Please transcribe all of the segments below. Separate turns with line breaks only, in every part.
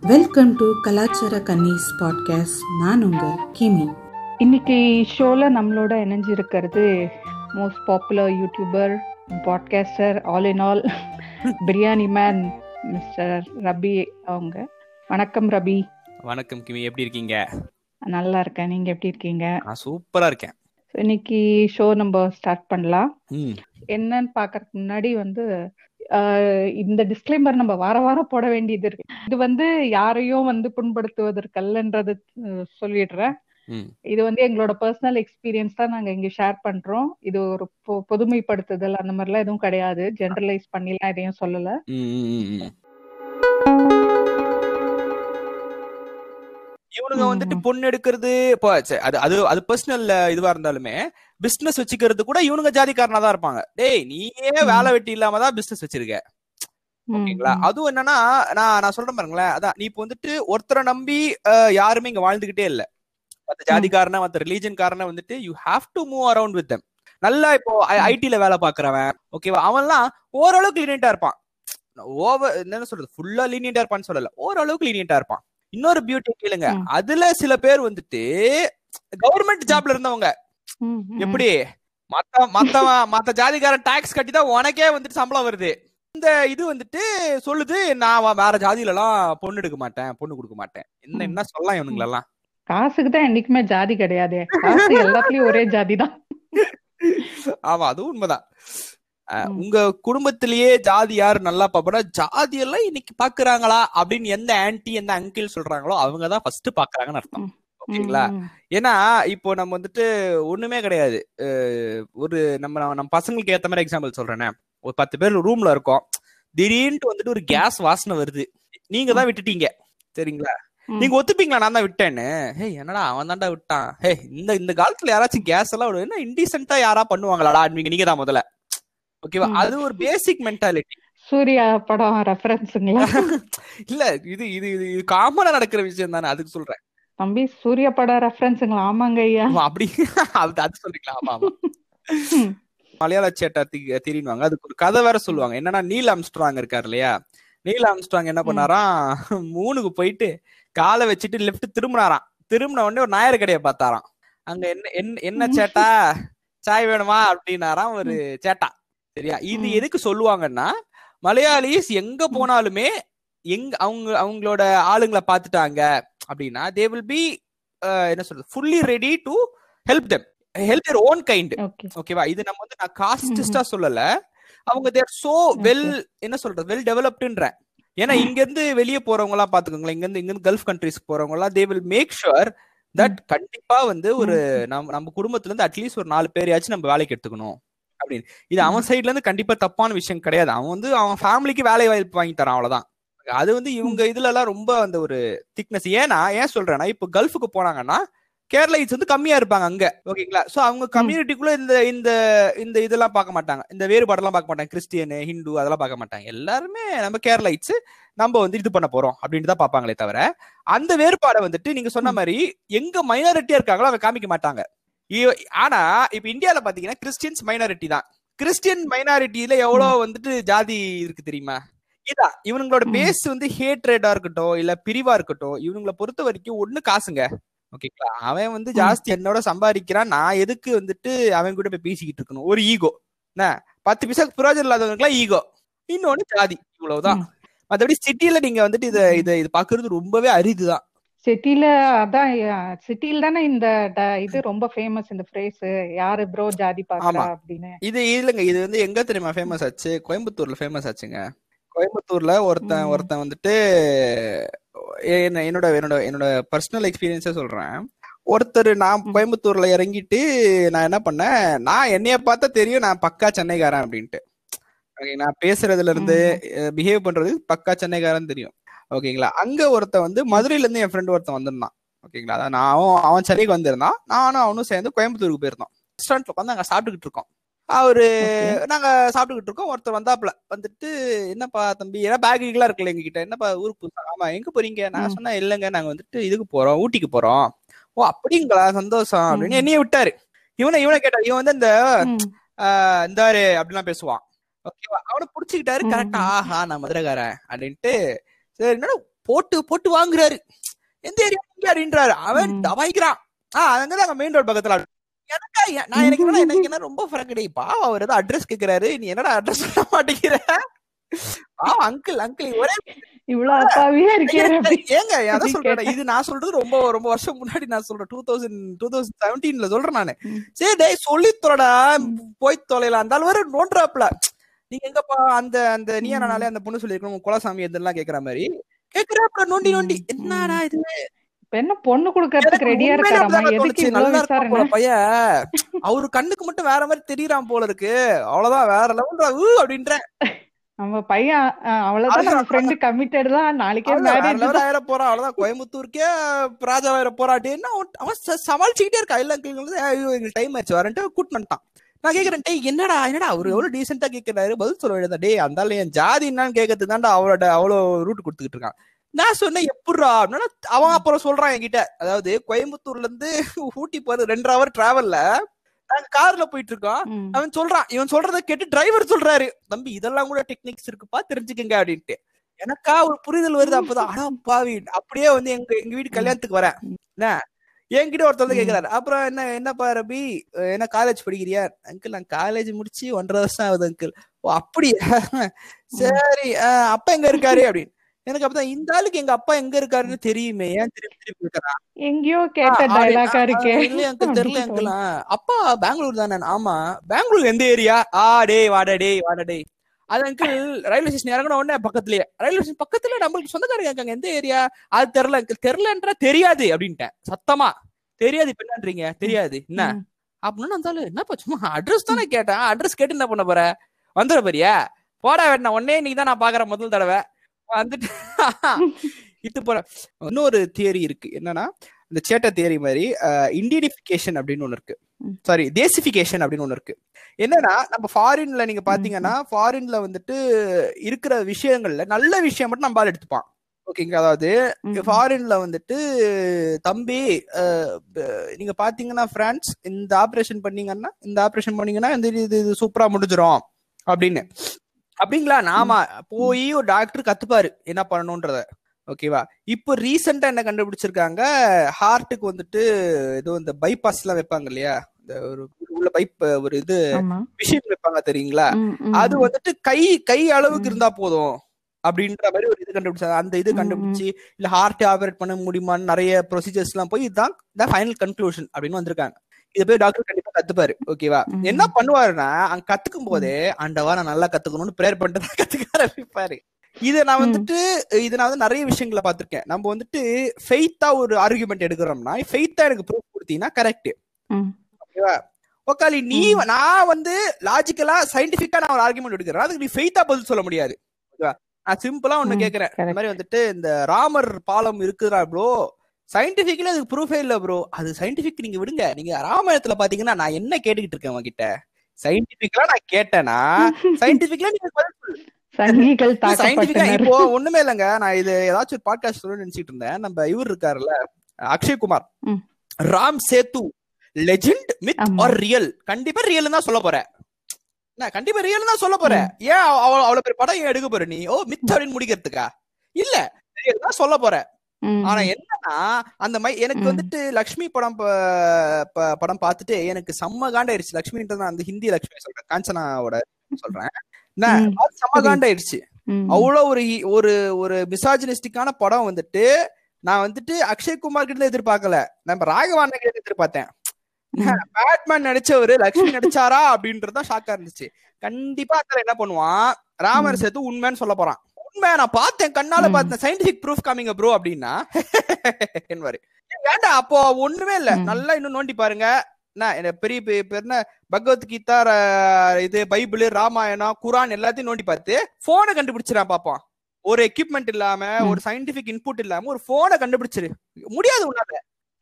Welcome to கலாச்சார கன்னிஸ் podcast நான் உங்க கிமி.
இன்னைக்கு ஷோல நம்மளோட இணைஞ்சிருக்கிறது most popular YouTuber podcaster all in all biryani man mister Rabi அவங்க. வணக்கம் ரபி
வணக்கம் கிமி. எப்படி இருக்கீங்க?
நல்லா இருக்கேன். நீங்க எப்படி இருக்கீங்க?
நான் சூப்பரா இருக்கேன்.
So, இன்னைக்கு ஷோ நம்ம ஸ்டார்ட் பண்ணலாம்.
ம்.
என்னன்னு பாக்கறதுக்கு முன்னாடி வந்து இந்த டிஸ்க்ளைமர் நம்ம வார வாரம் போட வேண்டியது இருக்கு. இது வந்து யாரையும் வந்து புண்படுத்துவதற்கல்லன்றது சொல்லிடுறேன். இது வந்து எங்களோட பர்சனல் எக்ஸ்பீரியன்ஸ் தான் நாங்க இங்க ஷேர் பண்றோம். இது ஒரு பொதுமைப்படுத்துதல் அந்த மாதிரிலாம் எதுவும் கிடையாது. ஜெனரலைஸ் பண்ணிலாம் எதையும் சொல்லல.
இவனுங்க வந்துட்டு. பொண்ணு எடுக்கிறது அது அது அது பர்சனல் இதுவா இருந்தாலுமே பிசினஸ் வச்சுக்கிறது கூட இவனுங்க ஜாதிக்காரனா தான் இருப்பாங்க. டேய் நீயே. வேலை வெட்டி இல்லாம தான் பிசினஸ் வச்சிருக்க. ஓகேங்களா. அதுவும் என்னன்னா நான் நான் சொல்றேன் பாருங்களேன். அதான் நீ இப்போ வந்துட்டு ஒருத்தரை நம்பி யாருமே இங்க வாழ்ந்துகிட்டே இல்ல. மத்த ஜாதிக்காரன மத்த ரிலீஜன் காரன வந்துட்டு you have to move around with them நல்லா இப்போ. ஐடில வேலை பாக்குறவன் ஓகேவா அவன்லாம் ஓரளவுக்கு லீனியண்டா இருப்பான். ஓவர் என்ன சொல்றது? ஃபுல்லா லீனியண்டா இருப்பான்னு சொல்லல. ஓரளவுக்கு லீனியண்டா இருப்பான். இன்னொரு பியூட்டி கேளுங்க. அதுல சில பேர் வந்துட்டு கவர்மெண்ட் ஜாப்ல இருந்தவங்க. எப்படி? மத்த மத்தவன் மத்த ஜாதிக்காரன் டாக்ஸ் கட்டி தான் உனக்கே வந்துட்டு சம்பளம் வருது. இந்த இது வந்துட்டு சொல்லுது நான் வேற ஜாதியில எல்லாம் பொண்ணு எடுக்க மாட்டேன் பொண்ணு கொடுக்க மாட்டேன். என்ன. என்ன சொல்லலாம் இவனுங்களெல்லாம்?
காசுக்கு தான் என்னைக்குமே ஜாதி கிடையாது. காசு எல்லாத்துலயும் ஒரே ஜாதி தான்
ஆமா அதுவும் உண்மைதான். உங்க குடும்பத்திலேயே ஜாதி யாரு நல்லா பாப்பா ஜாதி எல்லாம் இன்னைக்கு பாக்குறாங்களா? அப்படின்னு எந்த ஆன்டி எந்த அங்கிள் சொல்றாங்களோ அவங்க தான் ஃபர்ஸ்ட் பாக்குறாங்கன்னு அர்த்தம். ஓகேங்களா. ஏன்னா இப்போ நம்ம வந்துட்டு ஒண்ணுமே கிடையாது. ஒரு நம்ம நம்ம பசங்களுக்கு ஏத்த மாதிரி எக்ஸாம்பிள் சொல்றேனே. ஒரு பத்து பேர் ரூம்ல இருக்கோம். திடீர்னு வந்துட்டு ஒரு கேஸ் வாசனை வருது. நீங்க தான் விட்டுட்டீங்க. சரிங்களா. நீங்க ஒத்துப்பீங்களா? நான் தான் விட்டேன்னு. ஹே என்னடா அவன் தான்டா விட்டான். ஹே இந்த இந்த காலத்துல யாராச்சும் கேஸ் எல்லாம் என்ன இன்டீசென்ட்டா யாரா பண்ணுவாங்களாடா நீங்க நீங்க தான் முதல்ல. ஓகேவா. அது ஒரு பேசிக் மென்டாலிட்டி
சூர்யா படம் ரெஃபரன்ஸுங்களா
இல்ல இது இது இது இது காமனா நடக்கிற விஷயம் தானே. அதுக்கு சொல்றேன்.
தம்பி சூர்யா படம் ரெஃபரன்ஸுங்களா ஆமாங்க ஐயா.
அப்படி. அது அது சொல்றீங்களா? ஆமா ஆமா. மலையாள சேட்டா தெரியுவாங்க அதுக்கு ஒரு கதை வேற சொல்லுவாங்க. என்னன்னா நீல் ஆம்ஸ்ட்ராங் இருக்காரு இல்லையா? நீல் ஆம்ஸ்ட்ராங் என்ன. பண்ணாராம் மூணுக்கு போயிட்டு காலை வச்சுட்டு லெஃப்ட் திரும்பினாராம். திரும்பின உடனே ஒரு நாயர் கடையை பார்த்தாராம். அங்க என்ன என்ன என்ன. சேட்டா? சாய் வேணுமா? அப்படின்னாராம் ஒரு சேட்டா. சரியா? இது. எதுக்கு சொல்லுவாங்கன்னா மலையாளிஸ் எங்க போனாலுமே எங்க அவங்க அவங்களோட ஆளுங்களை பார்த்துட்டாங்க. அப்படின்னா தே வில் பி என்ன சொல்றது fully ready to help them help their own kind
okay
ஓகேவா இது நம்ம வந்து நான் காஸ்டிஸ்டா சொல்லல. அவங்க தேர் சோ வெல் என்ன சொல்றது வெல் டெவலப்டுன்ற ஏன்னா இங்க இருந்து வெளியே போறவங்க எல்லாம் பாத்துக்கோங்களேன். இங்க இருந்து இங்க இருந்து கல்ஃப் கண்ட்ரிஸ்க்கு போறவங்க எல்லாம் they will make sure that கண்டிப்பா வந்து ஒரு நம்ம நம்ம குடும்பத்துல இருந்து அட்லீஸ்ட் ஒரு நாலு பேரையாச்சும் நம்ம வேலைக்கு எடுத்துக்கணும். அப்படின்னு. இது அவன் சைடுல இருந்து கண்டிப்பா தப்பான விஷயம் கிடையாது. அவன் வந்து அவன் ஃபேமிலிக்கு வேலை வாய்ப்பு வாங்கி தரான் அவ்வளவுதான். அது வந்து இவங்க இதுல எல்லாம் ரொம்ப அந்த ஒரு திக்னஸ் ஏன்னா ஏன் சொல்றேன்னா இப்போ கல்ஃபுக்கு போனாங்கன்னா கேரளைட்ஸ் வந்து கம்மியா இருப்பாங்க அங்க. ஓகேங்களா? சோ அவங்க கம்யூனிட்டிக்குள்ள இந்த இந்த இந்த இதெல்லாம் பார்க்க மாட்டாங்க. இந்த வேறுபாடெல்லாம் பார்க்க மாட்டாங்க. கிறிஸ்டியன் ஹிந்து அதெல்லாம் பார்க்க மாட்டாங்க. எல்லாருமே நம்ம கேரளைட்ஸ் நம்ம வந்து இது பண்ண போறோம் அப்படின்ட்டு தான் பார்ப்பாங்களே தவிர அந்த வேறுபாடை வந்துட்டு நீங்க சொன்ன. மாதிரி எங்க மைனாரிட்டியா இருக்காங்களோ அவங்க காமிக்க மாட்டாங்க. ஆனா இப்ப இந்தியால பாத்தீங்கன்னா கிறிஸ்டியன்ஸ் மைனாரிட்டி தான். கிறிஸ்டியன் மைனாரிட்டியில எவ்வளவு வந்துட்டு ஜாதி இருக்கு தெரியுமா? இதான் இவனுங்களோட. பேஸ் வந்து ஹேட்ரேடா இருக்கட்டும் இல்ல பிரிவா இருக்கட்டும் இவனுங்கள பொறுத்த வரைக்கும் ஒண்ணு காசுங்க. ஓகேங்களா? அவன் வந்து. ஜாஸ்தி என்னோட சம்பாதிக்கிறான். நான் எதுக்கு வந்துட்டு அவன் கூட போய் பேசிக்கிட்டு இருக்கணும்? ஒரு ஈகோ. என்ன? பத்து பைசா பிரயோஜனம் இல்லாதவங்களுக்குலாம் ஈகோ. இன்னொன்னு ஜாதி. இவ்வளவுதான். மத்தபடி சிட்டில நீங்க வந்துட்டு இத இத இது பாக்குறது ரொம்பவே அரிதுதான்.
சிட்டில அதான் சிட்டில தானே இந்த இது ரொம்ப ஃபேமஸ் இந்த ஃப்ரேஸ் யாரு ப்ரோ ஜாதி பாக்குறா?
ஆமா.
அப்படின்னு.
இது இல்லைங்க. இது வந்து எங்க தெரியுமா ஃபேமஸ் ஆச்சு? கோயம்புத்தூர்ல ஃபேமஸ் ஆச்சுங்க. கோயம்புத்தூர்ல ஒருத்தன். ஒருத்தன் வந்துட்டு என்ன- என்னோட என்னோட என்னோட பர்சனல் எக்ஸ்பீரியன்ஸே சொல்றேன். ஒருத்தர் நான். கோயம்புத்தூர்ல இறங்கிட்டு நான் என்ன பண்ணேன் நான் என்னைய பார்த்தா தெரியும் நான் பக்கா சென்னைக்காரன் அப்படின்ட்டு. ஓகே நான் பேசுறதுல இருந்து பிஹேவ் பண்றது பக்கா சென்னைக்காரன் தெரியும். ஓகேங்களா? அங்க ஒருத்தன் வந்து மதுரையில இருந்து என் ஃப்ரெண்ட் ஒருத்தன் வந்திருந்தான். ஓகேங்களா? அதான் நான் அவன் அவன் சென்னைக்கு வந்திருந்தான். நானும் அவனும் சேர்ந்து கோயம்புத்தூருக்கு போயிருந்தோம். ரெஸ்டாரண்ட்ல உட்காந்து அங்க சாப்பிட்டுக்கிட்டு இருக்கோம். அவரு. நாங்க சாப்பிட்டுக்கிட்டு இருக்கோம் ஒருத்தர் வந்தாப்புல. வந்துட்டு என்னப்பா தம்பி? ஏன்னா பேக்கரிலாம் இருக்குல்ல எங்க கிட்ட என்னப்பா ஊருக்கு புதுசா? ஆமா எங்க போறீங்க? நான்
ம்.
சொன்னேன் இல்லைங்க நாங்க வந்துட்டு இதுக்கு போறோம் ஊட்டிக்கு போறோம். ஓ அப்படிங்களா? சந்தோஷம். அப்படின்னு. என்னைய விட்டாரு. இவனை இவனை கேட்டா இவன் வந்து இந்த இந்தாரு அப்படிலாம் பேசுவான். ஓகேவா? அவனை புடிச்சுக்கிட்டாரு கரெக்டா. ஆஹா நான் மதுரைக்காரன். அப்படின்ட்டு சரி என்னடா போட்டு போட்டு வாங்குறாரு. எந்த ஏரியா அப்படின்றாரு. அவன். தவாய்க்கிறான். ஆஹ் அங்கதான் மெயின் ரோட் பக்கத்துல எனக்கா? நான் எனக்கு என்ன ரொம்ப ஃப்ரெண்ட் டேய் பாவம் அவர் ஏதோ அட்ரஸ் கேக்குறாரு. நீ என்னடா அட்ரஸ் சொல்ல மாட்டேங்கிற? பாவம் அங்கிள் அங்கிள் ஒரே
இவ்வளவு அப்பாவியா
ஏங்க அதான் சொல்றேன். இது நான் சொல்றது ரொம்ப ரொம்ப வருஷம் முன்னாடி நான் சொல்றேன் டூ தௌசண்ட் டூ தௌசண்ட் செவன்டீன்ல சொல்றேன் நானு. சரி டேய் சொல்லி தொலைடா போய் தொலைல அந்த வேற நோன்றாப்ல நீங்க எங்கப்பா அந்த அந்த நீ அந்த பொண்ணு சொல்லிருக்கணும் குலசாமி இதெல்லாம் கேக்குற மாதிரி. கேக்குறாப்ல நோண்டி நோண்டி. என்னடா இது?
என்ன பொண்ணு கொடுக்கறதுக்கு ரெடியா இருக்காராமா எதுக்கு. இவ்வளவு விசாரணை?
பையன். அவரு கண்ணுக்கு மட்டும் வேற மாதிரி தெரியறான் போல இருக்கு. அவ்வளவுதான் வேற லெவல்ல ஊ அப்படின்ற.
நம்ம பையன் அவ்வளவுதான் நம்ம. ஃப்ரெண்டு கமிட்டட் தான். நாளைக்கே மேரேஜ்
ஆயிர போறான் அவ்வளவுதான் கோயம்புத்தூருக்கே ராஜா ஆயிர போறாட்டேன்னு அவன் சமாளிச்சுக்கிட்டே இருக்கா. ஐயோ எங்களுக்கு டைம் ஆச்சு வரேன்ட்டு கூட்டு நான் கேக்குறேன் டேய் என்னடா என்னடா அவர் எவ்வளவு டீசெண்டா கேக்குறாரு. பதில் சொல்ல வேண்டியதா டேய் அந்த என் ஜாதி என்னன்னு கேட்கறது தான்டா அவளோட அவ்வளவு ரூட் கொடுத்துக்கிட்டு இருக்கான். நான் சொன்னேன் எப்படிரா அப்படின்னா அவன் அப்புறம் சொல்றான் என்கிட்ட. அதாவது கோயம்புத்தூர்ல இருந்து ஊட்டி போறது ரெண்டரை ஹவர் டிராவல்ல நாங்க கார்ல போயிட்டு இருக்கோம் அவன் சொல்றான் இவன் சொல்றத கேட்டு டிரைவர் சொல்றாரு. தம்பி இதெல்லாம் கூட டெக்னிக்ஸ் இருக்குப்பா தெரிஞ்சுக்கங்க அப்படின்ட்டு. எனக்கா ஒரு புரிதல் வருது அப்பதான். அடா பாவி அப்படியே வந்து எங்க எங்க வீட்டு கல்யாணத்துக்கு வரேன். என்ன? என்கிட்ட ஒருத்தர். கேக்குறாரு. அப்புறம் என்ன என்னப்பா ரபி என்ன காலேஜ் படிக்கிறியா? அங்கிள் நான் காலேஜ் முடிச்சு ஒன்றரை வருஷம் ஆகுது அங்கிள். ஓ அப்படியா? சரி அப்பா எங்க இருக்காரு? அப்படின்னு. எனக்கு அப்பதான் இந்த ஆளுக்கு எங்க அப்பா எங்க இருக்காருன்னு தெரியுமே. ஏன் திருப்பி திருப்பி கேக்குறான்?
எங்கேயோ கேட்ட இருக்கே.
அங்கிள் தெரியல அங்கிள் அப்பா பெங்களூர் தானே. ஆமா. பெங்களூர் எந்த ஏரியா? ஆ டேய் வாடா டேய் வாடா டேய். அது அங்கிள் ரயில்வே ஸ்டேஷன் இறங்கின உடனே பக்கத்துலயே. ரயில்வே ஸ்டேஷன் பக்கத்துல நம்மளுக்கு சொந்தக்காரங்க இருக்காங்க. எந்த ஏரியா? அது தெரியல அங்கிள் தெரியலன்றா தெரியாது அப்படின்ட்டேன். சத்தமா. தெரியாது இப்ப என்னன்றீங்க? தெரியாது. என்ன. அப்படின்னு இருந்தாலும் என்னப்பா சும்மா அட்ரஸ் தானே கேட்டேன். அட்ரஸ் கேட்டு என்ன பண்ண போற? வந்துட போறியா? போடா வேணா. உடனே இன்னைக்கு தான் நான் பாக்குறேன் முதல் தடவை. வந்துட்டு இது போற இன்னொரு தியரி இருக்கு. என்னன்னா இந்த சேட்டை தியரி மாதிரி இண்டியனிபிகேஷன் அப்படின்னு ஒண்ணு இருக்கு. சாரி தேசிபிகேஷன் அப்படின்னு ஒண்ணு இருக்கு. என்னன்னா நம்ம ஃபாரின்ல நீங்க பாத்தீங்கன்னா ஃபாரின்ல வந்துட்டு இருக்கிற விஷயங்கள்ல நல்ல விஷயம் மட்டும் நம்ம எடுத்துப்பான். ஓகேங்க அதாவது. ஃபாரின்ல வந்துட்டு தம்பி நீங்க பாத்தீங்கன்னா பிரான்ஸ் இந்த ஆபரேஷன் பண்ணீங்கன்னா இந்த ஆபரேஷன் பண்ணீங்கன்னா இந்த இது இது சூப்பரா முடிஞ்சிரும். அப்படின்னு. அப்படிங்களா? நாம போய் ஒரு டாக்டர் கத்துப்பாரு என்ன பண்ணணும்ன்றத ஓகேவா இப்போ ரீசெண்டா என்ன கண்டுபிடிச்சிருக்காங்க? ஹார்ட்டுக்கு வந்துட்டு ஏதோ இந்த பைபாஸ் எல்லாம் வைப்பாங்க இல்லையா? இந்த ஒரு உள்ள பைப் ஒரு இது மிஷின் வைப்பாங்க தெரியுங்களா? அது. வந்துட்டு கை கை அளவுக்கு. இருந்தா போதும் அப்படின்ற மாதிரி ஒரு இது கண்டுபிடிச்சாங்க. அந்த இது. கண்டுபிடிச்சு இல்ல ஹார்ட் ஆபரேட் பண்ண முடியுமான்னு நிறைய ப்ரொசீஜர்ஸ் எல்லாம் போய் இதுதான் ஃபைனல் கன்க்ளூஷன் அப்படின்னு வந்திருக்காங்க. இதை போய் டாக்டர் கண்டிப்பா கத்துப்பாரு. ஓகேவா. என்ன பண்ணுவாருன்னா அங்க கத்துக்கும் போதே ஆண்டவா நான் நல்லா கத்துக்கணும்னு ப்ரேயர் பண்ணிட்டு தான் கத்துக்க ஆரம்பிப்பாரு. இதை நான். வந்துட்டு இதை நான் வந்து நிறைய விஷயங்களை பார்த்திருக்கேன். நம்ம வந்துட்டு ஃபெய்த்தா ஒரு ஆர்குமெண்ட் எடுக்கிறோம்னா ஃபெய்த்தா எனக்கு ப்ரூஃப் கொடுத்தீங்கன்னா கரெக்ட். ஓகேவா ஒக்காலி நீ. நான் வந்து லாஜிக்கலா சயின்டிபிக்கா நான் ஒரு ஆர்குமெண்ட் எடுக்கிறேன். அதுக்கு நீ ஃபெய்த்தா பதில் சொல்ல முடியாது. ஓகேவா நான் சிம்பிளா ஒண்ணு கேக்குறேன் இந்த. மாதிரி வந்துட்டு இந்த ராமர் பாலம் இருக்குதா ப்ரோ சயின்டிபிக்ல அதுக்கு ப்ரூஃபே இல்ல ப்ரோ அது சயின்டிபிக் நீங்க விடுங்க. நீங்க ராமாயணத்துல பாத்தீங்கன்னா நான் என்ன கேட்டுக்கிட்டு இருக்கேன் உங்ககிட்ட சயின்டிபிக்கலா நான் கேட்டேனா? சயின்டிபிக்ல நீங்க.
சங்கிகள்
சயின்டிபிக்கா இப்போ ஒண்ணுமே இல்லைங்க. நான் இது ஏதாச்சும் ஒரு பாட்காஸ்ட் சொல்லணும்னு நினைச்சிட்டு இருந்தேன். நம்ம இவர் இருக்காருல்ல அக்ஷய்குமார்
ம்.
ராம் சேத்து. Legend myth. ஆர் ரியல் கண்டிப்பா ரியல் தான் சொல்ல போறேன். நான் கண்டிப்பா ரியல் தான் சொல்ல போறேன். ஏன் அவ- அவ- அவ்வளவு பெரிய படம் ஏன் எடுக்க போற நீ? ஓ மித் அப்படின்னு முடிக்கிறதுக்கா? இல்ல ரியல் தான் சொல்ல போறேன். ஆனா என்னன்னா அந்த மாதிரி எனக்கு. வந்துட்டு லக்ஷ்மி படம் படம் பார்த்துட்டு எனக்கு செம்ம காண்டாயிருச்சு லக்ஷ்மின்றது அந்த ஹிந்தி லக்ஷ்மி சொல்றேன். காஞ்சனாவோட சொல்றேன். செம்ம
ம்.
அவ்வளவு ஒரு ஒரு ஒரு மிசாஜினிஸ்டிக்கான படம் வந்துட்டு நான் வந்துட்டு அக்ஷய் குமார் கிட்ட இருந்து எதிர்பார்க்கல. நம்ம ராகவான கிட்ட எதிர்பார்த்தேன். பேட்மேன் நடிச்சவரு லக்ஷ்மி நடிச்சாரா அப்படின்றதுதான் ஷாக்கா இருந்துச்சு. கண்டிப்பா அதுல என்ன பண்ணுவான்? ராமர். சேர்த்து உண்மைன்னு சொல்ல போறான். உண்மை நான் பார்த்தேன் கண்ணால. பார்த்தேன். சயின்டிபிக் ப்ரூஃப் காமிங்க ப்ரோ அப்படின்னா என்பாரு ஏன்டா அப்போ ஒண்ணுமே இல்ல. நல்லா இன்னும் நோண்டி பாருங்க. என்ன பெரிய பேர் என்ன? பகவத்கீதா இது பைபிள் ராமாயணம் குரான் எல்லாத்தையும் நோண்டி பார்த்து போனை கண்டுபிடிச்சிடான் பாப்பான். ஒரு எக்யூப்மெண்ட் இல்லாம. ஒரு சயின்டிபிக் இன்புட் இல்லாம ஒரு போனை கண்டுபிடிச்சிரு. முடியாது உன்னால.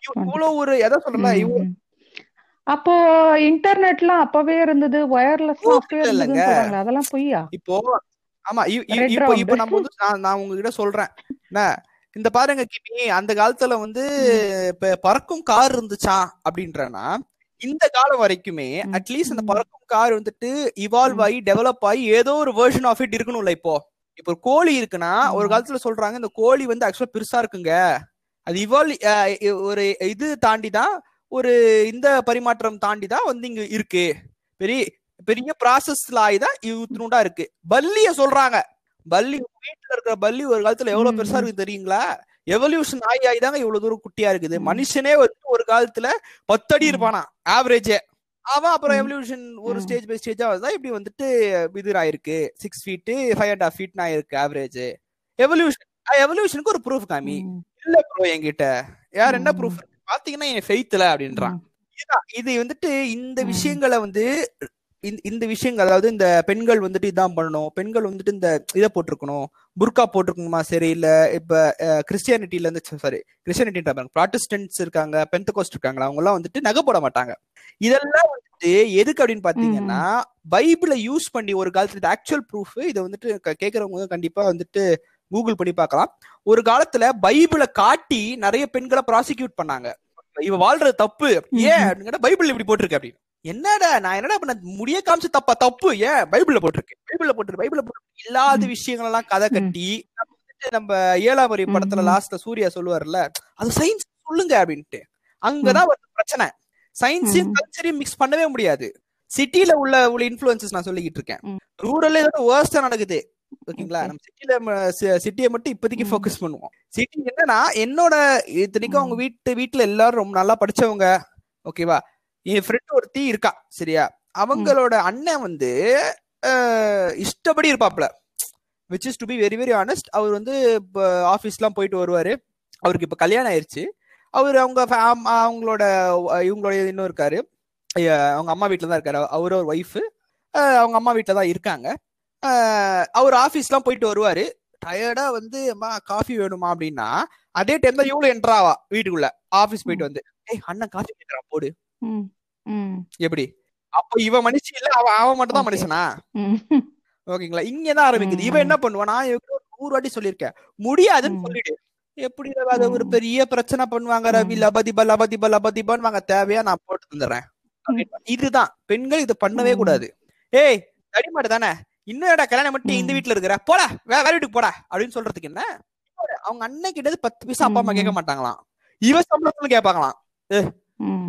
இவ்- இவ்வளவு ஒரு எதை சொல்லல.
அப்போ இன்டர்நெட்லாம் அப்பவே இருந்தது வயர்லெஸ்
ஓ,
அப்பவே இருந்ததுன்னு அதெல்லாம் பொய்யா?
இப்போ ஆமா இப்போ. இப்போ நம்ம வந்து நான் உங்ககிட்ட சொல்றேன் என்ன இந்த பாருங்க கிமி அந்த காலத்துல வந்து இப்ப பறக்கும் கார் இருந்துச்சா அப்படின்றனா இந்த காலம் வரைக்குமே. அட்லீஸ்ட் அந்த. பறக்கும் கார் வந்துட்டு இவால்வ். ஆகி டெவலப் ஆகி ஏதோ ஒரு வெர்ஷன் ஆஃப் இட் இருக்கணும்ல இப்போ இப்போ ஒரு கோழி இருக்குன்னா ஒரு. காலத்துல சொல்றாங்க இந்த கோழி வந்து ஆக்சுவலா பெருசா இருக்குங்க அது இவால் ஒரு இது தாண்டி தான் ஒரு இந்த பரிமாற்றம் தாண்டி தான் வந்து இங்க இருக்கு பெரிய பெரிய ப்ராசஸ்ல ஆயிதான் இவ்வளோண்டா இருக்கு பல்லிய சொல்றாங்க பல்லி வீட்டுல இருக்கிற பல்லி ஒரு காலத்துல எவ்வளவு பெருசா. இருக்கு தெரியுங்களா எவல்யூஷன் ஆகி ஆகி தாங்க இவ்வளவு தூரம் குட்டியா இருக்குது. மனுஷனே வந்து ஒரு காலத்துல பத்து அடி
ம்.
இருப்பானா ஆவரேஜே அவன் அப்புறம். எவல்யூஷன் ஒரு. ஸ்டேஜ் பை ஸ்டேஜா தான் இப்படி வந்துட்டு இது ஆயிருக்கு six feet five and half feet ஆயிருக்கு ஆவரேஜ் எவல்யூஷன் எவல்யூஷனுக்கு ஒரு ப்ரூஃப் காமி. இல்ல ப்ரோ என்கிட்ட யார் என்ன. ப்ரூஃப் பாத்தீங்கன்னா என் ஃபெய்த்ல அப்படின்றான். இது வந்துட்டு இந்த. விஷயங்களை வந்து இந்த- இந்த விஷயங்கள் அதாவது இந்த பெண்கள் வந்துட்டு இதான் பண்ணணும் பெண்கள் வந்துட்டு இந்த இதை போட்டிருக்கணும் புர்கா போட்டிருக்கணுமா? சரி இல்ல இப்ப கிறிஸ்டியானிட்டில இருந்து சாரி கிறிஸ்டியானிட்டி ப்ராட்டஸ்டன்ட்ஸ் இருக்காங்க பெந்தகோஸ்ட் இருக்காங்களா அவங்க எல்லாம் வந்துட்டு நகை போட மாட்டாங்க. இதெல்லாம் வந்துட்டு எதுக்கு அப்படின்னு பாத்தீங்கன்னா பைபிளை யூஸ் பண்ணி ஒரு காலத்துல ஆக்சுவல் ப்ரூஃப் இதை வந்துட்டு க- கேக்குறவங்க கண்டிப்பா வந்துட்டு கூகுள் பண்ணி பார்க்கலாம். ஒரு காலத்துல பைபிளை காட்டி நிறைய பெண்களை ப்ராசிக்யூட் பண்ணாங்க. இவ வாழ்றது தப்பு ஏன் அப்படின்னு கேட்டா பைபிள் இப்படி போட்டிருக்கு அப்படின்னு. என்னடா நான் என்னடா பண்ண முடிய காமிச்சு தப்பா தப்பு ஏன் பைபிள்ல போட்டிருக்கு பைபிள்ல போட்டிருக்கு பைபிள்ல போட்டு இல்லாத. விஷயங்கள் எல்லாம் கதை. கட்டி நம்ம ஏழாம் வரி படத்துல. லாஸ்ட்ல சூர்யா சொல்லுவார்ல அது சயின்ஸ் சொல்லுங்க அப்படின்ட்டு அங்கதான் ஒரு பிரச்சனை சயின்ஸையும். கல்ச்சரையும் மிக்ஸ் பண்ணவே முடியாது சிட்டில உள்ள உள்ள இன்ஃபுளுசஸ் நான் சொல்லிக்கிட்டு இருக்கேன். ரூரல்ல இதோட வேர்ஸ்டா நடக்குது ஓகேங்களா. நம்ம சிட்டில சிட்டியை மட்டும் இப்போதைக்கு. ஃபோக்கஸ் பண்ணுவோம் சிட்டி என்னன்னா என்னோட இத்தனைக்கும் அவங்க. வீட்டு வீட்டுல எல்லாரும் ரொம்ப நல்லா படிச்சவங்க ஓகேவா என் ஃப்ரெண்ட் ஒருத்தி இருக்கா சரியா? அவங்களோட அண்ணன் வந்து இஷ்டப்படி இருப்பாப்ல. Which is to be very very honest அவர் வந்து இப்போ ஆஃபீஸ்லாம் போயிட்டு வருவாரு. அவருக்கு இப்போ கல்யாணம் ஆயிருச்சு. அவர் அவங்க அவங்களோட இவங்களோட இன்னும் இருக்காரு. அவங்க அம்மா வீட்டில் தான் இருக்காரு. அவர் ஒரு ஒய்ஃபு அவங்க அம்மா வீட்டில் தான் இருக்காங்க. அவர் ஆஃபீஸ்லாம் போயிட்டு வருவாரு. டயர்டா வந்து அம்மா காஃபி வேணுமா? அப்படின்னா அதே டைம் தான் இவ்வளவு என்ட்ராவா வீட்டுக்குள்ள. ஆஃபீஸ் போயிட்டு வந்து ஏய் அண்ணன் காஃபி கேட்கறான் போடு. எப்படி அப்ப இவன் மனுஷன் இல்ல அவன் அவன் மட்டும் தான். மனுஷனா. ஓகேங்களா இங்கதான் ஆரம்பிக்குது இவன் என்ன பண்ணுவான் நான் நூறு வாட்டி சொல்லியிருக்கேன் முடியாதுன்னு. சொல்லிடு எப்படி அது ஒரு. பெரிய பிரச்சனை பண்ணுவாங்க ரவி. லபதிபா லபதிபா லபதிபான்னு வாங்க தேவையா நான் போட்டு தந்துடுறேன். இதுதான் பெண்கள் இது பண்ணவே. கூடாது ஏய் தடிமாடு தானே இன்னும் கல்யாணம் மட்டும் இந்த. வீட்டுல இருக்கிற போடா வே- வேற வீட்டுக்கு போடா அப்படின்னு சொல்றதுக்கு என்ன அவங்க அண்ணன் கிட்டது பத்து பைசா அப்பா அம்மா. கேட்க மாட்டாங்களாம் இவ சம்பளத்துல கேட்பாங்களாம்
ம்.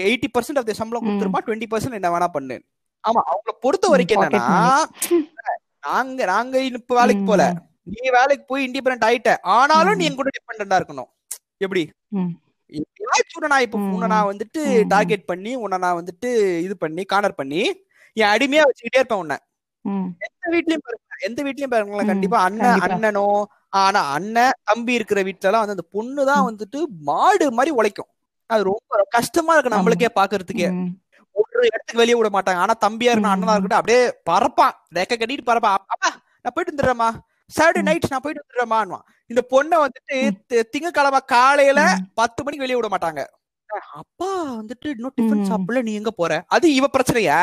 எயிட்டி பர்சன்ட் ஆஃப் சம்பளம்
ம்.
கொடுத்துருப்பா டுவெண்ட்டி பர்சன்ட் என்ன வேணா பண்ணு ஆமா அவங்கள பொறுத்த வரைக்கும் என்னன்னா நாங்க நாங்க இப்ப வேலைக்கு போல. நீ வேலைக்கு போய் இண்டிபெண்டன்ட் ஆயிட்ட ஆனாலும் நீ. என் கூட டிபெண்டா இருக்கணும் எப்படி
ம்.
எப்பயாச்சும் உன்னை நான் இப்ப. உன்னை நான் வந்துட்டு. டார்கெட் பண்ணி உன்னை நான் வந்துட்டு இது பண்ணி கார்னர் பண்ணி என் அடிமையா வச்சுக்கிட்டே இருப்பேன் உன்னை. எந்த வீட்லயும் பாருங்க எந்த வீட்லயும் பாருங்களேன். கண்டிப்பா அண்ணன். அண்ணனோ ஆனா அண்ணன் தம்பி இருக்கிற வீட்ல எல்லாம் வந்து அந்த பொண்ணு தான்
ம்.
வந்துட்டு மாடு மாதிரி உழைக்கும் அது ரொம்ப கஷ்டமா இருக்கு. நம்மளுக்கே பாக்குறதுக்கே. ஒரு இடத்துக்கு வெளியே விட மாட்டாங்க ஆனா தம்பியா இருக்கணும். அண்ணனா இருக்கட்டும் அப்படியே பறப்பான் ரெக்க கட்டிட்டு பறப்பான் அப்பா நான் போயிட்டு வந்துடுறேம்மா சாட்டர்டே. நைட் நான் போயிட்டு வந்துடுறேம்மான்வான் இந்த பொண்ணை வந்துட்டு
ம்.
தி- திங்கட்கிழமை காலையில. பத்து மணிக்கு வெளியே விட மாட்டாங்க அப்பா வந்துட்டு இன்னும் டிஃபன். சாப்பிடல நீ எங்க போற அது இவ பிரச்சனையா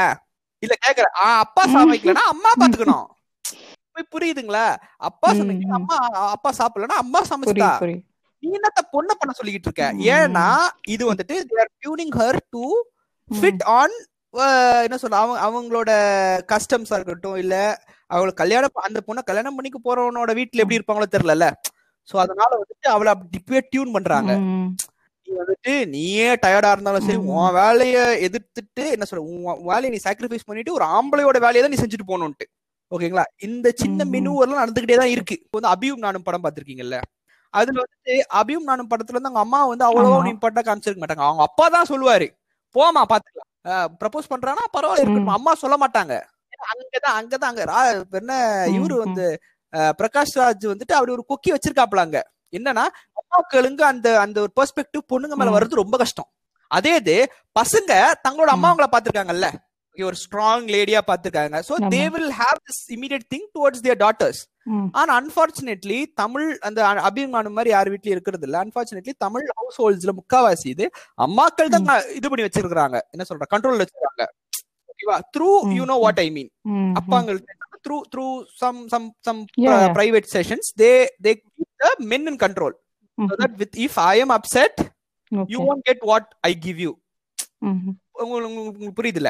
இல்ல கேக்குற அப்பா சமைக்கலன்னா அம்மா பாத்துக்கணும் புரியுதுங்களா அப்பா. சமைக்கல அம்மா அப்பா சாப்பிடலன்னா அம்மா சமைச்சிட்டா நீ என்னத்த பொண்ணை பண்ண சொல்லிக்கிட்டு இருக்க. ஏன்னா இது வந்துட்டு are tuning her to fit on என்ன சொல்ல அவங்க அவங்களோட கஸ்டம்ஸா இருக்கட்டும் இல்ல அவங்களுக்கு கல்யாணம் அந்த பொண்ணை கல்யாணம் பண்ணிக்க போறவனோட வீட்ல எப்படி இருப்பாங்களோ தெரியல சோ அதனால வந்துட்டு அவளை அப்படி இப்பவே டியூன் பண்றாங்க. நீ வந்துட்டு நீயே டயர்டா இருந்தாலும் சரி. உன் வேலைய எதிர்த்துட்டு என்ன சொல்ற உன் வேலையை நீ சாக்ரிஃபைஸ் பண்ணிட்டு ஒரு ஆம்பளையோட வேலையை தான் நீ செஞ்சுட்டு போகணும்ட்டு ஓகேங்களா இந்த சின்ன
ம்.
மெனு எல்லாம் நடந்துகிட்டே தான் இருக்கு இப்போ வந்து அபியும் நானும் படம் பார்த்திருக்கீங்கல்ல அதுல வந்துட்டு அபியும் நானும் படத்துல வந்து அவங்க அம்மா வந்து அவ்வளவா. இம்பார்ட்டா காமிச்சிருக்க மாட்டாங்க அவங்க அப்பா தான் சொல்லுவாரு போமா பாத்துக்கலாம் ப்ரப்போஸ் பண்றானா பரவாயில்ல இருக்கட்டும்
ம்.
அம்மா சொல்ல மாட்டாங்க அங்கதான் அங்கதான் அங்க என்ன இவரு. வந்து பிரகாஷ் ராஜ் வந்துட்டு அப்படி ஒரு கொக்கி வச்சிருக்காப்ல அங்க என்னன்னா அம்மாக்களுங்க அந்த அந்த ஒரு பெர்ஸ்பெக்டிவ் பொண்ணுங்க மேல. வர்றது ரொம்ப கஷ்டம் அதே இது பசங்க தங்களோட. அம்மாவங்கள பாத்திருக்காங்கல்ல ஒரு ஸ்ட்ராங் லேடியா பாத்திருக்காங்க so. They will have this immediate thing towards their daughters. ஆனா அன்பார்ச்சுனேட்லி தமிழ் அந்த அபிமானம் மாதிரி யார் வீட்லயும் இருக்கிறது இல்ல அன்பார்ச்சுனேட்லி தமிழ் ஹவுஸ் ஹோல்ட்ஸ்ல முக்காவாசி இது அம்மாக்கள் தான் இது பண்ணி வச்சிருக்காங்க என்ன சொல்ற கண்ட்ரோல் வச்சிருக்காங்க ஓகேவா through you know what I mean
hmm. Hmm.
அப்பாங்கள் through through some some some. Private sessions they they men in control
hmm.
so that with if i am upset you
Okay.
won't get what i give you
ம்.
உங்களுக்கு புரியுதுல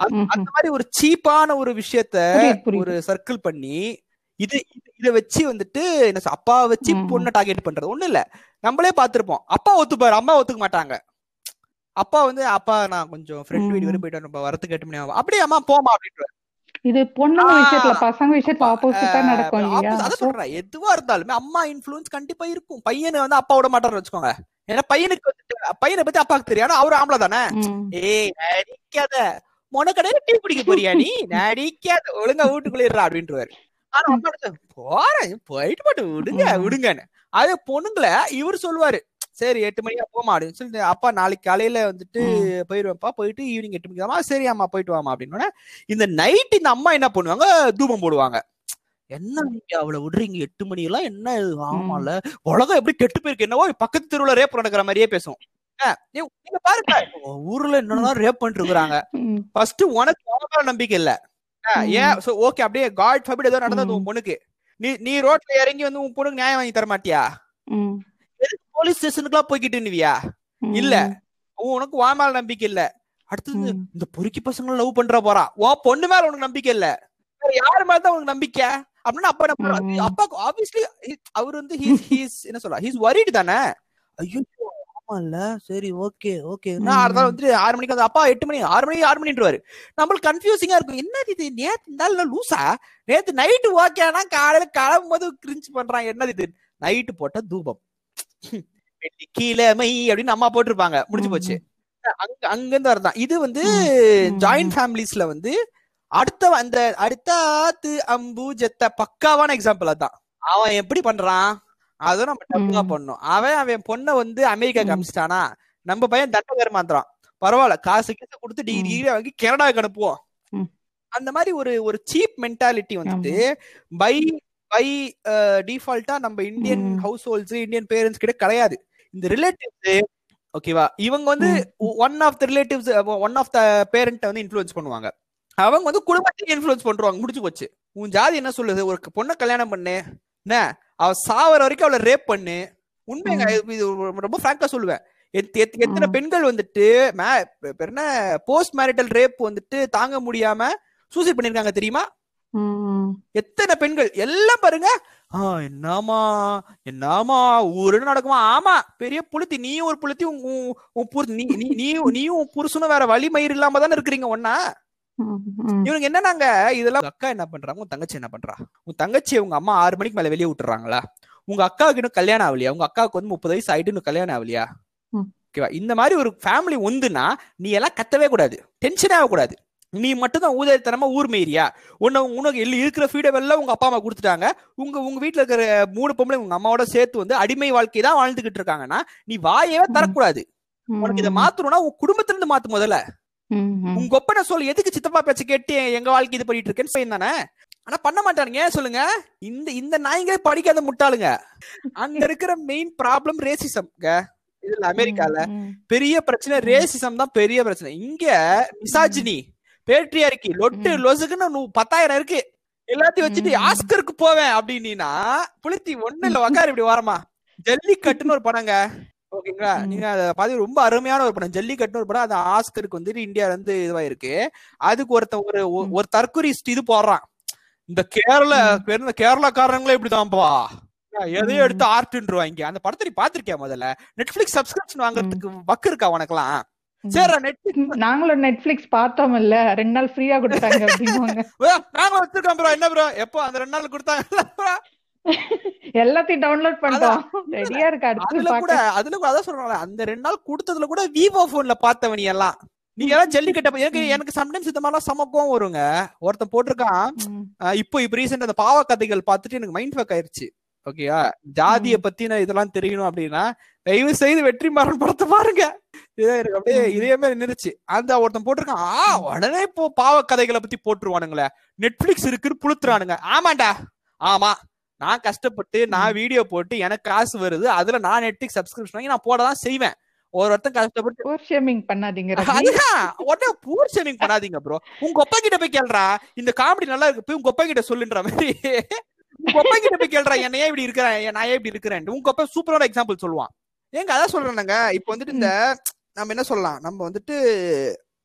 அந்த
ம்.
அந்த மாதிரி ஒரு சீப்பான ஒரு விஷயத்த. ஒரு சர்க்கிள் பண்ணி இது இது- வச்சு வந்துட்டு என்ன அப்பா வச்சு. பொண்ணை டார்கெட் பண்றது. ஒண்ணு இல்ல. நம்மளே பார்த்திருப்போம். அப்பா ஒத்துப்பாரு. அம்மா ஒத்துக்க மாட்டாங்க. அப்பா வந்து அப்பா நான் கொஞ்சம் ஃப்ரெண்ட். வீடு வரை போயிட்டு வரேன் வரத்துக்கு எட்டு மணி ஆகும். அப்படியே அம்மா போமா அப்படின்ட்டு
இது பொண்ணுங்க. விஷயத்துல பசங்க விஷயத்துல ஆப்போசிட்டா நடக்கும் இல்லையா?
அதான் சொல்றேன். எதுவா இருந்தாலுமே அம்மா இன்ஃபுளுன்ஸ் கண்டிப்பா இருக்கும். பையனை வந்து அப்பா விட மாட்டாரு வச்சுக்கோங்க. ஏன்னா பையனுக்கு பையனை பத்தி அப்பாவுக்கு தெரியும். ஆனா அவரு ஆம்பளை தானே. ஏய் நடிக்காத. மொனக்கடையில டீ குடிக்க போறியா நீ? நடிக்காத. ஒழுங்கா வீட்டுக்குள்ள இருடா போறேன் போயிட்டு போட்டு விடுங்க. விடுங்கன்னு. அது பொண்ணுங்களை இவர் சொல்லுவாரு சரி எட்டு மணிக்கு போமா அப்படின்னு சொல்லிட்டு அப்பா நாளைக்கு காலையில வந்துட்டு போயிருவேன்ப்பா போயிட்டு ஈவினிங் எட்டு மணிக்கு வாமா சரி அம்மா போயிட்டு வாமா அப்படின்னு இந்த நைட் இந்த அம்மா என்ன பண்ணுவாங்க? தூபம் போடுவாங்க. என்ன நீங்க அவளை விடுறீங்க? எட்டு மணி எல்லாம் என்ன? ஆமால உலகம் எப்படி கெட்டு போயிருக்கு? என்னவோ பக்கத்து தெருவுல ரேப் நடக்கிற மாதிரியே பேசும். நீங்க பாருங்க ஊர்ல என்னென்ன ரேப் பண்ணிட்டு இருக்காங்க
ம்.
ஃபர்ஸ்ட் உனக்கு நம்பிக்கை இல்ல. ஏன் சோ ஓகே அப்படியே காட் ஃபபிட் ஏதோ நடந்தது. உன் பொண்ணுக்கு நீ நீ ரோட்ல இறங்கி வந்து உன் பொண்ணுக்கு நியாயம் வாங்கி தர மாட்டியா. எதுக்கு போலீஸ் ஸ்டேஷனுக்குலாம் போய்கிட்டு
ம்.
இல்ல. உனக்கு உன் மேல நம்பிக்கை இல்ல அடுத்தது. இந்த பொறுக்கி பசங்க லவ் பண்ற போறா உன் பொண்ணு மேல உனக்கு நம்பிக்கை இல்ல யாரு மேல தான் உனக்கு நம்பிக்கை அப்படின்னா அப்பா?
ம்.
அப்பாக்கு ஆப்வியஸ்லி அவர் வந்து ஹீஸ் ஹீஸ் என்ன சொல்றா ஹீஸ் வரிடு தானே ஐயோ இல்ல சரி ஓகே ஓகே. நான். அடுத்த நாள் வந்துட்டு ஆறு மணிக்கு வந்து அப்பா எட்டு மணி ஆறு மணி ஆறு மணின்றுவாரு. நம்மளுக்கு கன்ஃபியூசிங்கா இருக்கும். என்ன இது? நேத்து நாள் லூசா நேத்து நைட்டு ஓகேனா காலையில கிளம்பும் போது கிரிஞ்சு பண்றான். என்னது இது? நைட்டு போட்ட தூபம். வெள்ளிக்கிழமை அப்படின்னு அம்மா போட்டிருப்பாங்க. முடிஞ்சு போச்சு. அங்க அங்க இருந்து வரதான் இது வந்து. ஜாயிண்ட் ஃபேமிலிஸ்ல வந்து அடுத்த அந்த அடுத்த ஆத்து அம்பு ஜெத்த பக்காவான எக்ஸாம்பிள் அதான். அவன் எப்படி பண்றான்? அதை நம்ம டப்புகா
ம்.
பண்ணும் அவன் அவன் பொண்ணை வந்து அமெரிக்கா
ம்.
காமிச்சிட்டானா நம்ம பையன் தண்டகர் மாத்திரம் பரவாயில்ல காசு கீசு கொடுத்து டிகிரி. டிகிரி வாங்கி கனடாக்கு அனுப்புவோம். அந்த மாதிரி ஒரு ஒரு சீப் மென்டாலிட்டி வந்துட்டு பை பை டிஃபால்ட்டா நம்ம Indian. House holds Indian parents கிட்ட கிடையாது இந்த ரிலேட்டிவ்ஸ் ஓகேவா இவங்க வந்து. One of the relatives one of the parent வந்து இன்ஃப்ளூயன்ஸ் பண்ணுவாங்க அவங்க வந்து குடும்பத்தையும் இன்ஃப்ளூயன்ஸ் பண்றாங்க முடிஞ்சு போச்சு உன் ஜாதி என்ன சொல்லுது ஒரு பொண்ணை கல்யாணம் பண்ணு என்ன அவ சாவர வரைக்கும் அவளை ரேப் பண்ணு. உண்மைங்க. இது ரொம்ப ஃப்ராங்கா சொல்லுவேன். எத்- எத்- எத்தனை. பெண்கள் வந்துட்டு என்ன போஸ்ட் மேரிட்டல் ரேப் வந்துட்டு தாங்க முடியாம சூசைட் பண்ணிருக்காங்க தெரியுமா. எத்தனை பெண்கள்? எல்லாம் பாருங்க. ஆ என்னமா என்னமா ஊருன்னு நடக்குமா? ஆமா பெரிய புளுத்தி. நீயும் ஒரு புளுத்தி உன் நீ நீ நீயும் புருஷனும் வேற வழி மயிர் இல்லாம தானே இருக்கிறீங்க ஒன்னா இவனுக்கு என்னன்னாங்க? இதெல்லாம் அக்கா என்ன பண்றாங்க உன் தங்கச்சி என்ன பண்றா? உன் தங்கச்சி உங்க அம்மா ஆறு மணிக்கு மேல வெளியே விட்டுறாங்களா? உங்க அக்காவுக்கு இன்னும் கல்யாணம் ஆகலையா? உங்க அக்காவுக்கு வந்து முப்பது வயசு ஆயிட்டு இன்னும் கல்யாணம் ஆகலையா. ஓகேவா? இந்த மாதிரி ஒரு ஃபேமிலி ஒந்துனா நீ எல்லாம் கத்தவே கூடாது. டென்ஷனே ஆகக்கூடாது நீ மட்டும் தான் ஊதாரித்தனமா ஊர் மேரியா உன்னை உனக்கு எல்லாம் இருக்கிற ஃப்ரீடம் எல்லாம் உங்க அப்பா அம்மா கொடுத்துட்டாங்க. உங்க உங்க வீட்டுல இருக்கிற மூணு பொம்பளை உங்க அம்மாவோட சேர்த்து வந்து அடிமை வாழ்க்கை தான் வாழ்ந்துகிட்டு இருக்காங்கன்னா நீ வாயவே தரக்கூடாது உனக்கு இதை மாத்தணும்னா உன் குடும்பத்துல இருந்து மாத்து முதல்ல. உங்க ஒப்பனை சொல்லு எதுக்கு சித்தப்பா பேச்ச கேட்டு எங்க வாழ்க்கை இது பண்ணிட்டு இருக்கேன்னு பையன் தானே ஆனா பண்ண மாட்டானுங்க ஏன் சொல்லுங்க? இந்த இந்த நாய்ங்களே படிக்காத முட்டாளுங்க. அங்க இருக்கிற மெயின் ப்ராப்ளம் ரேசிசம் இதுல அமெரிக்கால. பெரிய பிரச்சனை ரேசிசம் தான் பெரிய பிரச்சனை. இங்க மிசாஜினி பேட்ரியார்கி லொட்டு. லொசுக்குன்னு பத்தாயிரம் இருக்கு. எல்லாத்தையும் வச்சுட்டு. ஆஸ்கருக்கு போவேன் அப்படின்னா புளுத்தி ஒண்ணு இல்ல உக்காரு இப்படி வரமா ஜல்லிக்கட்டுன்னு ஒரு படங்க. ஓகேங்களா. நீங்க அதை பாத்து ரொம்ப அருமையான ஒரு படம். ஜல்லிக்கட்டுன்னு ஒரு படம். அது ஆஸ்கருக்கு வந்துட்டு இந்தியால இருந்து இதுவாயிருக்கு. அதுக்கு ஒருத்த ஒரு. ஒரு தற்கொலை இது போடுறான். இந்த கேரள இந்த கேரளாக்காரங்களே இப்படிதான்ப்பா எதையும். எடுத்து ஆர்ட்ன்றுவாங்க அந்த படத்தை நீ பாத்திருக்கியா முதல்ல? நெட்ஃபிளிக்ஸ் சப்ஸ்கிரிப்ஷன் வாங்குறதுக்கு வக்கு இருக்கா உனக்கெல்லாம் சரி நெட்
நாங்களும் நெட்ஃபிளிக்ஸ் பார்த்தோம் இல்ல ரெண்டு நாள் ஃப்ரீயா கொடுத்தாங்க அப்படிங்குவாங்க
நாங்க வச்சிருக்கோம் ப்ரோ என்ன ப்ரோ எப்போ? அந்த ரெண்டு நாள் கொடுத்தாங்க.
எல்லாத்தையும் டவுன்லோட் பண்ணிட்டோம். ரெடியா இருக்கு
அதுல கூட அதுல கூட அதான் சொல்றாங்க அந்த ரெண்டு நாள் கொடுத்ததுல கூட விவோ போன்ல பார்த்தவனி எல்லாம். நீங்க எல்லாம் ஜல்லிக்கட்ட எனக்கு. எனக்கு சம்டைம்ஸ் இந்த மாதிரிலாம் சமக்கம் வருங்க. ஒருத்தன் போட்டிருக்கான். இப்போ இப்ப ரீசெண்ட் அந்த பாவ கதைகள் பார்த்துட்டு எனக்கு மைண்ட் ஃபக் ஆயிருச்சு. ஓகேயா ஜாதிய. பத்தின இதெல்லாம் தெரியணும் அப்படின்னா தயவு செய்து வெற்றி மாறன் படத்தை பாருங்க. எனக்கு அப்படியே. இதே மாதிரி நின்றுச்சு அந்த ஒருத்தன் போட்டிருக்கான். ஆ உடனே இப்போ பாவ கதைகளை பத்தி போட்டுருவானுங்களே. நெட்ஃபிளிக்ஸ் இருக்குன்னு புளுத்துறானுங்க. ஆமாண்டா. ஆமா. நான் கஷ்டப்பட்டு நான் வீடியோ போட்டு எனக்கு காசு வருது அதுல நான் நெட்ஃபிளிக்ஸ் சப்ஸ்கிரிப்ஷன் வாங்கி நான் போட தான் செய்வேன். ஒரு ஒருத்தன் கஷ்டப்பட்டு
போர் ஷேமிங் பண்ணாதீங்க
அதுதான். உடனே பூர் ஷேமிங் பண்ணாதீங்க ப்ரோ உங்க ஒப்பா கிட்ட போய் கேள்றா இந்த காமெடி நல்லா இருக்கு போய் உங்க ஒப்பா கிட்ட சொல்லுன்ற மாதிரி. உங்க ஒப்பா கிட்ட போய் கேள்றா என்ன ஏன் இப்படி இருக்கிறேன் நான் ஏன் இப்படி இருக்கிறேன் உங்க ஒப்பா சூப்பரான எக்ஸாம்பிள் சொல்லுவான். ஏங்க அதான் சொல்றேனுங்க. இப்போ வந்துட்டு இந்த நம்ம என்ன சொல்லலாம்? நம்ம வந்துட்டு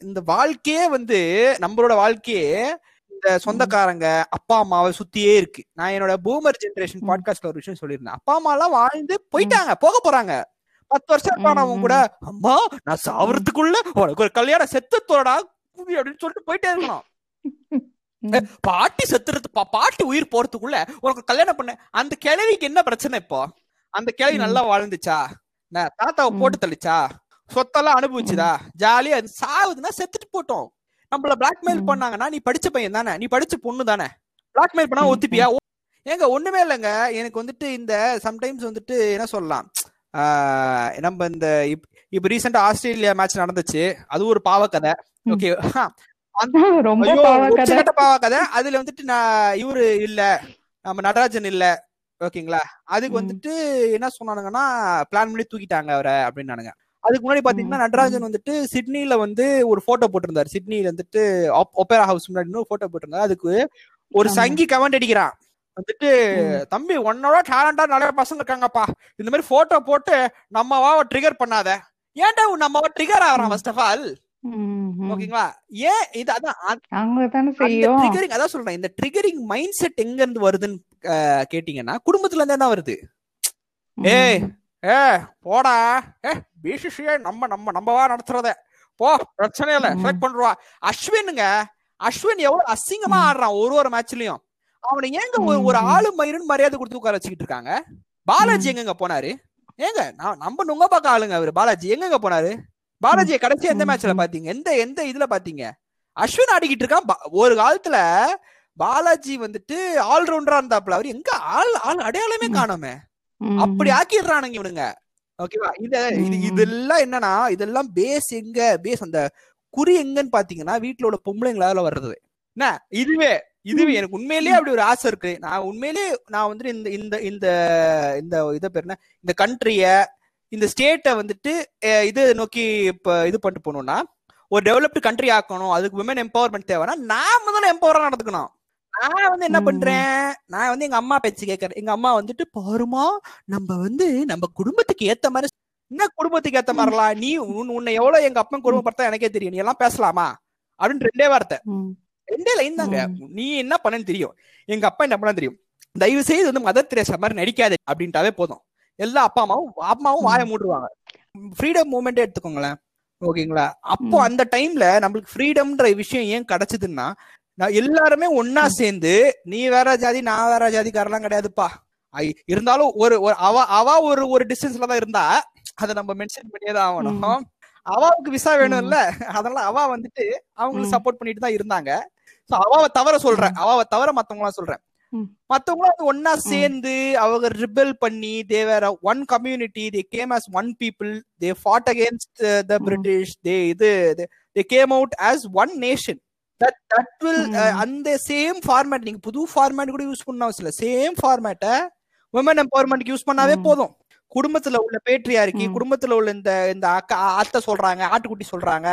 இந்த வாழ்க்கையே வந்து நம்மளோட வாழ்க்கையே சொந்தக்காரங்க அப்பா அம்மாவை சுத்தியே இருக்கு. நான் என்னோட பூமர் ஜெனரேஷன். பாட்காஸ்ட்ல ஒரு விஷயம் சொல்லியிருந்தேன். அப்பா அம்மா எல்லாம் வாழ்ந்து போயிட்டாங்க போக போறாங்க. பத்து வருஷம் இருப்பானவங்க கூட அம்மா நான் சாவறதுக்குள்ள உனக்கு ஒரு கல்யாணம் செத்துத்தோடா குவி அப்படின்னு சொல்லிட்டு போயிட்டே இருக்கணும். பாட்டி செத்துறது பாட்டி உயிர் போறதுக்குள்ள உனக்கு கல்யாணம் பண்ண. அந்த கிழவிக்கு என்ன பிரச்சனை இப்போ? அந்த கிழவி. நல்லா வாழ்ந்துச்சா? தாத்தாவை. போட்டு தள்ளிச்சா? சொத்தெல்லாம் அனுபவிச்சுதா? ஜாலியா சாவுதுன்னா செத்துட்டு போட்டோம். நம்மள பிளாக்மெயில். பண்ணாங்கன்னா நீ படிச்ச பையன் தானே. நீ படிச்ச பொண்ணு தானே. பிளாக்மெயில் பண்ணா ஒத்துப்பியா? ஏங்க ஒண்ணுமே இல்லைங்க. எனக்கு வந்துட்டு இந்த சம்டைம்ஸ் வந்துட்டு என்ன சொல்லலாம்? நம்ம இந்த இப்- இப்ப ரீசெண்டா ஆஸ்திரேலியா மேட்ச் நடந்துச்சு. அது ஒரு பாவ கதை
ம்.
ஓகே
ரொம்ப
ஐயோ
பாவ கதை
உச்சகட்ட பாவ கதை அதுல வந்துட்டு நான் இவரு இல்ல. நம்ம நடராஜன் இல்ல. ஓகேங்களா அதுக்கு. வந்துட்டு என்ன சொன்னானுங்கன்னா பிளான் பண்ணி தூக்கிட்டாங்க அவரை அப்படின்னானுங்க அதுக்கு முன்னாடி பாத்தீங்கன்னா நடராஜன் வந்துட்டு சிட்னில வந்து ஒரு போட்டோ போட்டிருந்தாரு. சிட்னில வந்துட்டு ஒப்பேரா ஹவுஸ் முன்னாடி ஒரு போட்டோ போட்டிருந்தாரு. அதுக்கு ஒரு. சங்கி கமெண்ட் அடிக்கிறான். வந்துட்டு. தம்பி உன்னோட டேலண்டா நிறைய பசங்க இருக்காங்கப்பா. இந்த மாதிரி போட்டோ போட்டு நம்மவாவை ட்ரிகர் பண்ணாத. ஏன்டா உன் நம்மவா ட்ரிகர் ஆகிறான். First of all. ஓகேங்களா? ஏன் இது அதான் ட்ரிகரிங் அதான் சொல்றேன். இந்த ட்ரிகரிங் மைண்ட் செட் எங்க இருந்து வருதுன்னு கேட்டீங்கன்னா குடும்பத்துல இருந்தே தான் வருது. ஏய் ஏ போடா. ஏ பிசிசிஐ நம்ம நம்ம நம்மவா நடத்துறத. போ பிரச்சனை இல்ல. செலக்ட் பண்றா அஸ்வினுங்க அஸ்வின் எவ்வளவு அசிங்கமா. ஆடுறான் ஒரு ஒரு மேட்ச்லயும் அவனை ஏங்க ஒரு. ஆளு மயிருன்னு மரியாதை கொடுத்து உட்கார வச்சுக்கிட்டு இருக்காங்க? பாலாஜி. எங்கங்க போனாரு? ஏங்க நான் நம்ம நுங்க பக்கம் ஆளுங்க அவரு. பாலாஜி எங்கங்க போனாரு? பாலாஜியை கடைசி எந்த மேட்ச்ல. பாத்தீங்க? எந்த எந்த இதுல பாத்தீங்க? அஸ்வின் ஆடிக்கிட்டு இருக்கான். ஒரு காலத்துல பாலாஜி வந்துட்டு ஆல்ரவுண்டரா இருந்தாப்ல அவர் எங்க ஆள் ஆள் அடையாளமே. காணோமே. அப்படி ஆக்கிடுறானுங்க இவனுங்க. ஓகேவா? இத இது. இதெல்லாம் என்னன்னா இதெல்லாம் பேஸ் எங்க பேஸ் அந்த குறி எங்கன்னு பாத்தீங்கன்னா வீட்டுல உள்ள பொம்பளைங்களால வர்றது. என்ன? இதுவே இதுவே. எனக்கு உண்மையிலேயே அப்படி ஒரு ஆசை இருக்கு. நான் உண்மையிலேயே நான் வந்துட்டு இந்த இந்த இந்த இந்த இதை பேர் என்ன? இந்த கண்ட்ரிய இந்த ஸ்டேட்டை வந்துட்டு இது நோக்கி இப்ப இது பண்ணிட்டு போகணும்னா ஒரு டெவலப்டு கண்ட்ரி ஆக்கணும். அதுக்கு விமன் எம்பவர்மெண்ட் தேவைன்னா நாம தானே எம்பவரா நடந்துக்கணும். நான் வந்து என்ன. பண்றேன்? நான் வந்து எங்க அம்மா பேச்சு கேட்கறேன். எங்க அம்மா வந்துட்டு பாருமா நம்ம வந்து நம்ம குடும்பத்துக்கு ஏத்த மாதிரி என்ன குடும்பத்துக்கு ஏத்த மாதிரிலாம்? நீ உன்- உன்னை எவ்வளவு எங்க அப்பன் குடும்பம் பார்த்தா எனக்கே தெரியும். நீ எல்லாம் பேசலாமா? அப்படின்னு ரெண்டே வார்த்தை. ரெண்டே லைன் தாங்க. நீ என்ன பண்ணன்னு தெரியும். எங்க அப்பா என்ன பண்ண தெரியும். தயவு செய்து வந்து மதர் தெரேசா மாதிரி நடிக்காதே அப்படின்ட்டாவே போதும். எல்லா அப்பா அம்மாவும் அம்மாவும் வாயை மூடுவாங்க. ஃப்ரீடம் மூமெண்டே எடுத்துக்கோங்களேன். ஓகேங்களா? அப்போ. அந்த டைம்ல நம்மளுக்கு ஃப்ரீடம்ன்ற விஷயம் ஏன் கிடைச்சதுன்னா நான் எல்லாருமே ஒன்னா சேர்ந்து நீ வேற ஜாதி நான் வேற ஜாதிக்காரெல்லாம் கிடையாதுப்பா. இருந்தாலும் ஒரு ஒரு அவ அவ ஒரு ஒரு டிஸ்டன்ஸ்ல தான் இருந்தா அதை நம்ம மென்ஷன் பண்ணியே தான் ஆகணும் அவாவுக்கு விசா வேணும்ல அதனால அவ வந்துட்டு அவங்களுக்கு. சப்போர்ட் பண்ணிட்டு தான் இருந்தாங்க. சோ அவாவை தவிர சொல்றேன். அவாவை தவிர மத்தவங்கள சொல்றேன். மத்தவங்களும் வந்து ஒன்னா சேர்ந்து அவங்க ரிபெல் பண்ணி தே வேற one community they came as one people they fought against the. British they இது they came out as one nation that that will. அந்த சேம் ஃபார்மேட் நீங்க புது ஃபார்மேட் கூட யூஸ் பண்ண அவசியம் இல்ல சேம் ஃபார்மேட்டை உமன் எம்பவர்மெண்ட் யூஸ் பண்ணாவே
ம்.
போதும் குடும்பத்துல உள்ள பேட்ரியாருக்கு
ம்.
குடும்பத்துல உள்ள இந்த இந்த அக்கா அத்தை சொல்றாங்க ஆட்டுக்குட்டி சொல்றாங்க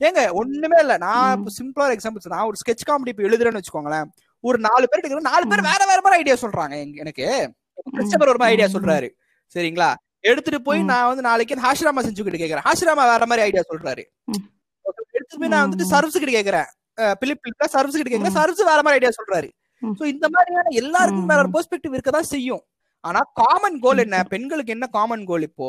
ஏங்க ஒண்ணுமே இல்ல நான் சிம்பிளா எக்ஸாம்பிள் நான் ஒரு ஸ்கெட்ச் காமெடி இப்போ எழுதுறேன்னு வச்சுக்கோங்களேன் ஒரு நாலு பேர் எடுக்கிற நாலு பேர். வேற வேற மாதிரி ஐடியா சொல்றாங்க எனக்கு கிறிஸ்டபர் ஒரு மாதிரி ஐடியா. சொல்றாரு சரிங்களா எடுத்துட்டு போய். நான் வந்து நாளைக்கு ஹாஷிராமா செஞ்சுக்கிட்டு கேக்குறேன் ஹாஷிராமா வேற மாதிரி ஐடியா சொல்றாரு. எடுத்துட்டு போய் நான் வந்துட்டு. சர்வீஸ் கிட்ட கேக்குறேன் பிலிப் பிலிப்ல சர்வீஸ் கிட்ட. சர்வீஸ் வேற மாதிரி ஐடியா சொல்றாரு. சோ இந்த மாதிரியான எல்லாருக்கும் வேற. பெர்ஸ்பெக்டிவ் இருக்கதான் செய்யும் ஆனா காமன் கோல் என்ன. பெண்களுக்கு என்ன காமன் கோல் இப்போ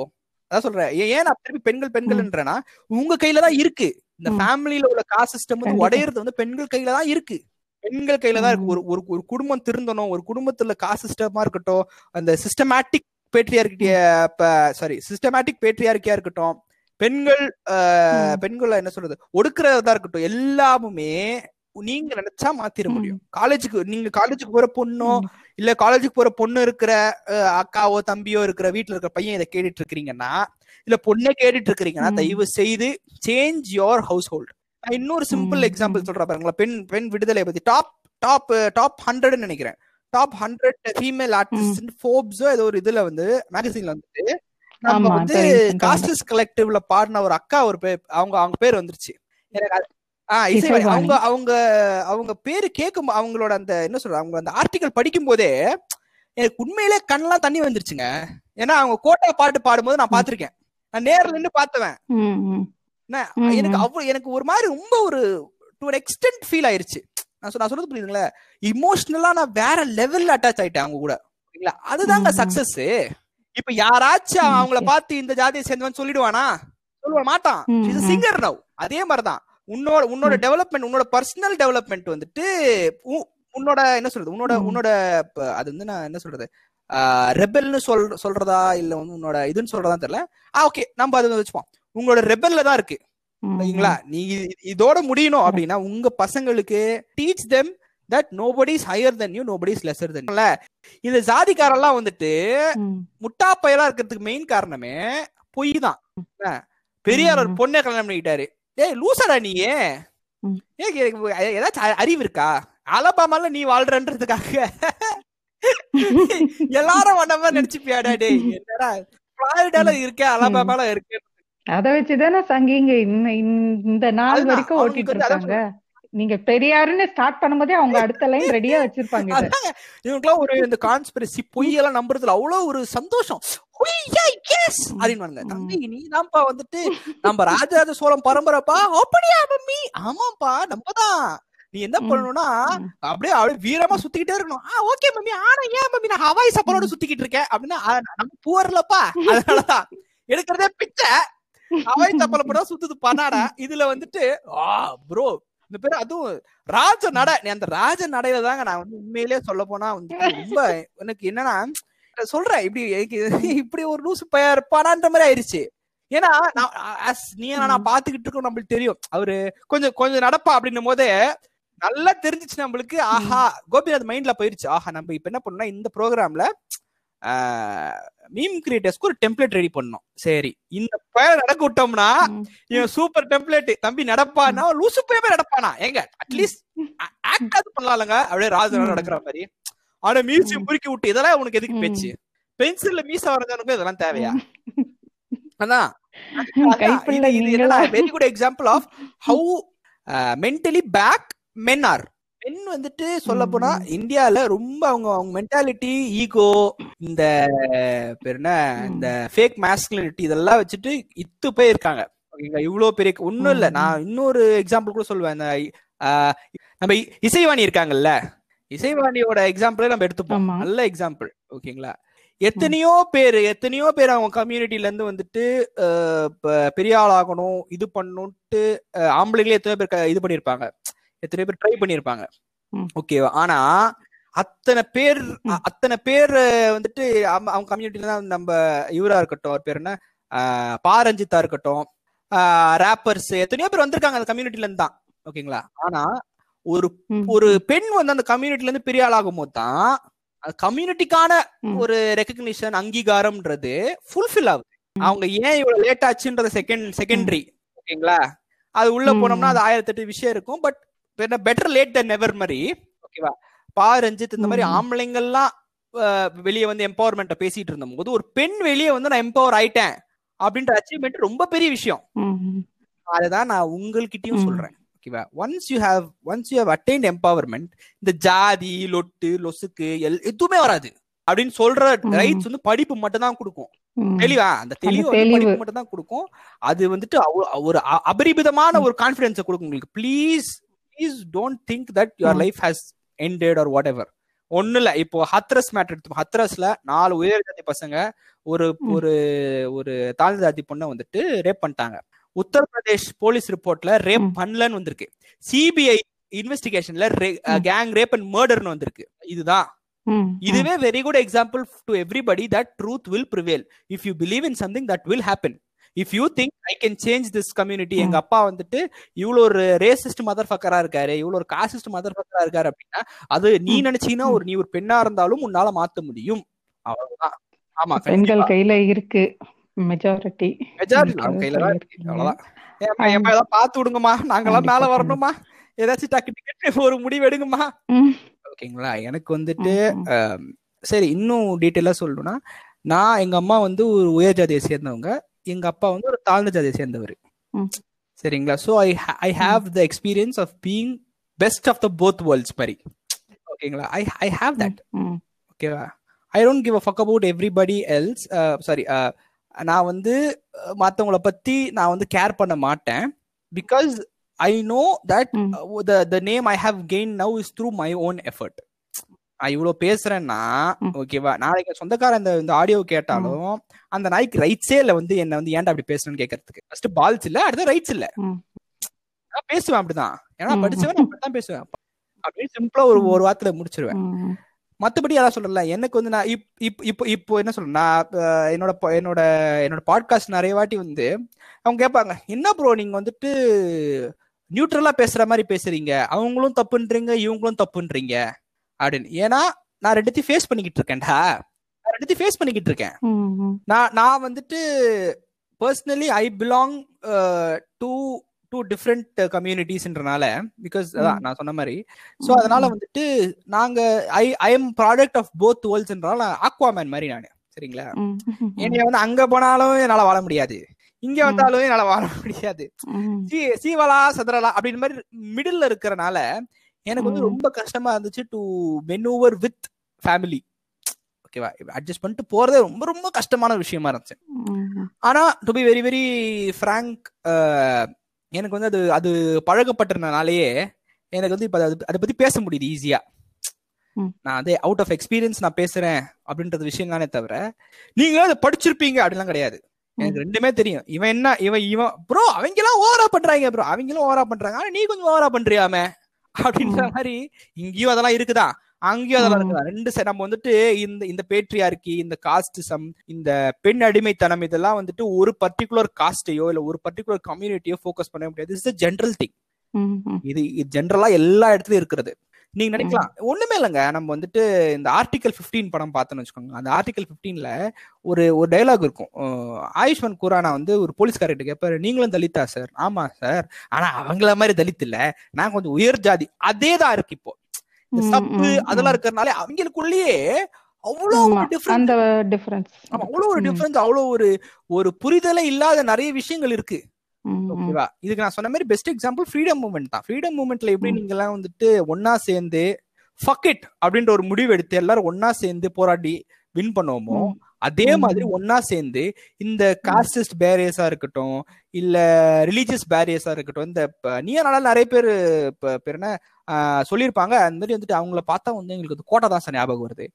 அதான் சொல்றேன் ஏன் நான் திருப்பி பெண்கள்
ம்.
பெண்கள்ன்றேன்னா உங்க கையில தான் இருக்கு இந்த. ஃபேமிலியில உள்ள காசு சிஸ்டம் வந்து. உடையறது வந்து பெண்கள் கையில தான் இருக்கு பெண்கள் கையில தான் இருக்கு. ஒரு ஒரு ஒரு குடும்பம் திருந்தணும் ஒரு குடும்பத்துல காசு சிஸ்டமா இருக்கட்டும் அந்த சிஸ்டமேட்டிக் பேட்ரியார்கிட்டிய சாரி சிஸ்டமேட்டிக் பேட்ரியார்கியா இருக்கட்டும் பெண்கள். பெண்களை என்ன சொல்றது ஒடுக்குறதா இருக்கட்டும் எல்லாமுமே நீங்க நினைச்சா மாத்திர. முடியும் காலேஜுக்கு நீங்க காலேஜுக்கு போற பொண்ணோ. இல்ல காலேஜுக்கு போற பொண்ணு இருக்கிற அக்காவோ தம்பியோ இருக்கிற வீட்டுல இருக்கிற பையன் இதை கேட்டுட்டு இருக்கிறீங்கன்னா இல்ல பொண்ணை கேட்டுட்டு இருக்கிறீங்கன்னா. தயவு செய்து சேஞ்ச் யோர் ஹவுஸ் ஹோல்ட் நான் இன்னொரு சிம்பிள். எக்ஸாம்பிள் சொல்றேன் பாருங்களா பெண் பெண் விடுதலை பத்தி டாப் டாப் டாப் ஹண்ட்ரட்னு நினைக்கிறேன் டாப் ஹண்ட்ரட் ஃபீமேல் ஆர்டிஸ்ட் ஃபோர்ப்ஸோ ஏதோ ஒரு இதுல வந்து மேகசின்ல வந்துட்டு நம்ம வந்து காஸ்டஸ் கலெக்டிவ்ல பாடின ஒரு அக்கா ஒரு பேர் அவங்க அவங்க பேர் வந்துருச்சு. எனக்கு. அவங்க அவங்க அவங்க பேரு கேட்கும் அவங்களோட அந்த என்ன சொல்ற அவங்க அந்த ஆர்டிகல் படிக்கும் போதே எனக்கு உண்மையிலே கண்ணெல்லாம் தண்ணி வந்துருச்சுங்க. ஏன்னா அவங்க கோட்டா பாட்டு பாடும்போது நான் பாத்திருக்கேன் நான் நேர்ல நின்னு பார்த்தவன். எனக்கு. அவ்வளவு எனக்கு ஒரு மாதிரி ரொம்ப ஒரு டு ஒரு எக்ஸ்டென்ட் ஃபீல் ஆயிருச்சு. நான் நான் சொல்றது புரியுதுங்களா? இமோஷனலா நான் வேற லெவல்ல அட்டாச் ஆயிட்டேன் அவங்க கூட. ஓகேங்களா அதுதாங்க. சக்சஸ் இப்ப யாராச்சும் அவங்கள. பார்த்து இந்த ஜாதியை சேர்ந்தவன் சொல்லிடுவானா? சொல்லுவ மாட்டான். சிங்கர் நவ் அதே மாதிரிதான். உன்னோட உன்னோட டெவலப்மெண்ட் உன்னோட பர்சனல் டெவலப்மெண்ட் வந்துட்டு உன்னோட என்ன சொல்றது? உன்னோட. உன்னோட அது வந்து நான் என்ன சொல்றது? ரெபெல்னு சொல் சொல்றதா இல்ல வந்து உன்னோட இதுன்னு சொல்றதா தெரியல. ஆ ஓகே நம்ம அதை வச்சுப்போம். உங்களோட ரெபெல்ல தான் இருக்கு. சரிங்களா இது- இதோட முடியணும் அப்படின்னா உங்க பசங்களுக்கு teach them that nobody is higher than you nobody is lesser than இந்த ஜாதிக்காரெல்லாம் வந்துட்டு
ம்.
முட்டா பயலா இருக்கிறதுக்கு மெயின் காரணமே பொய் தான்? பெரியார் ஒரு. பொண்ணை கல்யாணம் பண்ணிக்கிட்டாரு. டேய் லூசாடா நீ ஏதாச்சும் அறிவு இருக்கா? அலபாமால நீ வாழ்றன்றதுக்காக. எல்லாரும் மாதிரி நினைச்சுப்பியாடா டேய் என்னடா? பிளாரிடால இருக்க அலபாமால இருக்கு.
அத வச்சுதானே சங்கிங்க இன்ன- இந்த நாள் வரைக்கும் ஓட்டிட்டு இருக்காங்க. நீங்க பெரியாருன்னு ஸ்டார்ட் பண்ணும்போதே அவங்க அடுத்த லைன் ரெடியா வச்சிருப்பாங்க
இவங்களுக்குலாம் ஒரு இந்த கான்ஸ்பிரசி பொய்யெல்லாம் நம்புறதுல அவ்வளவு ஒரு சந்தோஷம். எஸ் அப்படின்னு தம்பி நீ தான்ப்பா வந்துட்டு நம்ம ராஜராஜ சோழம் பரம்பரைப்பா? அப்படியா மம்மி? ஆமாப்பா நம்மதான். நீ என்ன. பண்ணணும்னா. அப்படியே அப்படியே வீரமா சுத்திக்கிட்டே இருக்கணும். Ah okay mummy. ஆனா ஏன் மம்மி? நான் ஹவாய் சப்பலோட சுத்திக்கிட்டு இருக்கேன். அப்படின்னா நம்ம பூவர்லப்பா அதனாலதான் எடுக்கிறதே பிச்சை. ஹவாய் சப்பல சுத்துது பண்ணாடா இதுல வந்துட்டு ஆ ப்ரோ இந்த பேரு அதுவும் ராஜ நட அந்த ராஜ நடையில தாங்க நான் வந்து உண்மையிலேயே சொல்ல போனா வந்து ரொம்ப எனக்கு என்னன்னா சொல்றேன் இப்படி இப்படி ஒரு லூசு பையா இருப்பானான்ற மாதிரி ஆயிருச்சு. ஏன்னா நான் நீ நான் பாத்துக்கிட்டு இருக்கோம் நம்மளுக்கு தெரியும். அவரு கொஞ்சம் கொஞ்சம் நடப்பா அப்படின்னும் போதே நல்லா தெரிஞ்சிச்சு நம்மளுக்கு. ஆஹா கோபிநாத் மைண்ட்ல போயிருச்சு. ஆஹா நம்ம இப்ப என்ன பண்ணோம்னா இந்த ப்ரோக்ராம்ல மீம் கிரியேட்டர்ஸ்க்கு ஒரு டெம்ப்ளேட் ரெடி பண்ணோம் சரி இந்த பையன் நடக்க விட்டோம்னா. இவன் சூப்பர் டெம்ப்ளேட் தம்பி நடப்பானா? லூசு பையன் நடப்பானா? ஏங்க அட்லீஸ்ட் ஆக்ட் அது பண்ணலாம்லங்க. அப்படியே ராஜனா. நடக்கிற மாதிரி. ஆனா மியூசியம். முறுக்கி விட்டு இதெல்லாம் உனக்கு எதுக்கு. பேச்சு? பென்சில்ல மீச வரைஞ்சவனுக்கு இதெல்லாம் தேவையா? அதான். Very good example of how mentally back men are பெண் வந்துட்டு சொல்ல போனா. இந்தியால ரொம்ப அவங்க அவங்க மென்டாலிட்டி ஈகோ இந்த பேர் என்ன. இந்த ஃபேக் மேஸ்குலினிட்டி இதெல்லாம் வச்சுட்டு இத்து போய் இருக்காங்க ஓகேங்களா? இவ்வளவு பெரிய ஒண்ணும் இல்ல. நான் இன்னொரு எக்ஸாம்பிள் கூட சொல்லுவேன். இந்த நம்ம இசைவாணி இருக்காங்கல்ல? இசைவாணியோட எக்ஸாம்பிளே நம்ம எடுத்துப்போம். நல்ல எக்ஸாம்பிள் ஓகேங்களா? எத்தனையோ பேர் எத்தனையோ பேர் அவங்க கம்யூனிட்டில இருந்து வந்துட்டு பெரிய ஆள் ஆகணும் இது பண்ணணும்ட்டு அஹ், ஆம்பளைங்களே எத்தனை பேர் இது பண்ணிருப்பாங்க. எத்தனை பேர் ட்ரை பண்ணிருப்பாங்க. ஓகேவா ஆனா அத்தனை பேர் அத்தனை பேர் வந்துட்டு அவங்க கம்யூனிட்டில தான் நம்ம இவரா இருக்கட்டும் அவர் பேர் என்ன? பாரஞ்சித்தா இருக்கட்டும் ரேப்பர்ஸ் எத்தனையோ பேர் வந்திருக்காங்க அந்த கம்யூனிட்டில இருந்து தான். ஓகேங்களா ஆனா ஒரு. ஒரு பெண் வந்து அந்த கம்யூனிட்டில இருந்து பெரிய ஆளாகும் போது தான் கம்யூனிட்டிக்கான. ஒரு ரெகக்னிஷன் அங்கீகாரம்ன்றது ஃபுல்ஃபில் ஆகுது. அவங்க ஏன் இவ்வளவு லேட் ஆச்சுன்றது செகண்ட் செகண்டரி ஓகேங்களா அது உள்ள. போனோம்னா அது ஆயிரத்தி எட்டு விஷயம் இருக்கும். But better late than never மாதிரி ஓகேவா பா ரஞ்சித் இந்த மாதிரி. ஆம்பளைங்கள்லாம் வெளியே வந்து எம்பவர்மெண்ட்டை பேசிட்டு இருந்தபோது ஒரு பெண் வெளியே வந்து நான் எம்பவர் ஆயிட்டேன் அப்படின்ற அச்சீவ்மெண்ட் ரொம்ப பெரிய விஷயம். அதுதான் நான் உங்கள்கிட்டயும். சொல்றேன் ஓகேவா once you have once you have attained empowerment இந்த ஜாதி லொட்டு லொசுக்கு எல் எதுவுமே வராது அப்படின்னு சொல்ற. ரைட்ஸ் வந்து படிப்பு மட்டும் தான் கொடுக்கும். தெளிவா அந்த தெளிவு. படிப்பு மட்டும் தான் கொடுக்கும் அது வந்துட்டு ஒரு அபரிமிதமான ஒரு கான்பிடன்ஸை கொடுக்கும் உங்களுக்கு please please don't think that your. Life has ended or whatever ஒண்ணு இல்ல இப்போ ஹத்ரஸ் மேட்டர் எடுத்து ஹத்ரஸ்ல நாலு உயர் ஜாதி பசங்க ஒரு
ம்.
ஒரு ஒரு தாழ்ந்த ஜாதி பொண்ணை வந்துட்டு ரேப் பண்ணிட்டாங்க உத்தரப்பிரதேஷ் போலீஸ் ரிப்போர்ட்ல ரேப்
ம்.
பண்ணலன்னு வந்திருக்கு சிபிஐ இன்வெஸ்டிகேஷன்ல. கேங் ரேப் அண்ட் மர்டர்னு வந்திருக்கு இதுதான்
ம்.
இதுவே very good example to everybody that truth will prevail if you believe in something that will happen if you think I can change this community எங்க அப்பா வந்துட்டு இவ்வளோ ஒரு ரேசிஸ்ட் மதர் ஃபக்கரா இருக்காரு இவ்வளோ ஒரு காசிஸ்ட் மதர் ஃபக்கரா இருக்காரு அப்படின்னா அது நீ
ம்.
நினைச்சீங்கன்னா ஒரு நீ ஒரு பெண்ணா இருந்தாலும் உன்னால மாத்த முடியும். அவ்வளவுதான். ஆமா
பெண்கள் கையில இருக்கு மெஜாரிட்டி
மெஜாரிட்டி கையில தான் இருக்கு அவ்வளவுதான். ஏம்மா, ஏம்மா, ஏதாவது பார்த்து விடுங்கம்மா நாங்கெல்லாம் மேல வரணுமா? ஏதாச்சும் டக்கு டிக்கெட் ஒரு முடிவு எடுங்கம்மா. ஓகேங்களா? எனக்கு வந்துட்டு சரி இன்னும் டீட்டெயிலா சொல்லணும்னா நான் எங்க அம்மா வந்து ஒரு உயர் ஜாதியை சேர்ந்தவங்க. எங்க அப்பா வந்து ஒரு தாழ்ந்த ஜாதியை சேர்ந்தவர். சரிங்களா? So I I have the experience of being best of the both worlds மாதிரி ஓகேங்களா ஐ ஐ ஹாவ் தட் ஓகேவா I don't give a fuck about everybody else sorry நான் வந்து மற்றவங்கள பத்தி நான் வந்து கேர் பண்ண மாட்டேன். Because I know that the name I have gain now is through my own effort நான் இவ்வளவு பேசுறேன்னா. ஓகேவா நாளைக்கு சொந்தக்காரன் இந்த இந்த ஆடியோ கேட்டாலும் அந்த நாய்க்கு ரைட்ஸே இல்ல வந்து என்ன வந்து ஏன்டா அப்படி பேசுறேன்னு கேட்கறதுக்கு ஃபர்ஸ்ட் பால்ஸ் இல்ல அடுத்து ரைட்ஸ் இல்ல. நான் பேசுவேன் அப்படிதான். ஏன்னா. படிச்சவன் நான் அப்படித்தான் பேசுவேன். அப்படின்னு சிம்பிளா ஒரு ஒரு வார்த்தையில முடிச்சிருவேன். மத்தபடி அதான் சொல்லல எனக்கு வந்து நான் இப் இப் இப்போ இப்போ என்ன சொல்றேன் நான் என்னோட என்னோட என்னோட பாட்காஸ்ட் நிறைய வாட்டி வந்து அவங்க கேட்பாங்க என்ன ப்ரோ நீங்க வந்துட்டு நியூட்ரலா பேசுற மாதிரி பேசுறீங்க? அவங்களும் தப்புன்றீங்க இவங்களும் தப்புன்றீங்க? அப்படின்னு. ஏன்னா நான் ரெண்டுத்தையும் ஃபேஸ் பண்ணிக்கிட்டு இருக்கேன்டா நான் ரெண்டுத்தையும் ஃபேஸ் பண்ணிக்கிட்டு இருக்கேன். நான் நான் வந்துட்டு personally I belong to two different கம்யூனிட்டிஸ்ன்றனால because அதான் நான் சொன்ன மாதிரி. ஸோ அதனால வந்துட்டு நாங்க I I am product of both வேர்ல்ட்ஸ்ன்றனால Aquaman மாதிரி நான். சரிங்களா. என்னைய வந்து அங்க போனாலும் என்னால வாழ முடியாது. இங்க வந்தாலும் என்னால வாழ முடியாது. சீவலா சதுரலா அப்படின்னு மாதிரி மிடில் இருக்கிறனால எனக்கு வந்து. ரொம்ப கஷ்டமா இருந்துச்சு டு மெனூவர் வித் ஃபேமிலி ஓகேவா அட்ஜஸ்ட் பண்ணிட்டு போறதே ரொம்ப ரொம்ப கஷ்டமான விஷயமா இருந்துச்சு. ஆனா to be very very frank எனக்கு வந்து அது அது பழகப்பட்டிருந்தனாலேயே எனக்கு வந்து இப்ப அது அதை பத்தி பேச முடியுது ஈஸியா. நான் அதே அவுட் ஆஃப் எக்ஸ்பீரியன்ஸ் நான் பேசுறேன் அப்படின்றது விஷயம் தானே தவிர நீங்க அதை படிச்சிருப்பீங்க அப்படிலாம் கிடையாது. எனக்கு ரெண்டுமே தெரியும். இவன் என்ன இவன் இவன் ப்ரோ அவங்க எல்லாம் ஓவரா பண்றாங்க ப்ரோ அவங்களும் ஓவரா பண்றாங்க. ஆனா நீ கொஞ்சம் ஓவரா பண்றியாமே? அப்படின்ற மாதிரி இங்கேயும் அதெல்லாம் இருக்குதா? அங்கேயும் அதெல்லாம்
ம்.
இருக்குதா? ரெண்டு நம்ம வந்துட்டு இந்த இந்த பேட்ரியார்கி இந்த காஸ்டிசம் இந்த பெண் அடிமைத்தனம் இதெல்லாம் வந்துட்டு ஒரு பர்டிகுலர் காஸ்டையோ இல்ல ஒரு பர்டிகுலர் கம்யூனிட்டியோ ஃபோக்கஸ் பண்ண முடியாது. இட்ஸ் ஜென்ரல் திங் இது ஜென்ரலா எல்லா இடத்துலயும் இருக்கிறது. நீங்க நினைக்கலாம் ஒண்ணுமே இல்லைங்க. நம்ம வந்துட்டு இந்த ஆர்டிகல் 15 படம் பார்த்தோம்னு வச்சுக்கோங்க. அந்த ஆர்டிகல் 15ல ஒரு ஒரு டயலாக் இருக்கும். ஆயுஷ்மான் குரானா வந்து ஒரு போலீஸ்காரர்கிட்ட கேட்பாரு நீங்களும் தலித்தா சார் ஆமா சார் ஆனா அவங்கள மாதிரி தலித் இல்ல. நான் கொஞ்சம் உயர் ஜாதி. அதே தான் இருக்கு இப்போ. இந்த சப்பு அதெல்லாம். இருக்கிறதுனால அவங்களுக்குள்ளேயே அவ்வளோ டிஃபரன்ஸ்
அந்த டிஃபரன்ஸ்
ஆமா அவ்வளோ ஒரு டிஃபரன்ஸ் அவ்வளோ ஒரு ஒரு புரிதலே இல்லாத நிறைய விஷயங்கள் இருக்கு. ஓகேவா? இதுக்கு நான் சொன்ன மாதிரி பெஸ்ட் எக்ஸாம்பிள் ஃப்ரீடம் மூவ்மெண்ட் தான். ஃப்ரீடம் மூவ்மெண்ட்ல எப்படி. நீங்க எல்லாம் வந்துட்டு ஒன்னா சேர்ந்து ஃபக் இட் அப்படின்ற ஒரு முடிவு எடுத்து எல்லாரும் ஒன்னா சேர்ந்து போராடி வின் பண்ணுவோமோ அதே. மாதிரி ஒன்னா சேர்ந்து இந்த காஸ்டிஸ்ட் பேரியர்ஸா இருக்கட்டும் இல்ல ரிலீஜியஸ் பேரியர்ஸா இருக்கட்டும் இந்த ப- நீ நாளால நிறைய பேர் பேர் என்ன சொல்லியிருப்பாங்க. அந்த மாதிரி வந்துட்டு அவங்கள பார்த்தா வந்து எங்களுக்கு கோட்டை தான் சார் ஞாபகம் வருது.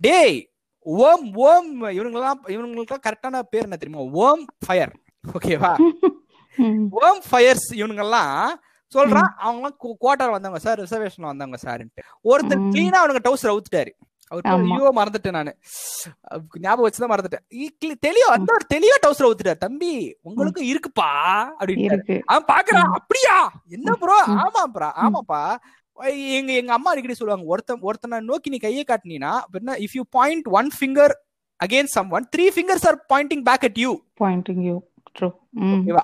டேய் ஓம் ஓம் இவனுங்கெல்லாம் இவனுங்களுக்கு கரெக்டான பேர் என்ன தெரியுமா? ஓம் ஃபயர் ஓகேவா? ஓம் ஃபயர்ஸ் இவனுங்கெல்லாம் சொல்றான் அவங்க கோட்டார் வந்தவங்க சார் ரிசர்வேஷன் வந்தவங்க சார்ன்ட்டு ஒருத்தர். கிளீனா அவனுங்க டவுசர் அவுத்துட்டாரு அவர் பேர்
ஆமா.
ஐயோ மறந்துட்டேன் நானு. ஞாபகம் வச்சுதான் மறந்துட்டேன். தெளிவா அந்த ஒரு தெளிவா டவுசர் அவுத்துட்டாரு தம்பி உங்களுக்கு இருக்குப்பா அப்படின்னு அவன் பாக்குறான். அப்படியா? என்ன ப்ரோ
ம்.
ஆமாப்பா. ஆமாப்பா எங்க எங்க அம்மா அடிக்கடி சொல்லுவாங்க ஒருத்தன் ஒருத்தனை நோக்கி நீ கையை காட்டினீனா என்ன if you point one finger against someone three fingers are pointing back at you
pointing you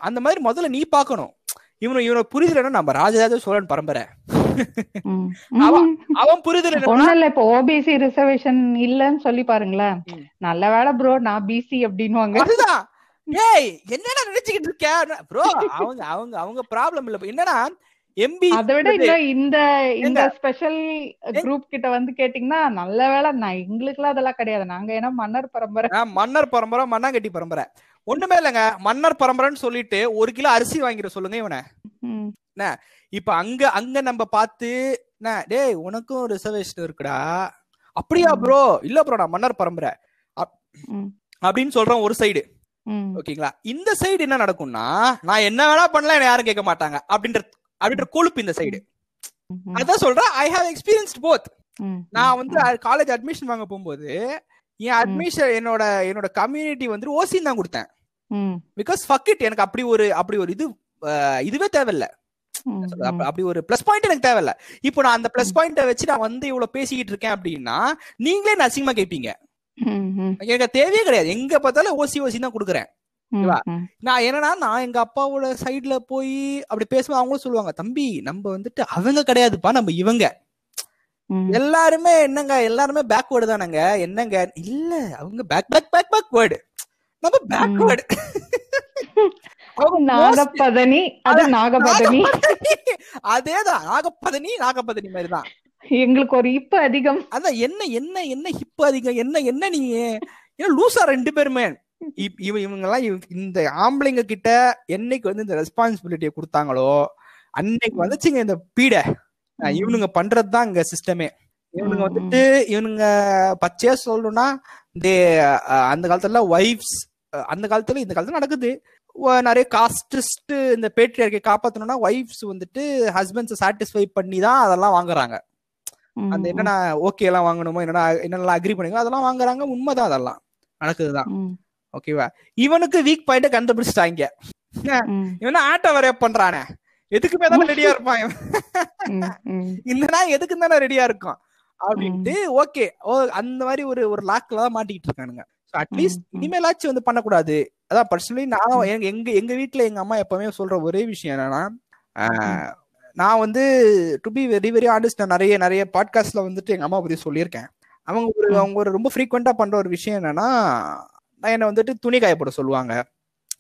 அந்த மாதிரி முதல்ல நீ பார்க்கணும். இவனு இவனை புரிதல் நம்ம ராஜராஜ சோழன் பரம்பரை. அவன் புரிதல்
ஒண்ணும் இல்ல இப்ப ஓபிசி ரிசர்வேஷன் இல்லன்னு சொல்லி பாருங்களேன். நல்ல வேலை ப்ரோ நான் பிசி அப்படின்னுவாங்க.
அதுதான். ஏய் என்னடா நினைச்சுக்கிட்டு இருக்க? ப்ரோ அவங்க அவங்க அவங்க ப்ராப்ளம் இல்ல. என்னன்னா எம்பி
அதை விட இந்த இந்த? ஸ்பெஷல் குரூப் கிட்ட வந்து கேட்டீங்கன்னா நல்ல வேலை நான் எங்களுக்குலாம் அதெல்லாம் கிடையாது. நாங்க ஏன்னா மன்னர் பரம்பரை.
மன்னர் பரம்பரை மண்ணாங்கட்டி பரம்பரை. ஒண்ணுமே இல்லைங்க. மன்னர் பரம்பரைன்னு சொல்லிட்டு ஒரு கிலோ அரிசி வாங்கிட சொல்லுங்க இவனை. இப்ப அங்க அங்க நம்ம பார்த்து டேய் உனக்கும் ரிசர்வேஷன் இருக்குடா. அப்படியா. ப்ரோ இல்ல ப்ரோ நான் மன்னர் பரம்பரை. அப்படின்னு சொல்றோம் ஒரு சைடு ஓகேங்களா? இந்த சைடு என்ன நடக்கும்னா நான் என்ன வேணா பண்ணலாம் என்ன யாரும் கேட்க மாட்டாங்க. அப்படின்ற அப்படின்ற கொழுப்பு இந்த சைடு அதான் சொல்றேன். ஐ ஹாவ் எக்ஸ்பீரியன்ஸ்ட் போத் நான் வந்து காலேஜ் அட்மிஷன் வாங்க போகும்போது என் அட்மிஷன் என்னோட என்னோட கம்யூனிட்டி வந்து ஓசி தான் கொடுத்தேன். பிகாஸ் ஃபக் இட் எனக்கு அப்படி ஒரு அப்படி ஒரு இது இதுவே தேவையில்ல. அப்படி ஒரு பிளஸ் பாயிண்ட் எனக்கு தேவையில்ல. இப்போ நான் அந்த பிளஸ் பாயிண்ட வச்சு நான் வந்து இவ்வளவு பேசிக்கிட்டு இருக்கேன் அப்படின்னா நீங்களே நான் அசிங்கமா கேட்பீங்க எனக்கு தேவையே கிடையாது. எங்க பார்த்தாலும் ஓசி ஓசி தான் கொடுக்குறேன். நான் என்னன்னா நான் எங்க அப்பாவோட சைடுல போய் அப்படி பேசும்போது அவங்களும் சொல்லுவாங்க தம்பி நம்ம வந்துட்டு அவங்க கிடையாதுப்பா நம்ம இவங்க. எல்லாருமே என்னங்க எல்லாருமே பேக்வேர்டு தானங்க. என்னங்க? இல்ல அவங்க பேக் பேக் பேக் பேக்வேர்டு நம்ம பேக்வேர்டு
நாகப்பதனி அது நாகபதனி
அதேதான் நாகப்பதனி நாகப்பதனி மாதிரிதான்.
எங்களுக்கு ஒரு இப்ப அதிகம்.
அதான் என்ன என்ன என்ன ஹிப் அதிகம் என்ன என்ன நீ? ஏன்னா லூசா ரெண்டு பேருமே? இவ இவங்க எல்லாம் இந்த ஆம்பளைங்க கிட்ட என்னைக்கு வந்து இந்த ரெஸ்பான்சிபிலிட்டியை கொடுத்தாங்களோ அன்னைக்கு வந்துச்சுங்க இந்த பீடை. இவனுங்க பண்றதுதான் இங்க சிஸ்டமே இவனுங்க வந்துட்டு இவனுங்க பச்சையா சொல்லணும்னா தே அந்த காலத்துல ஒய்ஃப்ஸ் அந்த காலத்துல இந்த காலத்துல நடக்குது. நிறைய காஸ்டிஸ்ட் இந்த பேட்ரியார்க்கை காப்பாத்தணும்னா ஒய்ஃப்ஸ் வந்துட்டு ஹஸ்பண்ட்ஸ் சாட்டிஸ்ஃபை பண்ணி தான் அதெல்லாம் வாங்குறாங்க. அந்த என்னென்ன ஓகே எல்லாம் வாங்கணுமோ என்னென்ன என்னெல்லாம் அக்ரி பண்ணுங்க அதெல்லாம் வாங்குறாங்க. உண்மைதான் அதெல்லாம். நடக்குதுதான். ஓகேவா இவனுக்கு வீக் பாயிண்ட் கண்டுபிடிச்சிட்டாங்க. இவனா ஆட்டோ வரைய பண்றானே? எதுக்குமே தானே ரெடியா இருப்பான் இவன்.
ம், ம்,
இல்லனா எதுக்கு தானே ரெடியா இருக்கும் அப்படின்ட்டு ஓகே. ஓ அந்த மாதிரி ஒரு ஒரு லாக்ல தான் மாட்டிக்கிட்டு இருக்கானுங்க. அட்லீஸ்ட். இனிமேலாச்சும் வந்து பண்ணக்கூடாது. அதான் பர்சனலி நான் எங்க எங்க வீட்ல எங்க அம்மா எப்பவுமே சொல்ற ஒரே விஷயம் என்னன்னா நான் வந்து to be very very honest நான் நிறைய நிறைய பாட்காஸ்ட்ல வந்துட்டு எங்க அம்மா பத்தி சொல்லியிருக்கேன். அவங்க ஒரு. அவங்க ஒரு ரொம்ப ஃப்ரீக்வெண்டா பண்ற ஒரு விஷயம் என்னன்னா நான் என்ன வந்துட்டு துணி காய போட சொல்லுவாங்க.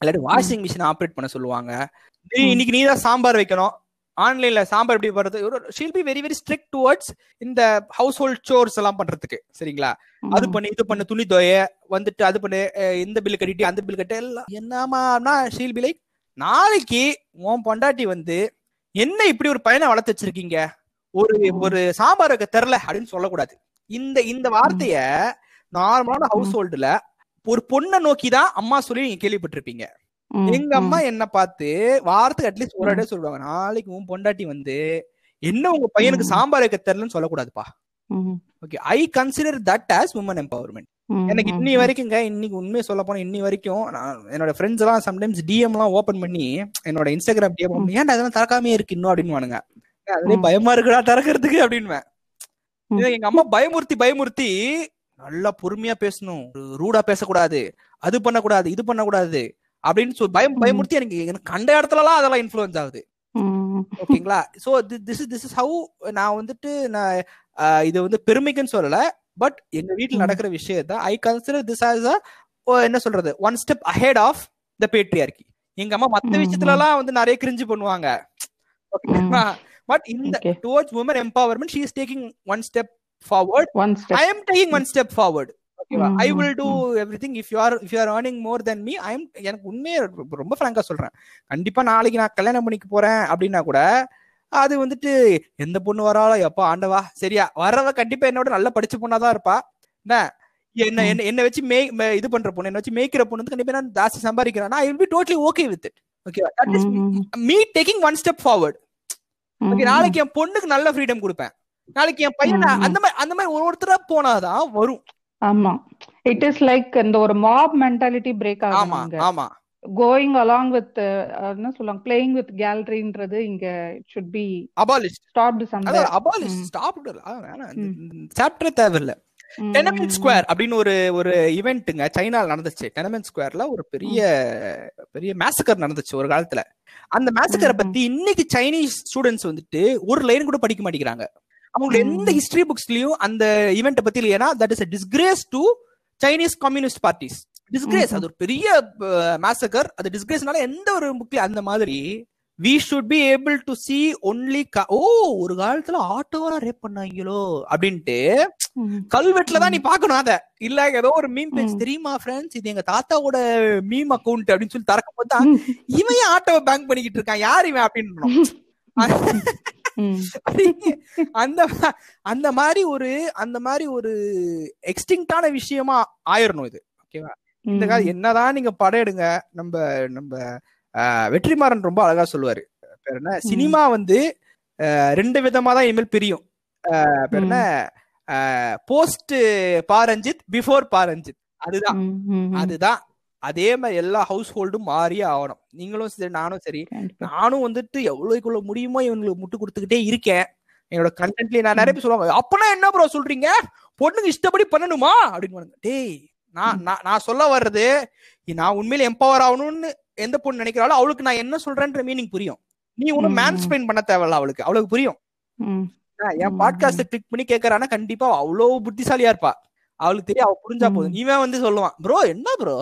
இல்லாட்டி வாஷிங் மிஷின் ஆப்ரேட் பண்ண சொல்லுவாங்க. நீ. இன்னைக்கு நீ தான் சாம்பார் வைக்கணும். ஆன்லைன்ல சாம்பார் எப்படி பண்றது? She'll be very very strict towards இந்த ஹவுஸ் ஹோல்ட் சோர்ஸ் எல்லாம் பண்றதுக்கு சரிங்களா? அது பண்ணி இது பண்ணு துணி தோய வந்துட்டு அது பண்ணு இந்த பில் கட்டிட்டு அந்த பில் கட்ட எல்லாம் என்னமானா ஷீல் பி லைக் நாளைக்கு உன் பொண்டாட்டி வந்து என்ன இப்படி ஒரு பையனை வளர்த்து வச்சிருக்கீங்க? ஒரு. ஒரு சாம்பார் வைக்க தெரில அப்படின்னு சொல்லக்கூடாது. இந்த இந்த வார்த்தைய நார்மலான ஹவுஸ் ஹோல்டுல ஒரு பொண்ணை நோக்கி தான் அம்மா சொல்லி நீங்க கேள்விப்பட்டிருப்பீங்க. எங்க அம்மா என்ன பார்த்து வாரத்துக்கு அட்லீஸ்ட் ஒரு
ம்.
அடைய சொல்லுவாங்க. நாளைக்கு உன் பொண்டாட்டி வந்து என்ன உங்க பையனுக்கு. சாம்பார் வைக்க தெரியலன்னு சொல்லக்கூடாதுப்பா. Okay I consider that as woman empowerment எனக்கு இன்னி வரைக்குங்க இன்னைக்கு உண்மையை சொல்ல போனா இன்னி வரைக்கும் நான் என்னோட ஃப்ரெண்ட்ஸ் எல்லாம் சம்டைம்ஸ் டிஎம் எல்லாம் ஓபன் பண்ணி என்னோட இன்ஸ்டாகிராம் டிஎம். ஏன்டா அதெல்லாம் திறக்காமே இருக்கு இன்னும் அப்படின்னுவானுங்க. அதுலயே
ம்.
பயமா இருக்குடா திறக்கிறதுக்கு. இதை எங்க அம்மா பயமுறுத்தி பயமுறுத்தி நல்லா பொறுமையா பேசணும். ரூடா பேசக்கூடாது. அது பண்ணக்கூடாது இது பண்ணக்கூடாது. அப்படின்னு சொல்லி பயம். பயமுறுத்தி எனக்கு எனக்கு கண்ட இடத்துலலாம் அதெல்லாம் இன்ஃப்ளூயன்ஸ் ஆகுது. ஓகேங்களா? So this is this is how நான் வந்துட்டு நான் இது வந்து பெருமைக்குன்னு சொல்லல பட் எங்க வீட்ல
ம்.
நடக்கிற விஷயத்த I consider this as a என்ன சொல்றது? One step ahead of the patriarchy எங்க அம்மா மத்த விஷயத்துல எல்லாம் வந்து நிறைய கிரிஞ்சு பண்ணுவாங்க. பட் இந்த. Towards woman empowerment she is taking one step forward
One step.
I am taking one step forward ஓகேவா? I will do everything if you are if you are earning more than me I எனக்கு உண்மையே ரொம்ப- ஃப்ராங்கா சொல்றேன். கண்டிப்பா நாளைக்கு நான் கல்யாணம் பண்ணிக்க போறேன் அப்படின்னா கூட அது வந்துட்டு எந்த பொண்ணு வராளோ எப்பா ஆண்டவா சரியா? வரவ கண்டிப்பா என்னோட நல்லா படிச்ச பொண்ணாதான் இருப்பா. என்ன? என்ன. என்ன என்ன வச்சு மே இது பண்ற பொண்ணு என்ன வச்சு மேய்க்கிற பொண்ணு கண்டிப்பா நான் ஜாஸ்தி சம்பாதிக்கிறேன் I will be totally okay with it ஓகேவா? That is
hmm,
taking one step forward okay நாளைக்கு என் பொண்ணுக்கு நல்ல ஃப்ரீடம் கொடுப்பேன். நாளைக்கு என் பையன். அந்த மாதிரி அந்த மாதிரி ஒரு ஒருத்தரா போனாதான் வரும்.
ஆமா. இட் இஸ் லைக் இந்த ஒரு மாப் மென்டாலிட்டி பிரேக் ஆகுங்க
ஆமா
கோயிங் அலாங் வித் என்ன சொல்லுவாங்க? பிளேயிங் வித் கேலரின்றது இங்க should be
abolish
stopped somewhere
abolish
hmm.
Stop chapter தேவையில்ல.
ம்,
டெனமெண்ட் ஸ்கொயர் அப்படின்னு ஒரு ஒரு ஈவெண்ட்டுங்க சைனால நடந்துச்சு. டெனமெண்ட் ஸ்கொயர்ல ஒரு பெரிய பெரிய மேசக்கர் நடந்துச்சு ஒரு காலத்துல. அந்த மேசக்கரை பத்தி இன்னைக்கு சைனீஸ் ஸ்டூடெண்ட்ஸ் வந்துட்டு ஒரு லைன் கூட படிக்க மாட்டேங்கிறாங்க. அவங்களோட எந்த. ஹிஸ்டரி புக்ஸ்லயும் அந்த ஈவெண்ட்டை பத்தி இல்லையா? That is disgrace to Chinese communist parties disgrace அது ஒரு பெரிய மேசக்கர் அது டிஸ்கிரேஸ்னால எந்த ஒரு புக்லயும் அந்த மாதிரி we should be able to see only oh ஒரு காலத்துல ஆட்டோவெல்லாம் ரேப் பண்ணாங்களோ அப்படின்ட்டு கல்வெட்டுல தான் நீ பாக்கணும் அத. இல்ல ஏதோ ஒரு மீம் பேஜ். தெரியுமா ஃப்ரெண்ட்ஸ் இது எங்க தாத்தாவோட மீம் அக்கவுண்ட் அப்படின்னு சொல்லி திறக்கும் போது இவன் ஆட்டோவை பேங்க் பண்ணிக்கிட்டு இருக்கான்? யார் இவன் அப்படின்னு அந்த அந்த மாதிரி ஒரு அந்த மாதிரி ஒரு எக்ஸ்டிங்டான விஷயமா ஆயிரணும் இது ஓகேவா? இந்த காலம் என்னதான் நீங்க படம் எடுங்க நம்ம நம்ம வெற்றிமாறன் ரொம்ப அழகா சொல்லுவாரு. பேர் என்ன? சினிமா வந்து ரெண்டு விதமா தான் இனிமேல் பிரியும். பேர் என்ன? போஸ்ட் பாரஞ்சித் பிஃபோர் பாரஞ்சித் அதுதான். அதுதான். அதே மாதிரி எல்லா ஹவுஸ் ஹோல்டும் மாறியே ஆகணும். நீங்களும் சரி நானும் சரி. நானும் வந்துட்டு எவ்வளவுக்கு எவ்வளவு முடியுமோ இவங்களுக்கு முட்டு கொடுத்துக்கிட்டே இருக்கேன். என்னோட கண்டென்ட்லயே நான் நிறைய பேர் சொல்லுவாங்க அப்பனா என்ன ப்ரோ சொல்றீங்க? பொண்ணுங்க இஷ்டப்படி பண்ணணுமா? அப்படின்னு டேய் நான் நான் சொல்ல வர்றது நான் உண்மையில எம்பவர் ஆகணும்னு எந்த பொண்ணு நினைக்கிறாளோ அவளுக்கு நான் என்ன சொல்றேன்ற மீனிங் புரியும். நீ ஒன்னும்
ம்.
மேன் ஸ்பெயின் பண்ண தேவையில்ல அவளுக்கு. அவளுக்கு புரியும். என். பாட்காஸ்ட கிளிக் பண்ணி கேக்குறானா கண்டிப்பா அவ்வளவு புத்திசாலியா இருப்பா. அவளுக்கு தெரியும் அவ புரிஞ்சா. போதும். இவன் வந்து சொல்லுவான் ப்ரோ என்ன ப்ரோ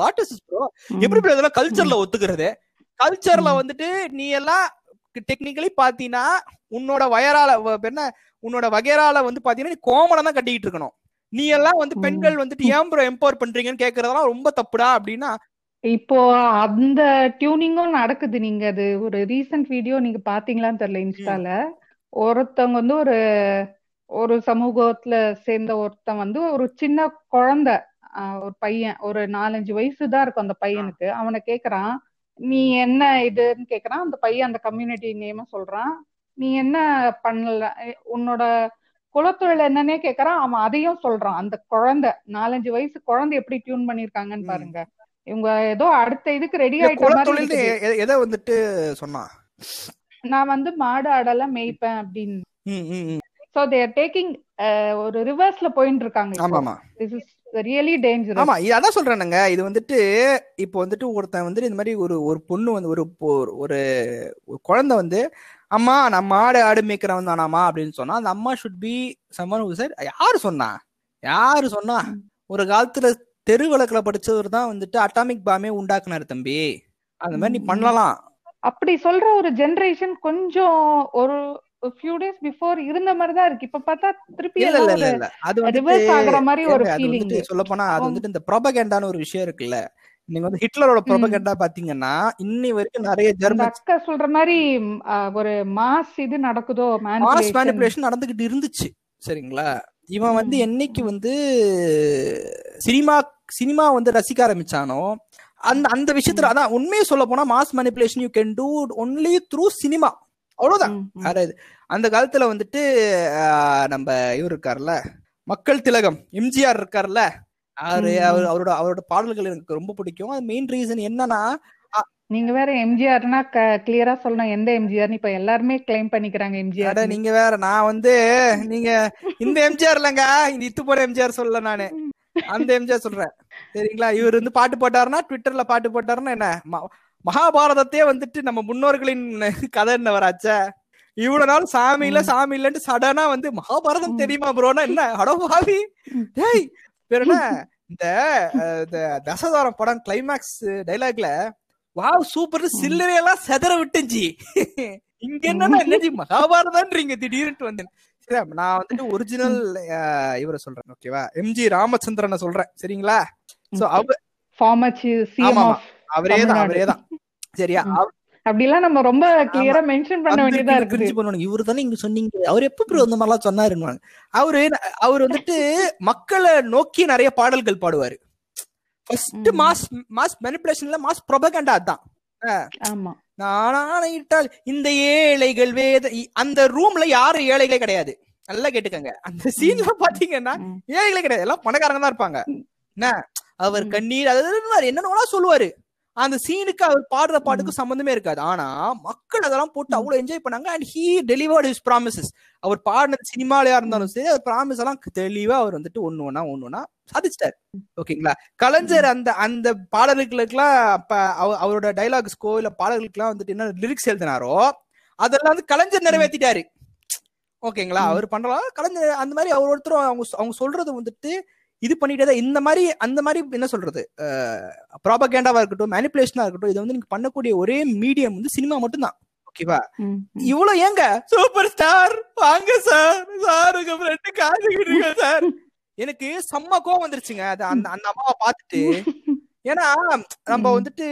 வாட் இஸ் ப்ரோ. எப்படி bro இதெல்லாம் கல்ச்சர்ல ஒத்துக்கிறது? கல்ச்சர்ல. வந்துட்டு நீ எல்லாம் டெக்னிக்கலி பாத்தீங்கன்னா உன்னோட வயரால என்ன? உன்னோட வகைரால வந்து பாத்தீங்கன்னா நீ கோமணம் தான் கட்டிக்கிட்டு இருக்கணும். நீ எல்லாம் வந்து. பெண்கள் வந்துட்டு ஏன் ப்ரோ எம்பவர் பண்றீங்கன்னு கேக்குறதெல்லாம் ரொம்ப தப்புடா அப்படின்னா
இப்போ அந்த டியூனிங்கும் நடக்குது. நீங்க அது ஒரு ரீசன்ட் வீடியோ நீங்க பாத்தீங்களான்னு தெரியல இன்ஸ்டால. ஒருத்தவங்க வந்து ஒரு ஒரு சமூகத்துல சேர்ந்த ஒருத்தன் வந்து ஒரு சின்ன குழந்தை ஒரு பையன் ஒரு நாலஞ்சு வயசு தான் இருக்கும் அந்த பையனுக்கு. அவனை கேக்குறான் நீ என்ன இதுன்னு கேக்குறான். அந்த பையன் அந்த கம்யூனிட்டி நேம சொல்றான். நீ என்ன பண்ணல? உன்னோட குலத்தொழில் என்னன்னே கேக்குறான். அவன் அதையும் சொல்றான். அந்த குழந்தை நாலஞ்சு வயசு குழந்தை எப்படி டியூன் பண்ணிருக்காங்கன்னு. பாருங்க. இவங்க ஏதோ அடுத்த இதுக்கு ரெடி ஆயிட்ட
எதை வந்துட்டு சொன்னா?
நான் வந்து மாடு ஆடெல்லாம் மேய்ப்பேன் அப்படின்னு. சோ தேர் டேக்கிங் ஒரு ரிவர்ஸ்ல போயிட்டு இருக்காங்க
ஆமா ஆமா
திஸ் இஸ் ரியலி டேஞ்சரஸ்
ஆமா இது அதான் சொல்றேனுங்க. இது வந்துட்டு இப்போ வந்துட்டு ஒருத்தன் வந்துட்டு இந்த மாதிரி ஒரு ஒரு பொண்ணு வந்து ஒரு ஒரு- குழந்தை வந்து அம்மா நான் மாடு ஆடு மேய்க்கிறவன் தானாமா அப்படின்னு சொன்னா அந்த அம்மா ஷுட் பி சம்மன் சார் யாரு சொன்னா? யாரு சொன்னா? ஒரு காலத்துல தெரு விளக்குல படிச்சவர் தான் வந்துட்டு அட்டாமிக் பாமே உண்டாக்குனாரு தம்பி. அந்த மாதிரி நீ. பண்ணலாம்.
அப்படி சொல்ற ஒரு ஜெனரேஷன் கொஞ்சம் ஒரு ஃபியூ டேஸ் பிஃபோர் இருந்த மாதிரி தான் இருக்கு. இப்ப பார்த்தா திருப்பி
இல்ல இல்ல இல்ல அது
ரிவர்ஸ் ஆகுற மாதிரி ஒரு ஃபீலிங்
சொல்ல போனா அது. வந்துட்டு இந்த ப்ரொபகேண்டான ஒரு விஷயம் இருக்குல்ல. நீங்க வந்து ஹிட்லரோட ப்ரொபகேண்டா பாத்தீங்கன்னா இன்னி வரைக்கும் நிறைய ஜெர்மன்
அக்கா சொல்ற மாதிரி ஒரு மாஸ் இது நடக்குதோ
மாஸ்
manipulation.
மேனிபுலேஷன் நடந்துகிட்டு இருந்துச்சு. சரிங்களா? இவன் வந்து. என்னைக்கு வந்து சினிமா சினிமா வந்து ரசிக்க ஆரம்பிச்சானோ அந்த அந்த விஷயத்துல அதான் உண்மையை சொல்ல போனா mass manipulation you can do only through cinema அவ்வளவுதான். வேற இது. அந்த காலத்துல வந்துட்டு நம்ம இவர் இருக்கார்ல மக்கள் திலகம் எம்ஜிஆர் இருக்கார்ல அவரு அவர். அவரோட அவரோட பாடல்கள் எனக்கு ரொம்ப பிடிக்கும். அது மெயின் ரீசன் என்னன்னா
நீங்க வேற எம்ஜிஆர்னா கிளியரா சொல்லணும் எந்த எம்ஜிஆர் இப்ப எல்லாருமே கிளைம் பண்ணிக்கிறாங்க எம்ஜிஆர்.
நீங்க வேற நான் வந்து நீங்க இந்த எம்ஜிஆர் இல்லங்க இந்த இத்து போற எம்ஜிஆர் சொல்லல நானு. அந்த எம்ஜிஆர் சொல்றேன். சரிங்களா? இவர் வந்து பாட்டு போட்டாருன்னா ட்விட்டர்ல பாட்டு போட்டாருன்னா என்ன? மகாபாரதத்தையே வந்துட்டு நம்ம முன்னோர்களின் கதை என்ன வராச்சே? இவ்வளவு நாள் சாமி இல்ல சாமி இல்லன்ட்டு சடனா வந்து மகாபாரதம். தெரியுமா ப்ரோனா என்ன? அடோ பாவி. டேய் பேர் என்ன? இந்த தசதாரம் படம் கிளைமேக்ஸ் டைலாக்ல வாவ் சூப்பர் சில்லறையெல்லாம் செதற விட்டுஞ்சி இங்க என்னன்னா என்னஜி மகாபாரதம்ன்றீங்க? திடீர்னு வந்தேன். சரி நான் வந்துட்டு ஒரிஜினல் இவரை சொல்றேன் ஓகேவா எம்ஜி ராமச்சந்திரனை சொல்றேன். சரிங்களா? சோ அவ அவரே தான். அவரே தான். சரியா.
அப்படிலாம் நம்ம ரொம்ப கிளியரா மென்ஷன் பண்ண வேண்டியதா
கிரிஞ்சு பண்ணுவாங்க இவரு தானே இங்க சொன்னீங்க. அவர் எப்ப ப்ரோ இந்த மாதிரிலாம் சொன்னாருன்னு அவரு அவர் வந்துட்டு மக்களை நோக்கி நிறைய பாடல்கள் பாடுவாரு. ஃபர்ஸ்ட். மாஸ் மாஸ் மேனிபுலேஷன்ல மாஸ் ப்ரொபகண்டா அதான்.
ஆமா.
நானாயிட்டால் இந்த ஏழைகள் வேத அந்த ரூம்ல யாரும் ஏழைகளே கிடையாது. நல்லா கேட்டுக்கங்க. அந்த சீன்ல பாத்தீங்கன்னா. ஏழைகளே கிடையாது. எல்லாம் பணக்காரங்க தான் இருப்பாங்க. என்ன? அவர். கண்ணீர் அதாவது என்னென்ன சொல்லுவாரு. அந்த சீனுக்கு அவர் பாடுற பாட்டுக்கு சம்பந்தமே இருக்காது. ஆனா மக்கள் அதெல்லாம் போட்டு. அவ்வளவு என்ஜாய் பண்ணாங்க. And he delivered his promises அவர் பாடினது சினிமாலயா இருந்தாலும் சரி அவர் ப்ராமிஸ் எல்லாம் தெளிவா அவர் வந்துட்டு ஒண்ணு ஒண்ணா ஒண்ணு ஒண்ணா சாதிச்சிட்டாரு. ஓகேங்களா? கலைஞர் அந்த அந்த அவ- அவரோட டைலாக்ஸ்க்கோ இல்ல பாடல்களுக்கெல்லாம் வந்துட்டு என்ன லிரிக்ஸ் எழுதினாரோ அதெல்லாம் வந்து கலைஞர் நிறைவேற்றிட்டாரு ஓகேங்களா. அவர் பண்றலாம் கலைஞர் அந்த மாதிரி அவர் ஒருத்தரும் அவங்க அவங்க சொல்றது வந்துட்டு இது பண்ணிட்டே தான் இந்த மாதிரி அந்த மாதிரி என்ன சொல்றது? ப்ராபகேண்டாவா இருக்கட்டும் மேனிப்புலேஷனா இருக்கட்டும் இது வந்து நீங்க பண்ணக்கூடிய ஒரே மீடியம் வந்து சினிமா மட்டும்தான். ஓகேவா. இவ்வளவு ஏங்க? சூப்பர் ஸ்டார் வாங்க சார் சார் உங்க ஃப்ரெண்டு காத்துக்கிட்டு சார் எனக்கு செம்ம கோவம் வந்துருச்சுங்க. அது அந்த அந்த அம்மாவை பார்த்துட்டு. ஏன்னா நம்ம. வந்துட்டு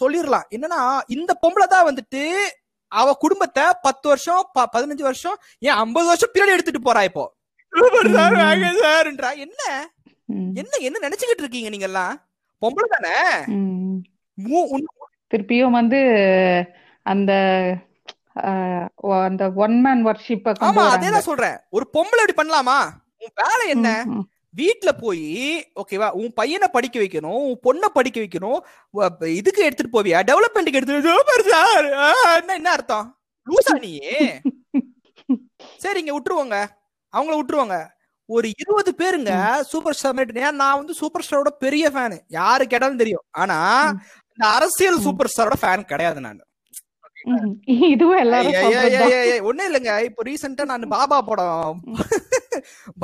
சொல்லிடலாம். என்னன்னா இந்த பொம்பளை தான் வந்துட்டு அவ குடும்பத்தை பத்து வருஷம் பதினஞ்சு வருஷம் ஏன் ஐம்பது வருஷம் பின்னாடி எடுத்துட்டு போறா இப்போ. என்ன? என்ன என்ன நினைச்சுக்கிட்டு இருக்கீங்க நீங்க எல்லாம் பொம்பளை தானே?
திருப்பியும் வந்து அந்த அந்த ஒன் மேன் வர்ஷிப்ப
ஆமா
வராங்க
அதேதான் சொல்றேன். ஒரு பொம்பளை இப்படி பண்ணலாமா? உன் வேலை என்ன. வீட்ல போய் ஓகேவா உன் பையனை படிக்க வைக்கணும் உன் பொண்ணை படிக்க வைக்கணும் இதுக்கு எடுத்துட்டு போவியா? டெவலப்மெண்ட்டுக்கு எடுத்துட்டு என்ன அர்த்தம்? லூசா நீ சரிங்க விட்டுருவோங்க. அவங்கள விட்டுருவாங்க. ஒரு இருபது பேருங்க சூப்பர் ஸ்டார் ஏன் நான் வந்து சூப்பர் ஸ்டாரோட பெரிய ஃபேனு யாரு கேட்டாலும் தெரியும். ஆனா. இந்த அரசியல். சூப்பர் ஸ்டாரோட ஃபேன் கிடையாது நான் ஒண்ணும் இல்லைங்க இப்போ ரீசெண்டா நான். பாபா படம்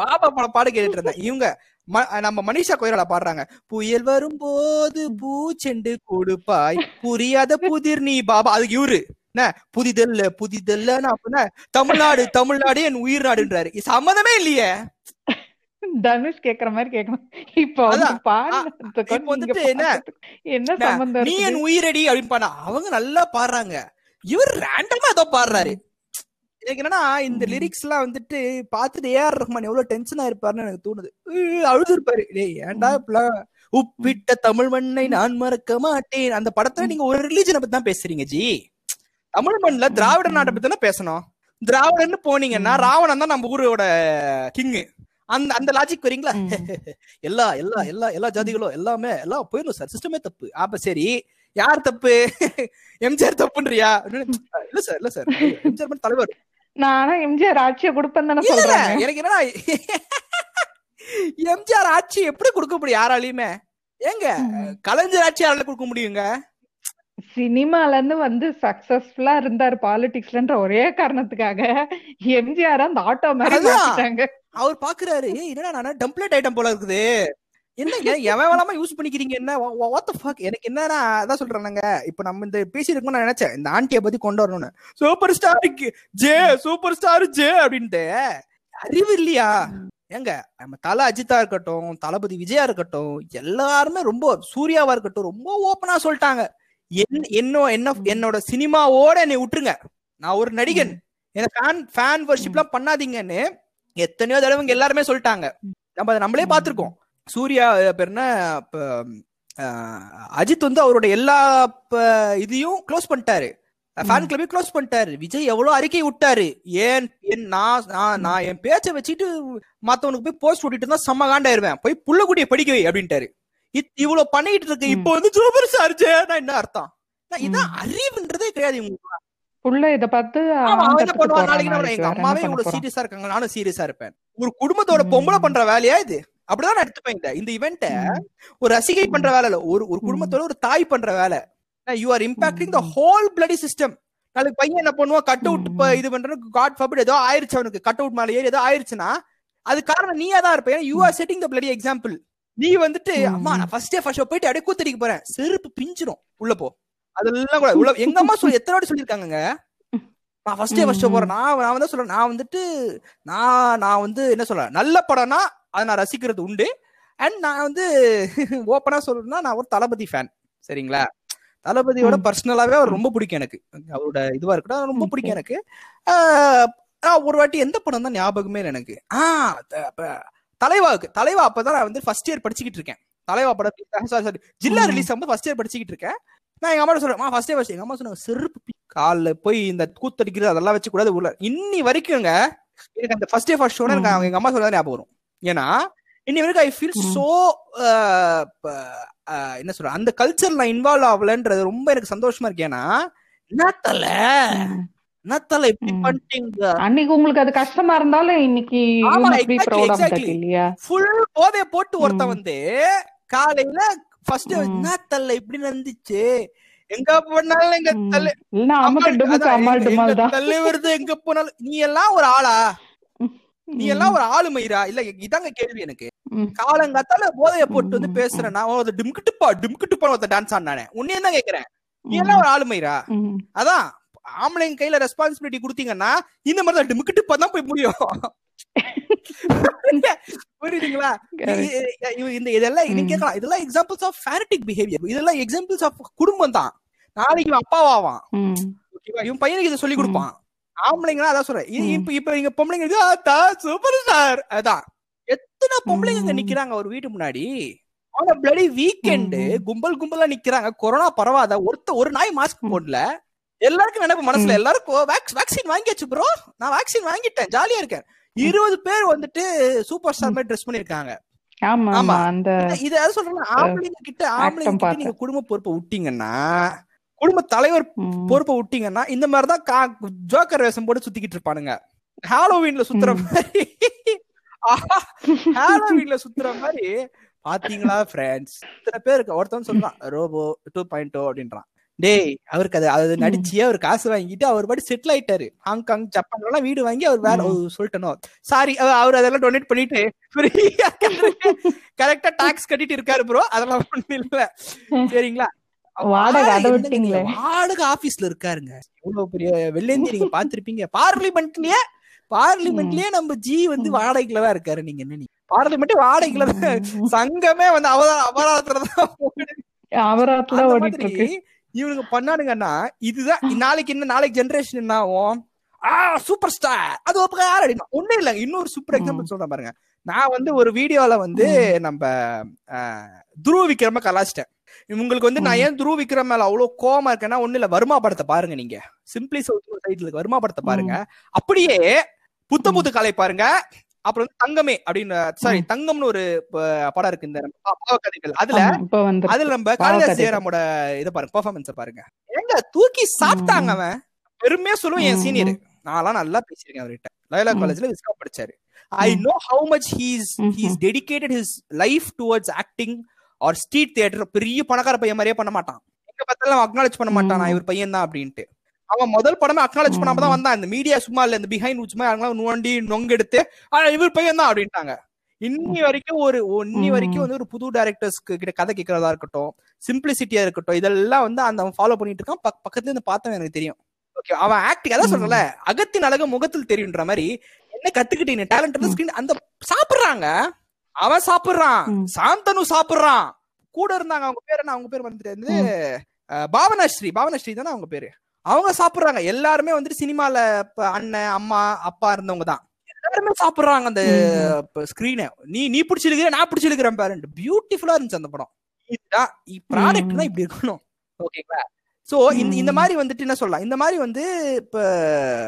பாபா படம் பாடு கேட்டுட்டு இருந்தேன் இவங்க நம்ம மனிஷா கொய்ராலா பாடுறாங்க புயல் வரும்போது பூச்செண்டு கொடுப்பாய் புரியாத புதிர் நீ பாபா அதுக்கு இவரு என்ன புதிதல்ல புதிதல்ல அப்படின்னா தமிழ்நாடு தமிழ்நாடு என் உயிர் நாடுன்றாரு இது சம்மந்தமே இல்லையே.
தனுஷ் கேக்குற மாதிரி கேட்கணும் இப்ப
வந்துட்டு என்ன?
என்ன சம்பந்தம்
நீ என் உயிரடி அப்படின்னு பாடா அவங்க நல்லா பாடுறாங்க. இவர் ரேண்டமா ஏதோ பாடுறாரு. எனக்கு என்னன்னா இந்த. லிரிக்ஸ் எல்லாம் வந்துட்டு பார்த்துட்டு ஏஆர் ரஹ்மான் எவ்வளவு டென்ஷனா இருப்பாருன்னு எனக்கு தோணுது. அழுது இருப்பாரு டேய் ஏன்டா. இப்பெல்லாம் உப்பிட்ட தமிழ் மண்ணை நான் மறக்க மாட்டேன். அந்த படத்துல நீங்க ஒரு ரிலீஜனை பத்தி தான் பேசுறீங்க ஜி. தமிழ் மண்ணில் திராவிட. நாட்டை பத்தி தானே பேசணும்? திராவிடன்னு போனீங்கன்னா. ராவணன் தான் நம்ம ஊரோட கிங்கு அந்த அந்த லாஜிக் வரீங்களா. எல்லா எல்லா எல்லா எல்லா ஜாதிகளும் எல்லாமே எல்லாம் போயிடும் சார் சிஸ்டமே தப்பு. அப்ப சரி யார் தப்பு? எம்ஜிஆர் தப்புன்றியா? இல்ல சார் இல்ல சார் எம்ஜிஆர் தலைவர்.
நானா எம்ஜிஆர் ஆட்சியை கொடுப்பேன் தானே சொல்றாங்க.
எனக்கு என்னன்னா எம்ஜிஆர் ஆட்சி எப்படி கொடுக்க முடியும் யாராலையுமே? ஏங்க. கலைஞர் ஆட்சி யாரால கொடுக்க முடியுங்க?
சினிமால இருந்து வந்து சக்சஸ்ஃபுல்லா இருந்தாரு பாலிடிக்ஸ்லன்ற ஒரே காரணத்துக்காக எம்ஜிஆர் அந்த ஆட்டோ. மாத்திட்டாங்க.
அவர் பாக்குறாரு "ஏய், என்னடா நான்? டெம்ப்ளேட் ஐட்டம் போல இருக்குது. என்னங்க எவன் வேலாம யூஸ் பண்ணிக்கிறீங்க? என்ன? வாட் த ஃபக் எனக்கு என்னன்னா அதான் சொல்றேன்ங்க. இப்ப நம்ம இந்த பேசி இருக்கோம் நான் நினைச்சேன். இந்த ஆண்டிய பத்தி கொண்டு வரணும்னு. சூப்பர் ஸ்டாருக்கு ஜே சூப்பர் ஸ்டார் ஜே அப்படின்ட்டு. அறிவு இல்லையா? ஏங்க நம்ம தல அஜித்தா இருக்கட்டும் தளபதி விஜயா இருக்கட்டும் எல்லாருமே ரொம்ப சூர்யாவா இருக்கட்டும் ரொம்ப ஓப்பனா சொல்லிட்டாங்க. என்னோ என்ன என்னோட சினிமாவோட என்னை விட்டுருங்க. நான் ஒரு நடிகன். என்ன ஃபேன் ஃபேன் வர்ஷிப்லாம் பண்ணாதீங்கன்னு எத்தனையோ தடவைங்க எல்லாருமே சொல்லிட்டாங்க. நம்ம அதை நம்மளே பார்த்திருக்கோம். சூர்யா அஹ், பேர் என்ன? இப்ப, அஹ், அஜித் வந்து அவரோட எல்லா இதையும் க்ளோஸ் பண்ணிட்டாரு. ஃபேன் கிளப்பையும் க்ளோஸ் பண்ணிட்டாரு. விஜய் எவ்வளவு அறிக்கை விட்டாரு. ஏன் என் நான் நான் நான் என் பேச்சை வச்சுட்டு மத்தவனுக்கு போய் போஸ்ட் ஓட்டிட்டு இருந்தா செம்ம காண்டாயிருவேன். போய் புள்ளக்குட்டியை படிக்க வை அப்படின்ட்டாரு. இவ்வளவு பண்ணிட்டு இருக்கு. இப்போ வந்து சூப்பர் ஸ்டார் நான் என்ன அர்த்தம்? இதான் அறிவுன்றதே கிடையாது இவங்களுக்கு.
புள்ள இத பார்த்து
நாளைக்கு அம்மாவே இவ்வளவு சீரியஸா இருக்காங்க. நானும் சீரியஸா இருப்பேன். ஒரு குடும்பத்தோட. பொம்பளை பண்ற வேலையா இது? அப்படிதான் நான் எடுத்துப்பேன் இந்த இவெண்ட்ட. ஒரு ரசிகை பண்ற வேலை இல்ல. ஒரு ஒரு. குடும்பத்தோட ஒரு தாய் பண்ற வேலை. You are impacting the. Whole bloody system நாளைக்கு பையன் என்ன பண்ணுவான்? Cut out. இது பண்றது காட் ஃபபிட் ஏதோ ஆயிருச்சு அவனுக்கு. கட் அவுட் மேல ஏறி ஏதோ ஆயிருச்சுன்னா அது காரணம் நீயா தான் இருப்ப. ஏன்னா you are setting the bloody example நீ வந்துட்டு. அம்மா நான் ஃபர்ஸ்ட் டே ஃபர்ஸ்ட் போயிட்டு அப்படியே கூத்தடிக்க போறேன். செருப்பு பிஞ்சிரும் உள்ள போ. அதெல்லாம் கூட உள்ள எங்க அம்மா சொல்லி எத்தனை வாட்டி சொல்லியிருக்காங்கங்க? நான் ஃபர்ஸ்ட் டே ஃபர்ஸ்ட். போறேன். நான் நான் வந்து சொல்றேன் நான் வந்துட்டு நான் நான் வந்து என்ன சொல்றேன்? நல்ல படம்னா அதை நான் ரசிக்கிறது உண்டு. அண்ட் நான் வந்து ஓப்பனா சொல்லணும்னா நான் ஒரு தளபதி ஃபேன் சரிங்களா? தளபதியோட. பர்சனலாவே அவர் ரொம்ப பிடிக்கும் எனக்கு. அவரோட இதுவா இருக்கட்டும் ரொம்ப. பிடிக்கும் எனக்கு. ஆஹ் ஒரு வாட்டி எந்த படம் தான் ஞாபகமே எனக்கு. ஆ த- அப்ப தலைவாவுக்கு தலைவா அப்பதான் நான் வந்து ஃபர்ஸ்ட் இயர் படிச்சுக்கிட்டு இருக்கேன். தலைவா படம் சாரி சாரி ஜில்லா. ரிலீஸ் ஆகும்போது ஃபர்ஸ்ட் இயர் படிச்சுக்கிட்டு இருக்கேன். நான் எங்க அம்மா சொல்றேன் ஃபர்ஸ்ட் இயர் ஃபர்ஸ்ட் எங்க அம்மா சொன்னாங்க செருப்பு கால்ல போய் இந்த கூத்தடிக்கிறது அதெல்லாம் வச்சு கூடாது உள்ள. இன்னி வரைக்கும்ங்க எனக்கு அந்த ஃபர்ஸ்ட் டே ஃபர்ஸ்ட் ஷோ எனக்கு எங்க அம்மா சொல்றது ஞாபகம் வரும். ஏன்னா இன்னி வரைக்கும் ஐ ஃபீல். சோ என்ன சொல்ற அந்த கல்ச்சர் நான் இன்வால்வ் ஆகலன்றது ரொம்ப எனக்கு சந்தோஷமா இருக்கு. ஏன்னா என்னத்தல. என்னத்தல இப்படி. பண்ணிட்டீங்க?
அன்னைக்கு உங்களுக்கு அது கஷ்டமா இருந்தாலும் இன்னைக்கு. இல்லையா?
ஃபுல் போதைய போட்டு ஒருத்தன்
ம்.
வந்து காலையில ஃபர்ஸ்ட். என்ன தள்ள இப்படி நடந்துச்சு? எங்க போனாலும் எங்க
தான்.
தள்ளி வருது எங்க போனாலும். நீ எல்லாம் ஒரு ஆளா? நீ எல்லாம் ஒரு ஆளு மயிரா? இல்ல இதாங்க கேள்வி எனக்கு. காலங்காத்தால போதைய போட்டு வந்து. பேசுறேன் நான் ஒரு டிம்கிட்டுப்பா டிம்கிட்டுப்பா ஒருத்த டான்ஸ் ஆடினானே. உன்னையே தான் கேக்குறேன். நீ எல்லாம் ஒரு ஆளு மயிரா. அதான். ஆம்பளைங்க கையில ரெஸ்பான்சிபிலிட்டி கொடுத்தீங்கன்னா இந்த மாதிரி தான் டிம்கிட்டுப்பா தான் போய் முடியும். புரியுதுங்களா? இந்த இதெல்லாம் நீங்க. கேட்கலாம். இதெல்லாம் எக்ஸாம்பிள்ஸ் ஆஃப் ஃபேனட்டிக் பிஹேவியர் இதெல்லாம் எக்ஸாம்பிள்ஸ் ஆஃப் குடும்பம் தான். நாளைக்கு இவன் அப்பாவாவான் இவன் பையனுக்கு இதை சொல்லி. கொடுப்பான். ஆம்பளைங்கன்னா அதான் சொல்றேன். இப்ப இப்ப நீங்க பொம்பளைங்களுக்கு சூப்பர் ஸ்டார் அதான். எத்தனை பொம்பளைங்க. நிக்கிறாங்க ஒரு வீட்டு முன்னாடி? ஆனா பிளடி வீக்கெண்டு. கும்பல் கும்பலா நிக்கிறாங்க. கொரோனா பரவாத. ஒருத்த ஒரு நாய் மாஸ்க். போடல. எல்லாருக்கும் நினைப்பு மனசுல. எல்லாருக்கும் வேக்சின் வாங்கியாச்சு ப்ரோ நான் வேக்சின் வாங்கிட்டேன். ஜாலியா இருக்கேன். இருபது பேர் வந்துட்டு சூப்பர் ஸ்டார் மாதிரி ட்ரெஸ் பண்ணிருக்காங்க
ஆமா
இது எதாவது சொல்றேன்னா ஆம்பளைங்க கிட்ட ஆம்பளைங்க கிட்ட. நீங்க குடும்ப பொறுப்பை விட்டீங்கன்னா குடும்ப தலைவர். பொறுப்பை விட்டீங்கன்னா இந்த மாதிரிதான் ஜோக்கர் வேஷம் போட்டு சுத்திக்கிட்டு இருப்பானுங்க. ஹாலோவீன்ல சுத்துற. மாதிரி. ஹாலோவீன்ல சுத்துற மாதிரி. பாத்தீங்களா ஃப்ரெண்ட்ஸ் இத்தனை பேருக்கு ஒருத்தன் சொல்றான் ரோபோ டூ பாயிண்ட் அப்படின்றான். டேய் அவருக்கு அது அது. நடிச்சு அவர் காசு வாங்கிட்டு அவர் பாட்டு செட்டில் ஆயிட்டாரு. ஹாங்காங் ஜப்பான்ல எல்லாம் வீடு வாங்கி அவர் வேற
ம்.
சொல்லிட்டனோ. சாரி அவர் அதெல்லாம் டொனேட் பண்ணிட்டு கரெக்டா டாக்ஸ் கட்டிட்டு இருக்காரு ப்ரோ அதெல்லாம் ஒண்ணும் இல்ல. சரிங்களா?
வாடகை
ஆபீஸ்ல இருக்காருங்க. இவ்வளவு பெரிய வெள்ளேந்தி நீங்க பாத்திருப்பீங்க பார்லிமெண்ட்லயே பார்லிமெண்ட்லயே நம்ம ஜி வந்து வாடகைக்குல தான் இருக்காரு நீங்க. என்ன பார்லிமெண்ட் வாடகைக்குல. சங்கமே வந்து அவதா அபராதத்துல தான்.
அவராத்துல ஓடிட்டு
இவனுங்க பண்ணானுங்கன்னா இதுதான் நாளைக்கு என்ன நாளைக்கு ஜெனரேஷன் என்ன ஆகும்? ஆ சூப்பர் ஸ்டார் அது ஒரு யார் அடினா ஒண்ணு இல்ல இன்னொரு சூப்பர் எக்ஸாம்பிள் சொல்றேன் பாருங்க. நான் வந்து ஒரு வீடியோல வந்து நம்ம துருவ விக்ரம கலாச்சிட்டேன். உங்களுக்கு வந்து நான் ஏன் துருவ விக்ரம் மேல அவ்வளவு கோவமா இருக்கேன்னா ஒண்ணு இல்ல. வருமா படத்தை பாருங்க நீங்க. சிம்பிளி சவுத் சைட்ல வருமா படத்தை பாருங்க. அப்படியே புத்த புத்து கலை பாருங்க. அப்புறம் வந்து தங்கமே அப்படின்னு சாரி தங்கம்னு ஒரு படம் இருக்கு இந்த பாவக்கதைகள் அதுல அதுல நம்ம காளிதாஸ். ஜெயராமோட இத பாருங்க பெர்ஃபார்மன்ஸ் பாருங்க எங்க தூக்கி சாப்பிட்டாங்க. அவன் பெருமையா சொல்லுவேன் என் சீனியர். நான்லாம் நல்லா பேசியிருக்கேன் அவர்கிட்ட லயோலா. காலேஜ்ல விஸ்கா படிச்சாரு I. Know how much he's he's. Dedicated his life towards acting or street theatre பெரிய பணக்கார பையன் மாதிரியே பண்ண மாட்டான் எங்க பார்த்தாலும் அக்னாலேஜ் பண்ண மாட்டான். இவர் பையன் தான் அப்படின்ட்டு அவன் முதல் படமே அக்னாலேஜ் பண்ணாம தான். வந்தான். இந்த மீடியா சும்மா இல்ல இந்த பிஹைண்ட் சும்மா அவங்களாம் நோண்டி நொங்கெடுத்து "ஆ, இவர் பையன் தான் அப்படின்ட்டாங்க. இன்னி வரைக்கும் ஒரு இன்னி. வரைக்கும் வந்து ஒரு புது டைரக்டர்ஸ்க்கு கிட்ட கதை கேட்கறதா இருக்கட்டும் சிம்பிளிசிட்டியா இருக்கட்டும் இதெல்லாம் வந்து அந்த அவன் ஃபாலோ பண்ணிட்டு இருக்கான். பக்- பக்கத்துல இருந்து பார்த்தவன் எனக்கு தெரியும். ஓகே அவன் ஆக்டிங் அதான்
ம்.
சொல்றல அகத்தின் அழகு முகத்தில் தெரியுன்ற மாதிரி என்ன கத்துக்கிட்டீங்க டேலண்ட். ஸ்கிரீன் அந்த சாப்பிடுறாங்க. அவன் சாப்பிடுறான். சாந்தனு சாப்பிடுறான். கூட இருந்தாங்க அவங்க பேர் என்ன அவங்க பேர் வந்துட்டு வந்து பாவனாஸ்ரீ பாவனாஸ்ரீ தானே அவங்க பேரு? அவங்க சாப்பிடுறாங்க. எல்லாருமே வந்துட்டு சினிமால அண்ணன் அம்மா அப்பா இருந்தவங்க தான் எல்லாருமே சாப்பிடுறாங்க அந்த. ஸ்கிரீனை நீ நீ பிடிச்சிருக்கிற நான் பிடிச்சிருக்கிறேன் பேரண்ட் பியூட்டிஃபுல்லா இருந்துச்சு அந்த படம். இதுதான். ப்ராடக்ட்னா இப்படி இருக்கணும். ஓகேங்களா? சோ இந்த இந்த. மாதிரி வந்துட்டு என்ன சொல்லலாம்? இந்த மாதிரி வந்து இப்ப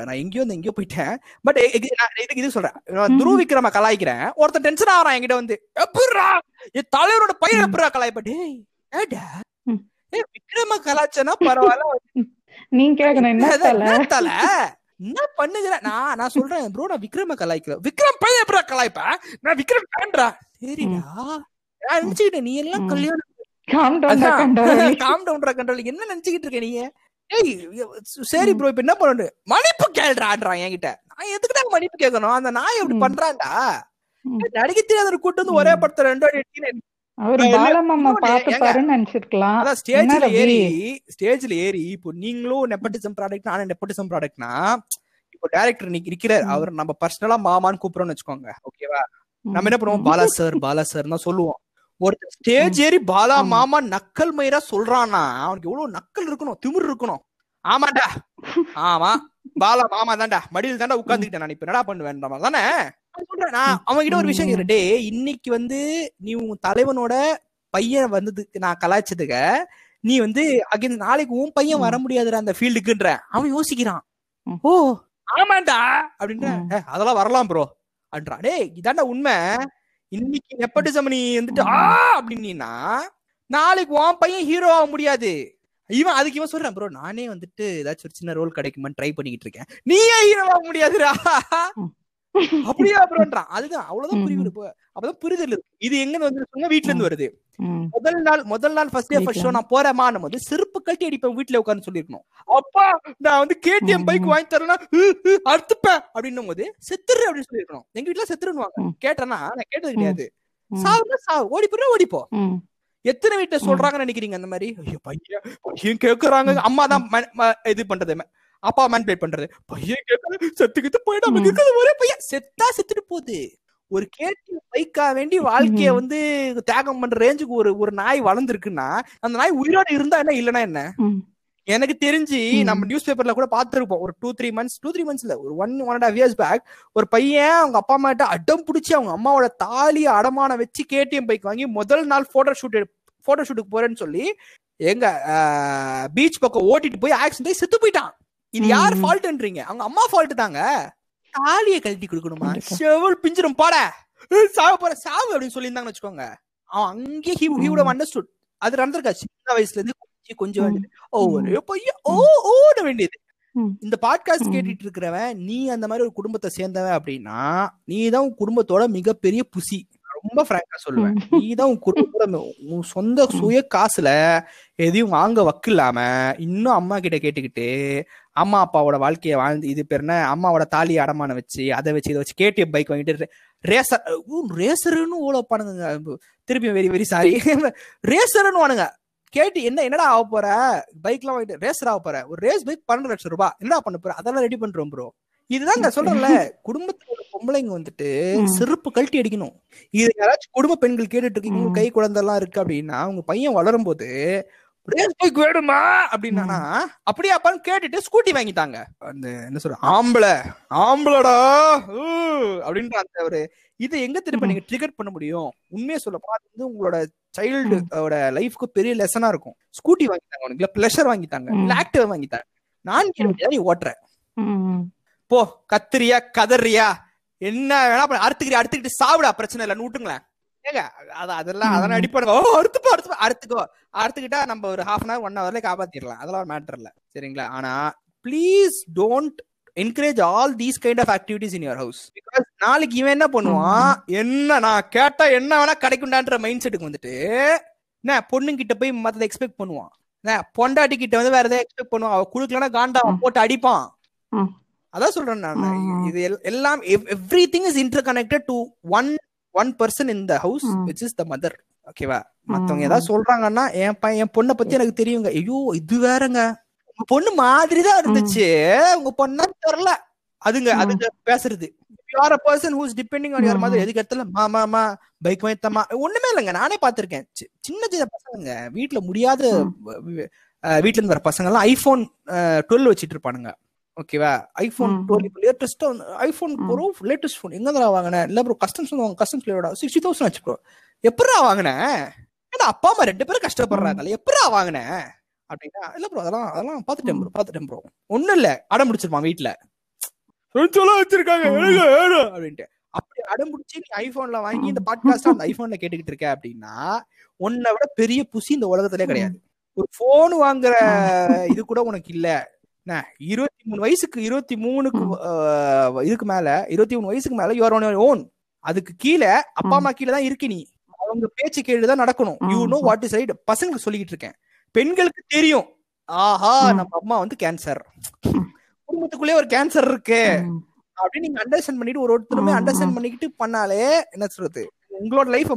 நான் எங்கேயோ வந்து எங்கேயோ போயிட்டேன். பட் நான் இதுக்கு இது சொல்றேன். துருவ விக்ரம கலாய்க்கிறேன். ஒருத்தன் டென்ஷன் ஆகிறான் என்கிட்ட வந்து. எப்படிரா என் தலைவரோட பையன்
ம்.
எப்படிரா கலாய்ப்ப. டேய் ஏடா. ஏ விக்ரம கலாச்சனா பரவாயில்ல.
நீங்க கேக்கணும் என்ன தல
என்ன பண்ணுகிற? நான் நான் சொல்றேன் ப்ரோ நான் விக்ரம கலாய்க்கல விக்ரம் பையன் எப்படா கலாய்ப்ப? நான் விக்ரம் ஃபேன்டா. சரிடா. நான் நினைச்சுக்கிட்டேன் நீ எல்லாம். கல்யாணம்
calm down
calm down control என்ன நினைச்சுக்கிட்டு இருக்க நீங்க ஏய் சரி ப்ரோ இப்ப என்ன பண்ணணும்? மன்னிப்பு கேள்றான்றான் என்கிட்ட. நான் எதுக்கு தான் மன்னிப்பு கேட்கணும்? அந்த நாய் அப்படி
ம்.
பண்றான்டா. நடிக்க தெரியாத கூட்டு வந்து ஒரே. படத்தை ரெண்டு எடுத்தீங்க
அவர் பாலமாமா. பாருன்னு நினைச்சிருக்கலாம்.
அதான் ஸ்டேஜ்ல? ஏறி ஸ்டேஜ்ல ஏறி இப்போ நீங்களும் நெப்பட்டிசம் ப்ராடக்ட் நானும் நெப்பட்டிசம் ப்ராடக்ட்னா இப்போ டைரக்டர் இருக்கிறார். அவர் நம்ம பர்சனலா மாமான்னு கூப்பிடுறோம்னு வச்சுக்கோங்க ஓகேவா. நம்ம என்ன பண்ணுவோம்? பாலா சார் பாலா சார் தான் சொல்லுவோம். ஒருத்தர் ஸ்டேஜ் ஏறி பாலா. மாமா நக்கல் மயிரா சொல்றான்னா அவனுக்கு எவ்வளவு நக்கல் இருக்கணும் திமிர் இருக்கணும். ஆமாண்டா. ஆமா. பாலா மாமா தான்டா. மடியில் தான்டா உட்கார்ந்துக்கிட்டேன் நான். இப்ப என்னடா பண்ணுவேன்ற மாதிரி தானே? சொல்றேன் நான் அவன் கிட்ட ஒரு விஷயம் டேய் இன்னைக்கு வந்து நீ உன் தலைவனோட பையன் வந்ததுக்கு நான் கலாய்ச்சதுக்க நீ வந்து அகைன் நாளைக்கு உன் பையன் வர முடியாதுடா அந்த ஃபீல்டுக்குன்ற. அவன் யோசிக்கிறான். ஓ ஆமாண்டா அப்படின்ற.
ம்.
"ஏ, அதெல்லாம் வரலாம் ப்ரோ அன்றா டேய் இதாண்டா உண்மை. இன்னைக்கு நெப்பட்டிசம் நீ வந்துட்டு ஆ அப்படின்னா நாளைக்கு உன் பையன் ஹீரோ ஆக முடியாது. இவன் அதுக்கு இவன் சொல்றான் ப்ரோ நானே வந்துட்டு ஏதாச்சும் ஒரு சின்ன ரோல் கிடைக்குமான்னு ட்ரை பண்ணிக்கிட்டு இருக்கேன். நீயே ஹீரோ ஆக முடியாதுடா. அப்படியா ப்ரோன்றான் அதுதான். அவ்வளவுதான். புரியுது அப்பதான் புரிதல் இது எங்க வந்து சொன்னா வீட்ல இருந்து வருது. முதல் நாள் முதல் நாள் ஃபர்ஸ்ட் டே ஃபர்ஸ்ட் ஷோ. நான் போறேமான்னும் போது செருப்பு கட்டி அடிப்பேன் வீட்ல உட்கார்ந்து சொல்லிருக்கணும் அப்பா நான் வந்து கேடிஎம் பைக். வாங்கி தரேன்னா அறுத்துப்பேன் அப்படின்னும் போது செத்துரு அப்படின்னு சொல்லிருக்கணும் எங்க வீட்ல செத்துருவாங்க. கேட்டேன்னா நான் கேட்டது கிடையாது. சாவுனா சாவு. ஓடி போறா ஓடிப்போ. எத்தனை வீட்டுல சொல்றாங்கன்னு நினைக்கிறீங்க அந்த மாதிரி? ஐயோ பையன் பையன் கேக்குறாங்க. அம்மா தான் இது பண்றது. அப்பா மேன்பேட் பண்றது பையன் கேட்கறது செத்துக்கிட்டு போயிட்டு நமக்கு. இருக்கிறது ஒரே பையன் செத்தா செத்துட்டு போகுது ஒரு கேட்டு பைக்கா வேண்டி வாழ்க்கைய. வந்து தியாகம் பண்ற ரேஞ்சுக்கு ஒரு ஒரு நாய் வளர்ந்துருக்குன்னா அந்த நாய் உயிரோட இருந்தா என்ன இல்லைன்னா என்ன. எனக்கு தெரிஞ்சு. நம்ம நியூஸ் பேப்பர்ல கூட பார்த்திருப்போம் ஒரு two three months two three மந்த்ஸ்ல ஒரு one one and half years back ஒரு பையன் அவங்க அப்பா அம்மா கிட்ட அடம் பிடிச்சி அவங்க அம்மாவோட தாலியை அடமானம் வச்சு கேடிஎம் பைக் வாங்கி முதல் நாள் போட்டோ ஷூட் போட்டோ ஷூட்டுக்கு போறேன்னு சொல்லி எங்க பீச் பக்கம் ஓட்டிட்டு போய் ஆக்சிடென்ட் செத்து போயிட்டான் இது யார். ஃபால்ட்ன்றீங்க அவங்க அம்மா ஃபால்ட் தாங்க. தாலியை கழட்டி கொடுக்கணுமா. செவல் பிஞ்சிரும் பாட. சாவு போற சாவு அப்படின்னு சொல்லியிருந்தாங்கன்னு வச்சுக்கோங்க. அவன் அங்கே ஹி ஹி வுட் அண்டர்ஸ்டுட் அது நடந்திருக்கா சின்ன வயசுல இருந்து கொஞ்சம் கொஞ்சம். ஓ பையன். ஓ ஓட வேண்டியது. இந்த பாட்காஸ்ட். கேட்டுட்டு இருக்கிறவன் நீ அந்த மாதிரி ஒரு குடும்பத்தை சேர்ந்தவன் அப்படின்னா நீ தான் உன் குடும்பத்தோட மிகப்பெரிய புசி. ரொம்ப பிராங்கா சொல்லுவேன். நீ தான் உன் குடும்பத்தோட உன் சொந்த. சுய காசுல எதையும் வாங்க வக்கு இல்லாம இன்னும் அம்மா கிட்ட கேட்டுக்கிட்டு அம்மா அப்பாவோட வாழ்க்கைய வாழ்ந்து இது பேர் என்ன அம்மாவோட தாலி அடமானம் வச்சு அதை வச்சு இதை வச்சு கேடிஎம் பைக் வாங்கிட்டு ரேசர் ரேசர்னு ஓலோ பண்ணுங்க திருப்பி வெரி வெரி சாரி ரேசர்னு வானுங்க கேட்டு என்ன என்னடா ஆக போற? பைக்லாம் வாங்கிட்டு ரேசர் ஆக போற. ஒரு ரேஸ் பைக் பன்னெண்டு லட்சம் ரூபாய். என்னடா பண்ண போற? அதெல்லாம் ரெடி பண்றோம் ப்ரோ இதுதாங்க
Okay.
சொல்றேன்ல குடும்பத்துல பொம்பளைங்க வந்துட்டு. செருப்பு கழட்டி அடிக்கணும். இது யாராச்சும் குடும்ப பெண்கள் கேட்டுட்டு இருக்கீங்க கை குழந்தை எல்லாம் இருக்கு அப்படின்னா உங்க பையன் வளரும் போது பைக் வேணுமா அப்படின்னா அப்படியே அப்பான்னு கேட்டுட்டு ஸ்கூட்டி வாங்கிட்டாங்க அந்த என்ன சொல்ற ஆம்பளை ஆம்பளடா அப்படின்ற அந்த ஒரு இது எங்க திரும்ப. நீங்க ட்ரிகர் பண்ண முடியும்? உண்மையை சொல்ல போனா அது வந்து உங்களோட சைல்டு லைஃப்க்கு பெரிய லெசனா இருக்கும். ஸ்கூட்டி வாங்கிட்டாங்க உனக்கு இல்ல பிளஷர் வாங்கிட்டாங்க இல்ல. ஆக்டிவா வாங்கிட்டாங்க நான் நீ ஓட்டுற
ம்.
போ கத்துறியா கதறியா? என்ன வேணா. அறுத்துக்கிறியா அறுத்துக்கிட்டு சாப்பிடா பிரச்சனை இல்லைன்னு விட்டுங்களேன். ஏங்க அது அதெல்லாம். அதெல்லாம் அடிப்பாடு ஓ அறுத்துப்போ அறுத்துப்போ. அறுத்துக்கோ. அறுத்துக்கிட்டா நம்ம ஒரு ஹாஃப் அன் ஹவர் ஒன் ஹவர்ல காப்பாத்திடலாம். அதெல்லாம் ஒரு மேட்டர் இல்ல. சரிங்களா? ஆனா please don't encourage all these kind of activities in your house because நாளைக்கு இவன் என்ன பண்ணுவான்? என்ன நான் கேட்டா என்ன வேணா கிடைக்கும்டான்ற மைண்ட் செட்டுக்கு வந்துட்டு என்ன பொண்ணுங்கிட்ட போய் மத்ததை எக்ஸ்பெக்ட் பண்ணுவான். பொண்டாட்டி கிட்ட வந்து வேற எதாவது எக்ஸ்பெக்ட் பண்ணுவான். அவ குடுக்கலன்னா காண்டா போட்டு அடிப்பான். அதான் சொல்றேன் நான். இது எல்- எல்லாம் everything is interconnected to one one person in the house. Which is the mother ஓகேவா மத்தவங்க. ஏதாவது சொல்றாங்கன்னா என் பையன் என் பொண்ணை பத்தி எனக்கு தெரியுங்க. ஐயோ இது வேறங்க. உங்க பொண்ணு மாதிரி தான் இருந்துச்சு உங்க பொண்ணா தெரியல அதுங்க. அதுங்க பேசுறது. You are a person who's depending on your. Mother எதுக்கு இடத்துல மா பைக் வைத்தமா ஒண்ணுமே இல்லைங்க. நானே பாத்திருக்கேன் சின்ன சின்ன பசங்க. வீட்ல முடியாத வீட்ல இருந்து வர பசங்க எல்லாம் ஐபோன் டுவெல் வச்சிட்டு இருப்பானுங்க. ஓகேவா? ஐபோன். டுவெல் லேட்டஸ்டா ஐபோன். ப்ரோ லேட்டஸ்ட் ஃபோன் எங்க தான் வாங்கினேன் இல்ல ப்ரோ கஸ்டம்ஸ் வந்து கஸ்டம்ஸ் பிளேயோட சிக்ஸ்டி தௌசண்ட் ஆச்சு ப்ரோ எப்படா வாங்கினேன் ஏன்னா அப்பா அம்மா ரெண்டு பேரும் கஷ்டப்படுறாங்கல்ல எப்படா வாங்கினேன் அப்படின்னா இல்ல ப்ரோ அதெல்லாம் அதெல்லாம் பாத்துட்டேன் ப்ரோ பாத்துட்டேன் ப்ரோ ஒண்ணும் இல்ல. அடம் முடிச்சிருப்பான் எல்லாம் வச்சிருக்காங்க. அப்படின்ட்டு. அப்படி அடம் பிடிச்சி நீ ஐபோன்ல வாங்கி இந்த பாட்காஸ்ட் அந்த ஐபோன்ல கேட்டுக்கிட்டு இருக்க அப்படின்னா உன்னை விட பெரிய புசி இந்த உலகத்திலே கிடையாது. ஒரு போன் வாங்குற இது கூட உனக்கு இல்ல. இருபத்தி மூணு வயசுக்கு இருபத்தி மூணுக்கு இதுக்கு மேல இருபத்தி மூணு வயசுக்கு மேல யுவர் ஓன் ஓன் அதுக்கு கீழே அப்பா அம்மா கீழே தான் இருக்கு நீ. அவங்க பேச்சு கேட்டுதான் நடக்கணும். You know. What is right பசங்களுக்கு சொல்லிக்கிட்டு இருக்கேன். பெண்களுக்கு தெரியும். ஆஹா. நம்ம அம்மா வந்து கேன்சர் குடும்பத்துக்குள்ளே ஒரு கேன்சர் இருக்கு. அப்படின்னு நீங்க அண்டர்ஸ்டாண்ட் பண்ணிட்டு ஒரு ஒருத்தருமே அண்டர்ஸ்டாண்ட். பண்ணிக்கிட்டு பண்ணாலே என்ன சொல்றது? உங்களோட லைஃப்.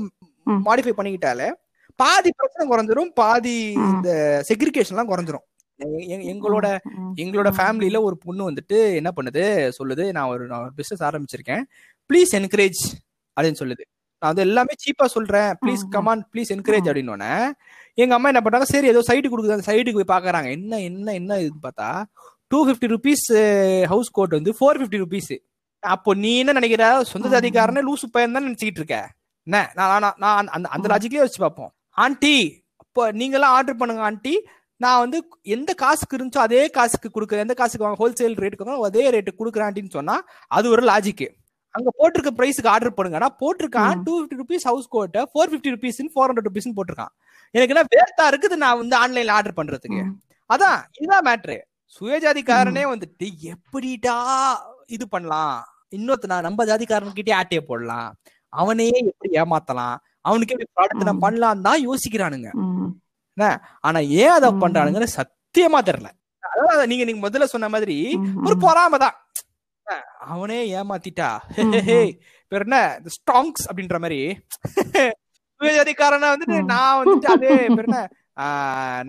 மாடிஃபை பண்ணிக்கிட்டாலே பாதி பிரச்சனை குறைஞ்சிரும். பாதி. இந்த செக்ரிகேஷன் எல்லாம் குறைஞ்சிரும். எங்களோட. எங்களோட ஃபேமிலியில ஒரு பொண்ணு வந்துட்டு என்ன பண்ணுது? சொல்லுது நான் ஒரு பிசினஸ் ஆரம்பிச்சிருக்கேன். ப்ளீஸ் என்கரேஜ் அப்படின்னு சொல்லுது. நான் வந்து எல்லாமே சீப்பா சொல்றேன். Please. Come on please encourage. அப்படின்னு எங்க அம்மா என்ன பண்றாங்க? சரி ஏதோ சைட்டு கொடுக்குது. அந்த சைட்டுக்கு போய் பாக்குறாங்க. என்ன என்ன என்ன இது பார்த்தா two fifty rupees house coat வந்து ஃபோர் ஃபிஃப்டி ருபீஸ் அப்போ நீ என்ன நினைக்கிற? சொந்த. ஜாதிக்காரனே லூசு பையன் தான் நினைச்சுக்கிட்டு இருக்க. என்ன? நான் நான் நான் அந்த- அந்த. லாஜிக்லயே வச்சு பார்ப்போம். ஆண்டி இப்போ நீங்களாம் ஆர்டர் பண்ணுங்க ஆண்டி நான் வந்து எந்த காசுக்கு இருந்துச்சோ அதே காசுக்கு கொடுக்குறேன். எந்த காசுக்கு வாங்க ஹோல்சேல் ரேட்டுக்கு அதே ரேட்டு கொடுக்குறேன் ஆண்டின்னு சொன்னா அது ஒரு லாஜிக் அங்க போட்டிருக்க பிரைஸ்க்கு ஆர்டர் பண்ணுங்க ஆனா போட்டிருக்கான். டூ ஃபிஃப்டி ருபீஸ் ஹவுஸ் கோட்டை four fifty rupees four hundred rupees போட்டிருக்கான். எனக்கு என்ன வேர்த்தா இருக்குது நான் வந்து ஆன்லைன்ல ஆர்டர் பண்றதுக்கு. அதான் இதுதான் மேட்ரு சுயஜாதிக்காரனே வந்துட்டு எப்படிடா இது பண்ணலாம்? இன்னொருத்த நான் நம்ம ஜாதிக்காரன்கிட்டே ஆட்டைய போடலாம். அவனையே எப்படி ஏமாத்தலாம்? அவனுக்கு எப்படி ப்ராடக்ட் நான். பண்ணலாம் தான் யோசிக்கிறானுங்க.
ம்.
ஆனா ஏன் அதை. பண்றானுங்கன்னு சத்தியமா தெரியல. அதாவது நீங்க நீங்க முதல்ல சொன்ன மாதிரி. ஒரு பொறாம தான். அவனே ஏமாத்திட்டா. பேர் என்ன? ஸ்டாங்ஸ் அப்படின்ற மாதிரி. சுயஜாதிக்காரனை வந்துட்டு. நான் வந்துட்டு அதே பேர் என்ன?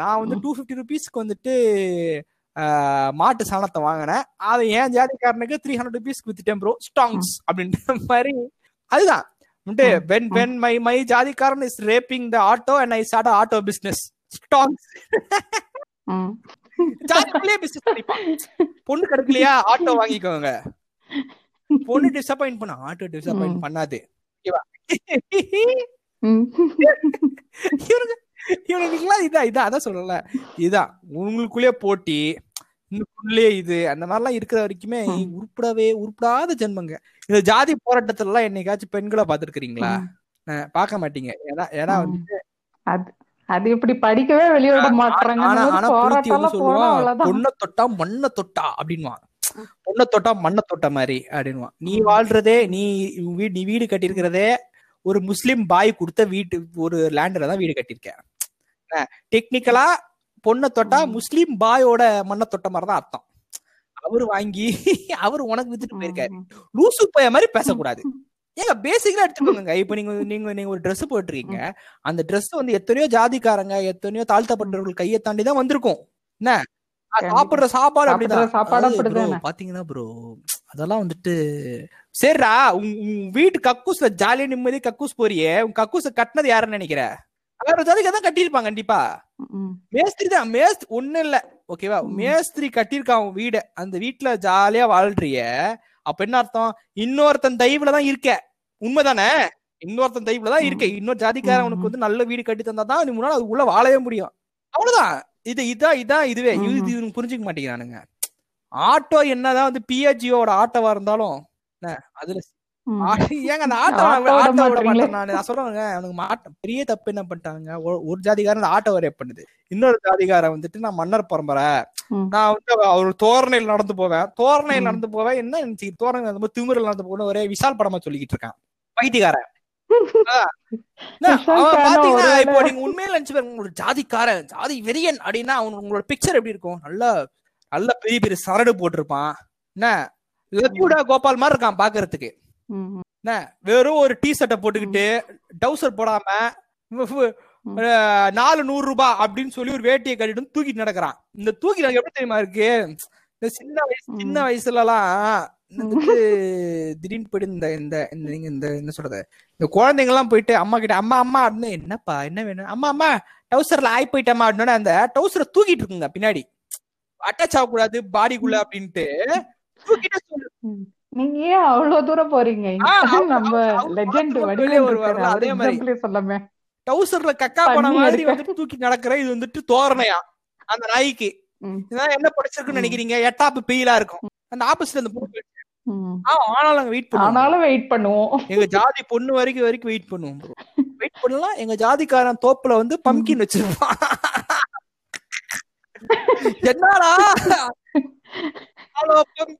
நான் வந்து டூ ஃபிஃப்டி ருபீஸ்க்கு வந்துட்டு மாட்டு சாணத்தை வாங்கினேன். அதை ஏன் ஜாதிக்காரனுக்கு த்ரீ ஹண்ட்ரட் ருபீஸ்க்கு வித்துட்டேன் ப்ரோ ஸ்டாங்ஸ் அப்படின்ற மாதிரி. அதுதான். When when my. My ஜாதிக்காரன் is raping the auto and I start auto business ஸ்டாங்ஸ்
ம்.
ஜாதிக்குள்ளேயே பிசினஸ் பண்ணிப்பான் பொண்ணு கிடைக்கலையா ஆட்டோ வாங்கிக்கோங்க பொண்ணு டிசப்பாயிண்ட் பண்ண ஆட்டோ டிசப்பாயிண்ட். பண்ணாது. இவனுக்கு இவனுக்குலாம் இதான் இதான் அதான் சொல்லல இதான் உங்களுக்குள்ளே போட்டி உங்களுக்குள்ளே இது அந்த மாதிரிலாம் இருக்கிற வரைக்குமே. உருப்படவே உருப்படாத ஜென்மங்க இந்த ஜாதி போராட்டத்துல எல்லாம் என்னைக்காச்சும் பெண்களை பாத்துருக்கீங்களா. பார்க்க மாட்டீங்க ஏன்னா ஏன்னா. வந்து
அது இப்படி படிக்கவே வெளியிட மாட்டாங்க
பொண்ணை தொட்டா மண்ணை தொட்டா அப்படின்வான் பொண்ணை தொட்டா மண்ணை தொட்ட மாதிரி அப்படின்வான் நீ வாழ்றதே நீ வீடு நீ வீடு கட்டியிருக்கிறதே ஒரு முஸ்லிம் பாய் கொடுத்த வீட்டு ஒரு லேண்ட்ல தான் வீடு கட்டியிருக்க டெக்னிக்கலா பொண்ணை தொட்டா. முஸ்லிம் பாயோட மண்ணை தொட்ட மாதிரி தான் அர்த்தம். அவரு வாங்கி அவரு உனக்கு வித்துட்டு போயிருக்காரு. லூசு பைய மாதிரி பேசக்கூடாது. ஏங்க பேசிக்கலா எடுத்துக்கோங்க. இப்ப நீங்க நீங்க நீங்க ஒரு Dress போட்டிருக்கீங்க. அந்த Dress வந்து எத்தனையோ ஜாதிக்காரங்க எத்தனையோ தாழ்த்தப்பட்டவர்கள் கையை தாண்டி தான் வந்திருக்கும். என்ன. சாப்பிடுற சாப்பாடு அப்படிதான்.
சாப்பாடு.
பாத்தீங்கன்னா ப்ரோ அதெல்லாம் வந்துட்டு சரிடா உன் வீட்டு கக்கூஸ்ல ஜாலியா நிம்மதி கக்கூஸ் போறியே. உன் கக்கூஸ கட்டினது யாருன்னு நினைக்கிற? வேற ஜாதிக்கு தான் கட்டியிருப்பான் கண்டிப்பா. மேஸ்திரி தான் மேஸ்த் ஒண்ணு இல்ல. ஓகேவா. மேஸ்திரி கட்டியிருக்கான் உன் வீடு. அந்த வீட்டுல ஜாலியா வாழ்றிய. அப்ப என்ன அர்த்தம்? இன்னொருத்தன் தயவுல தான் இருக்க. உண்மைதானே இன்னொருத்தன் தயவுல தான். இருக்க இன்னொரு
ம்.
வந்து நல்ல வீடு கட்டி தந்தா தான் முன்னாடி அது உள்ள வாழவே முடியும் அவ்வளவுதான் இது இதான் இதான் இதுவே இது. இவனுக்கு புரிஞ்சுக்க மாட்டேங்கிறானுங்க ஆட்டோ என்னதான் வந்து பிஹெச்ஓட ஆட்டோவா இருந்தாலும் அதுல ஏங்க அந்த ஆட்டோ
ஆட்டோ விட.
மாட்டேன் நானு. சொல்றேங்க அவனுக்கு மாட்ட பெரிய தப்பு என்ன பண்ணிட்டாங்க ஒரு- ஜாதிகாரன் ஆட்டோ ரேப் பண்ணுது இன்னொரு ஜாதிகாரன் வந்துட்டு நான் மன்னர் பரம்பரை. நான் வந்து அவ- அவர் தோரணையில் நடந்து போவேன் தோரணையில். நடந்து போவேன் என்ன தோரணை திமிரில் நடந்து போகணும் ஒரே விஷால் படமா சொல்லிக்கிட்டு இருக்கான் பைத்தியக்காரன். பாத்தீங்கன்னா இப்போ நீங்க உண்மையில நினைச்சு பாருங்க ஜாதிக்காரன் ஜாதி வெறியன் அப்படின்னா அவன் உங்களோட பிக்சர் எப்படி இருக்கும்? நல்லா நல்ல பெரிய பெரிய சரடு போட்டிருப்பான். என்ன? லட்சுடா கோபால் மாதிரி இருக்கான் பாக்குறதுக்கு. என்ன? வெறும் ஒரு டி ஷர்ட்டை போட்டுக்கிட்டு டவுசர் போடாம நாலு நூறு ரூபாய் அப்படின்னு சொல்லி ஒரு வேட்டியை கட்டிட்டு தூக்கிட்டு நடக்கிறான். இந்த தூக்கி எனக்கு எப்படி தெரியுமா இருக்கு? இந்த சின்ன வயசு சின்ன. வயசுல எல்லாம் வந்துட்டு திடீர்னு போயிட்டு இந்த இந்த நீங்க இந்த என்ன சொல்றது? இந்த குழந்தைங்க எல்லாம் போயிட்டு அம்மா கிட்ட அம்மா அம்மா அப்படின்னு என்னப்பா என்ன வேணும்? அம்மா அம்மா டவுசர்ல ஆய் போயிட்டம்மா அப்படின்னு அந்த டவுசரை தூக்கிட்டு இருக்குங்க பின்னாடி. அட்டாச் ஆகக்கூடாது பாடிக்குள்ள அப்படின்ட்டு தூக்கிட்டு.
நீங்க ஏன் அவ்வளவு தூரம் போறீங்க? நம்ம லெஜெண்ட்
வரல,
அவர்
அதே மாதிரி.
சொல்லாமே.
டவுசர்ல கக்கா போன மாதிரி. வந்துட்டு தூக்கி நடக்கிற இது வந்துட்டு தோரணையா அந்த நாய்க்கு. என்ன படிச்சிருக்குன்னு. நினைக்கிறீங்க? எட்டாப்பு பெயிலா இருக்கும். அந்த ஆப்போசிட் அந்த பொண்ணு ஆனாலும் வெயிட் பண்ணுவோம்.
ஆனாலும் வெயிட் பண்ணுவோம்.
எங்க ஜாதி பொண்ணு வரைக்கும் வரைக்கும் வெயிட் பண்ணுவோம். வெயிட் பண்ணலாம் எங்க ஜாதிக்காரன் தோப்புல வந்து பம்கின் வச்சிருப்பான். என்னடா?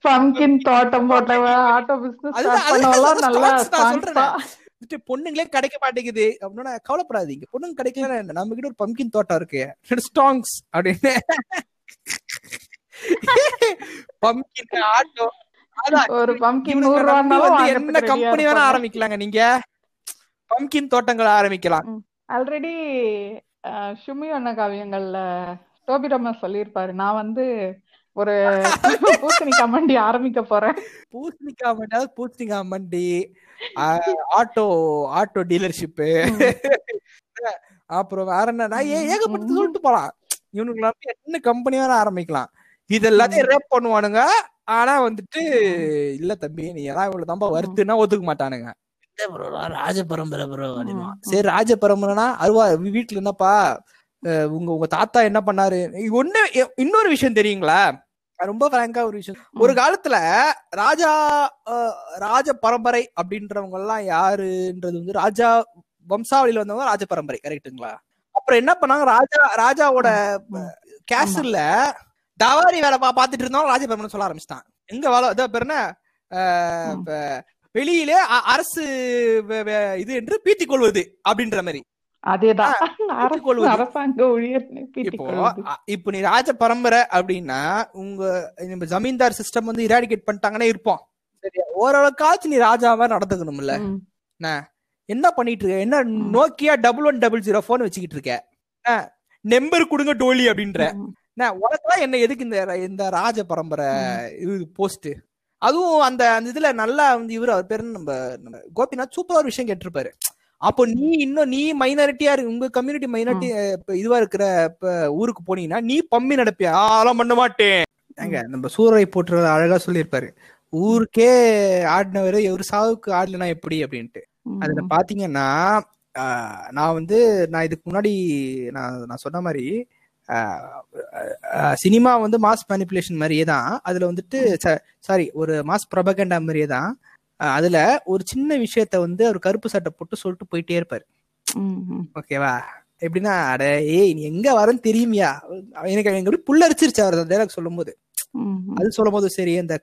பம்கின் தோட்டம் ஆட்டோ பிசினஸ் நல்லா
பொண்ணுங்களே கிடைக்க மாட்டேங்குது. அப்படின்னா கவலைப்படாதீங்க. பொண்ணுங்க கிடைக்கல நம்ம கிட்ட ஒரு பம்கின் தோட்டம் இருக்கு. ஸ்டாங்ஸ் அப்படின்னு. Pumpkin auto.
ஒரு பம்கின்
என்ன கம்பெனி வேணா ஆரம்பிக்கலாங்க நீங்க. பம்கின் தோட்டங்களை ஆரம்பிக்கலாம்.
ஆல்ரெடி ஷுமி அண்ண காவியங்கள்ல டோபி ரமேஷ் சொல்லியிருப்பாரு. நான் வந்து ஒரு பூசணி கமண்டி ஆரம்பிக்க போறேன்.
பூசணிக்காய் மண்டி அதாவது பூசணிக்காய் மண்டி ஆட்டோ ஆட்டோ டீலர்ஷிப்பு. அப்புறம் வேற என்ன? நான் ஏ- ஏகப்பட்டது
ம்.
சொல்லிட்டு போலாம். இவனுக்கு என்ன கம்பெனி வேணா ஆரம்பிக்கலாம். இது எல்லாத்தையும் ரேப் பண்ணுவானுங்க. ஆனா வந்துட்டு இல்ல தம்பி நீ எல்லாம் இவ்வளவு தான்பா வருத்துன்னா ஒத்துக்க மாட்டானுங்க. ராஜ பரம்பரை ப்ரோ. சரி ராஜ பரம்பரைனா அருவா வீட்டுல என்னப்பா உங்க உங்க தாத்தா என்ன பண்ணாரு? ஒண்ணு இன்னொரு விஷயம் தெரியுங்களா? ரொம்ப பிராங்கா ஒரு விஷயம் ஒரு காலத்துல ராஜா ராஜ பரம்பரை அப்படின்றவங்க எல்லாம் யாருன்றது வந்து ராஜா வம்சாவளியில வந்தவங்க ராஜ பரம்பரை கரெக்ட்டுங்களா அப்புறம் என்ன பண்ணாங்க? ராஜா ராஜாவோட. கேசல்ல தவாரி வேலை பா- பாத்துட்டு இருந்தவங்க ராஜ பரம்பரை சொல்ல ஆரம்பிச்சிட்டான். எங்க வேலை இதோ பேர் என்ன அஹ்,
ம்.
இப்ப வெளியிலே அரசு இது என்று பீத்திக் கொள்வது அப்படின்ற மாதிரி. இப்போ நீ ராஜ பரம்பரை அப்படின்னா உங்க ஜமீன்தார் சிஸ்டம் வந்து இராடிகேட் பண்ணிட்டாங்கன்னா இருப்போம். சரியா. ஓரளவுக்காச்சும் நீ ராஜாவா நடந்துக்கணும்ல. என்ன பண்ணிட்டு இருக்க? என்ன Nokia double one double zero phone வச்சுக்கிட்டு இருக்க? நம்பர் கொடுங்க டோலி அப்படின்ற.
ம்.
நான் உனக்கெல்லாம் என்ன எதுக்கு இந்த இந்த ராஜ பரம்பரை இது போஸ்ட் அதுவும் அந்த அந்த இதுல நல்லா வந்து இவரு அவர் பேரு நம்ம நம்ம கோபிநாத் சூப்பரா ஒரு விஷயம் கேட்டிருப்பாரு. அப்போ நீ இன்னும் நீ மைனாரிட்டியா இருக்கு உங்க கம்யூனிட்டி மைனாரிட்டி இதுவா இருக்கிற இப்ப ஊருக்கு போனீங்கன்னா நீ பம்மி நடப்பியா "ஆ, அதெல்லாம் பண்ண மாட்டேன். ஏங்க நம்ம சூறை போட்டுற அழகா சொல்லியிருப்பாரு. ஊருக்கே ஆடினவரு ஒரு சாவுக்கு ஆடலனா எப்படி அப்படின்ட்டு. அதுல பாத்தீங்கன்னா ஆஹ், நான் வந்து நான் இதுக்கு முன்னாடி நான் நான் சொன்ன மாதிரி சினிமா வந்து மாஸ் மேனிப்புலேஷன் மாதிரியே தான் அதுல வந்துட்டு சாரி ஒரு மாஸ் ப்ரபகண்டா மாதிரியே தான் அதுல ஒரு சின்ன விஷயத்த வந்து அவர் கருப்பு சட்டை போட்டு சொல்லிட்டு போயிட்டே இருப்பாரு. ஓகேவா எப்படின்னா அட ஏய் நீ எங்க வரன்னு தெரியுமியா எனக்கு எனக்கு புல்லரிச்சிருச்சு அவர் அந்த டைலாக் சொல்லும் போது. அது சொல்லும் போது சரி அந்த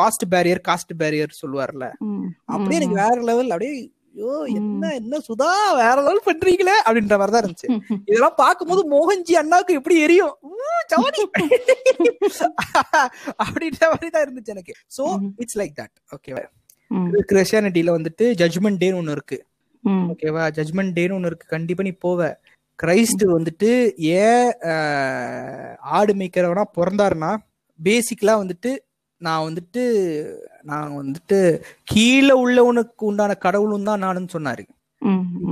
காஸ்ட் பேரியர் காஸ்ட் பேரியர் சொல்லுவார்ல. அப்படியே எனக்கு. வேற லெவல் அப்படியே ஐயோ என்ன என்ன சுதா வேற லெவல் பண்றீங்களே? அப்படின்ற மாதிரி தான் இருந்துச்சு. இதெல்லாம் பார்க்கும்போது மோகன்ஜி அண்ணாவுக்கு எப்படி எரியும்? அப்படின்ற மாதிரி தான் இருந்துச்சு எனக்கு. சோ. இட்ஸ் லைக் தட் ஓகேவா. கிறிஸ்டியானிட்டியில வந்துட்டு ஜட்மெண்ட் டேன்னு ஒண்ணு இருக்கு. ஓகேவா ஜட்மெண்ட் டேன்னு ஒண்ணு இருக்கு. கண்டிப்பா நீ போவ. கிரைஸ்ட் வந்துட்டு ஏன் ஆடு மேய்க்கிறவனா பிறந்தாருன்னா பேசிக்கலா வந்துட்டு நான் வந்துட்டு நான் வந்துட்டு கீழே உள்ளவனுக்கு உண்டான கடவுளும் தான் நானுன்னு சொன்னாரு.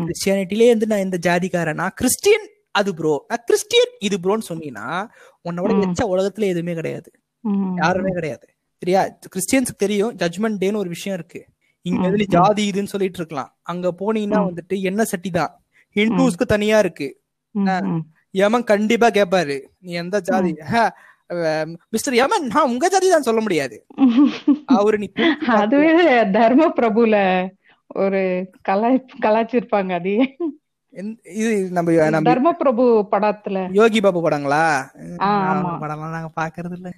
கிறிஸ்டியானிட்டிலே இருந்து நான் இந்த ஜாதிக்காரன் கிறிஸ்டியன் அது ப்ரோ நான் கிறிஸ்டியன் இது ப்ரோன்னு சொன்னீங்கன்னா உன்னோட. எச்ச உலகத்துல எதுவுமே கிடையாது. யாருமே கிடையாது. சரியா? கிறிஸ்டியன்ஸுக்கு தெரியும் ஜட்மெண்ட் டேன்னு ஒரு விஷயம் இருக்கு. இங்க
ம்.
ஜாதி இதுன்னு சொல்லிட்டு இருக்கலாம். அங்க போனீங்கன்னா. வந்துட்டு என்ன சட்டி தான்? ஹிந்துஸ்க்கு தனியா இருக்கு. யமன் கண்டிப்பா கேட்பாரு நீ எந்த ஜாதி? மிஸ்டர் யமன் உங்க ஜாதி தான் சொல்ல முடியாது. அவரு நீ
அதுவே தர்ம பிரபுல ஒரு கலாய் கலாச்சிருப்பாங்க அது.
இது நம்ம நம்ம
தர்ம பிரபு படத்துல.
யோகி பாபு படங்களா. படம்லாம் நாங்க பாக்குறது இல்ல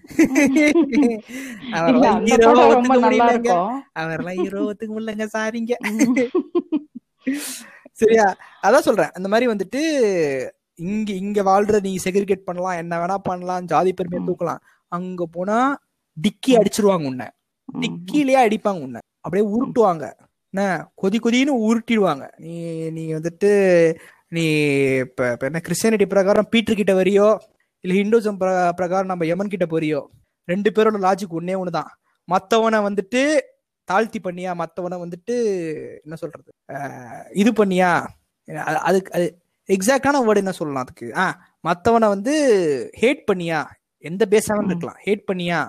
அவரெல்லாம் ஹீரோ ஒத்துக்க
நல்லா
முடியலங்க.
இருக்கும்.
அவரெல்லாம் ஹீரோ ஒத்துக்க முடியலங்க சாரிங்க. சரியா அதான் சொல்றேன். அந்த மாதிரி வந்துட்டு இங்க இங்க வாழ்ற நீ செக்ரிகேட் பண்ணலாம் என்ன வேணா பண்ணலாம் ஜாதி பெருமையை. தூக்கலாம். அங்க போனா டிக்கி அடிச்சிருவாங்க உன்னை. டிக்கிலேயே அடிப்பாங்க உன்னை. அப்படியே உருட்டுவாங்க. என்ன? கொதி கொதின்னு உருட்டிடுவாங்க. நீ நீ வந்துட்டு நீ இப்ப இப்ப என்ன கிறிஸ்டியானிட்டி பிரகாரம் பீட்டர் கிட்ட வரியோ இல்ல ஹிந்துசம் பிர- பிரகாரம் நம்ம யமன் கிட்ட போறியோ ரெண்டு பேரோட லாஜிக் ஒன்னே ஒண்ணுதான். மத்தவனை வந்துட்டு தாழ்த்தி பண்ணியா மத்தவனை வந்துட்டு என்ன சொல்றது? இது பண்ணியா? அதுக்கு அது எக்ஸாக்டான வேர்டு என்ன சொல்லலாம் அதுக்கு? ஆ மத்தவனை வந்து ஹேட் பண்ணியா? எந்த
ம்.
இருக்கலாம். ஹேட் பண்ணியா?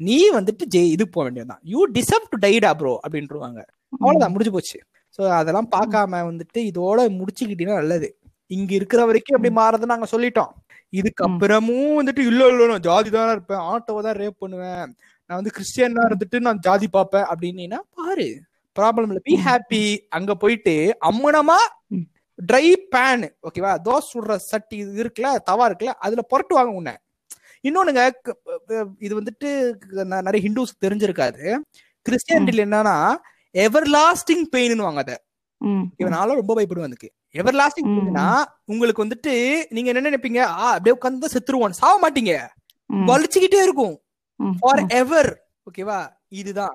நீ வந்துட்டு ஜெய் இது போக வேண்டியதுதான். யூ டிசர்வ் டு டைடா ப்ரோ அப்படின்ட்டுருவாங்க அவ்வளவுதான் முடிஞ்சு போச்சு. சோ அதெல்லாம் பார்க்காம வந்துட்டு இதோட முடிச்சுக்கிட்டீங்கன்னா நல்லது. இங்க இருக்கிற வரைக்கும் எப்படி மாறதுன்னு நாங்க சொல்லிட்டோம். இதுக்கப்புறமும் வந்துட்டு இல்ல இல்ல நான் ஜாதி தானே இருப்பேன். ஆட்டோவை தான் ரேப் பண்ணுவேன். நான் வந்து கிறிஸ்டியனா இருந்துட்டு நான் ஜாதி பார்ப்பேன். அப்படின்னா பாரு ப்ராப்ளம் இல்ல. பி. ஹாப்பி அங்க போயிட்டு அம்மனமா. ட்ரை பேன் ஓகேவா தோசை சுடுற சட்டி இது இருக்குல்ல தவா இருக்குல்ல அதுல புரட்டுவாங்க உன்னை. இன்னொன்னுங்க இது வந்துட்டு நிறைய ஹிந்துஸ் தெரிஞ்சிருக்காது கிறிஸ்டியானிட்டில என்னன்னா எவர் லாஸ்டிங் பெயின் வாங்க அதை.
ம்,
இவன் நாளும் ரொம்ப பயப்படுவேன் அதுக்கு. எவர் லாஸ்டிங். பெயின்னா உங்களுக்கு வந்துட்டு நீங்க என்ன நினைப்பீங்க? ஆ அப்படியே உட்காந்து செத்துருவோம் சாவ மாட்டீங்க. வலிச்சுக்கிட்டே இருக்கும். ஃபார். எவர் ஓகேவா இதுதான்.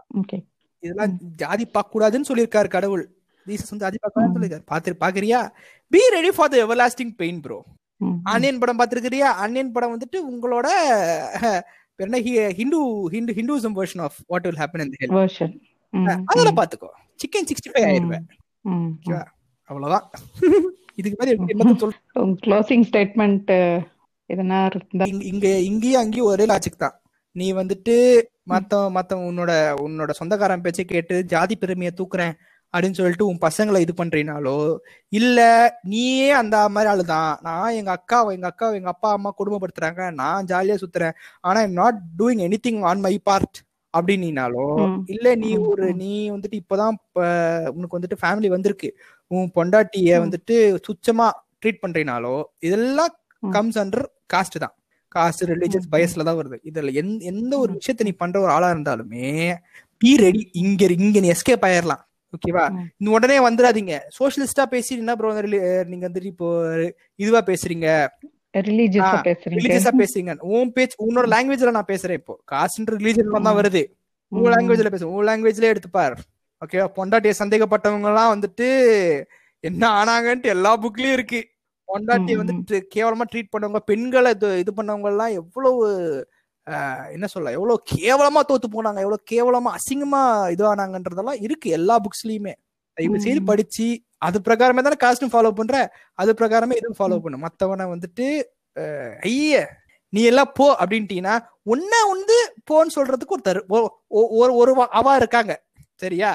இதெல்லாம் ஜாதி பார்க்க கூடாதுன்னு சொல்லியிருக்காரு கடவுள். ஜீசஸ் வந்து ஜாதி பார்க்க கூடாதுன்னு
ம்.
சொல்லியிருக்காரு பாத்து பாக்குறியா be ready for the everlasting pain bro. Anniyan படம் பாத்துருக்கிறியா அன்னியன் படம் வந்துட்டு உங்களோட என்ன? Hindu Hindu Hinduism version of what will happen இந்த ஹெல்.
ம்,
அதெல்லாம் பாத்துக்கோ சிக்கன் சிக்ஸ்டி ஃபைவ் ஆயிருவேன். ஓகேவா அவ்வளவுதான். இதுக்கு மாதிரி சொல்றது?
உங்க க்ளோசிங் ஸ்டேட்மெண்ட் எதனா இருந்தா
இங்க இங்க இங்கேயும் அங்கேயும் ஒரே லாஜிக் தான். நீ வந்துட்டு மத்த மத்த உன்னோட உன்னோட சொந்தக்காரன் பேச்சை கேட்டு ஜாதி பெருமையை தூக்குறேன். அப்படின்னு சொல்லிட்டு உன் பசங்களை இது பண்றீனாலோ இல்ல நீயே அந்த மாதிரி ஆளுதான் நான் எங்க அக்கா எங்க அக்கா எங்க அப்பா அம்மா குடும்பப்படுத்துறாங்க நான் ஜாலியா சுத்துறேன் ஆனா I'm not doing anything on my part அப்படின்னாலோ. இல்ல நீ ஒரு. நீ வந்துட்டு இப்பதான் உனக்கு வந்துட்டு ஃபேமிலி வந்திருக்கு உன் பொண்டாட்டிய. வந்துட்டு சுச்சமா ட்ரீட் பண்றீனாலோ இதெல்லாம். கம்ஸ் அண்டர் காஸ்ட் தான் காஸ்ட் ரிலீஜியஸ். பயஸ்ல தான் வருது இதுல எந்த எந்த ஒரு. விஷயத்த நீ பண்ற ஒரு ஆளா இருந்தாலுமே பி ரெடி இங்க இங்க நீ எஸ்கேப் ஆயிரலாம் ஓகேவா. நீ உடனே வந்துடாதீங்க. சோஷியலிஸ்டா பேசி என்ன ப்ரோ நீங்க வந்துட்டு இப்போ இதுவா பேசுறீங்க.
ரிலீஜியஸா பேசுறீங்க.
உன் பேச்சு உன்னோட லாங்குவேஜ்ல நான் பேசுறேன் இப்போ. காஸ்ட் ரிலீஜன் தான். வருது. உன். லாங்குவேஜ்ல பேசு உன் லாங்குவேஜ்ல எடுத்துப்பார். ஓகே பொண்டாட்டிய சந்தேகப்பட்டவங்க எல்லாம் வந்துட்டு என்ன ஆனாங்கன்ட்டு எல்லா புக்லயும் இருக்கு. பொண்டாட்டிய
ம்.
வந்துட்டு கேவலமா ட்ரீட் பண்ணவங்க பெண்களை இது இது பண்ணவங்க எல்லாம் எவ்வளவு என்ன சொல்ல எவ்வளவு கேவலமா தோத்து போனாங்க எவ்வளவு கேவலமா அசிங்கமா இது ஆனாங்கன்றதெல்லாம் இருக்கு எல்லா புக்ஸ்லயுமே தயவு செய்து. படிச்சு அது பிரகாரமே தானே காஸ்டும் ஃபாலோ பண்ற அது பிரகாரமே இதுவும் ஃபாலோ. பண்ணு மத்தவனை வந்துட்டு ஐய நீ எல்லாம் போ அப்படின்ட்டீங்கன்னா உன்ன வந்து போன்னு சொல்றதுக்கு ஒரு தரு ஒரு ஒரு அவா இருக்காங்க சரியா.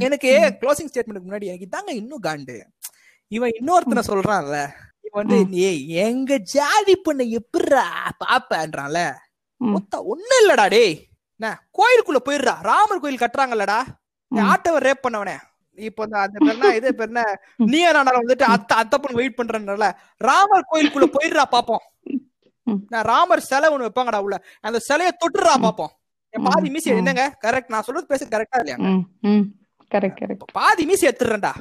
எனக்கு. க்ளோசிங் ஸ்டேட்மெண்ட்க்கு முன்னாடி எனக்கு இதாங்க இன்னும் காண்டு இவன் இன்னொருத்தனை சொல்றான்ல இவன் வந்து. நீ எங்க ஜாதி பொண்ணை எப்படிரா பாப்பன்றான்ல ஒண்ணு இல்லடா டேய். கோயிலுக்குள்ள போயிடுறா. ராமர் கோயில் கட்டுறாங்கல்லடா.
ம்.
ஆட்டவை ரேப் பண்ணவனே. இப்போ அந்த அந்த பேர் என்ன இது பேர் என்ன? நீ நானால வந்துட்டு அத்த அத்தப்பன் வெயிட் பண்றேன்ல ராமர் கோயிலுக்குள்ள போயிடுறா பாப்போம். நான் ராமர் சிலை ஒண்ணு வைப்பாங்கடா உள்ள. அந்த சிலையை தொட்டுறா. பாப்போம். பாதி. மீசி. என்னங்க? கரெக்ட் நான் சொல்றது பேச கரெக்டா இல்லையா.
கரெக்ட் கரெக்ட்
பாதி மீசி எடுத்துறேன்டா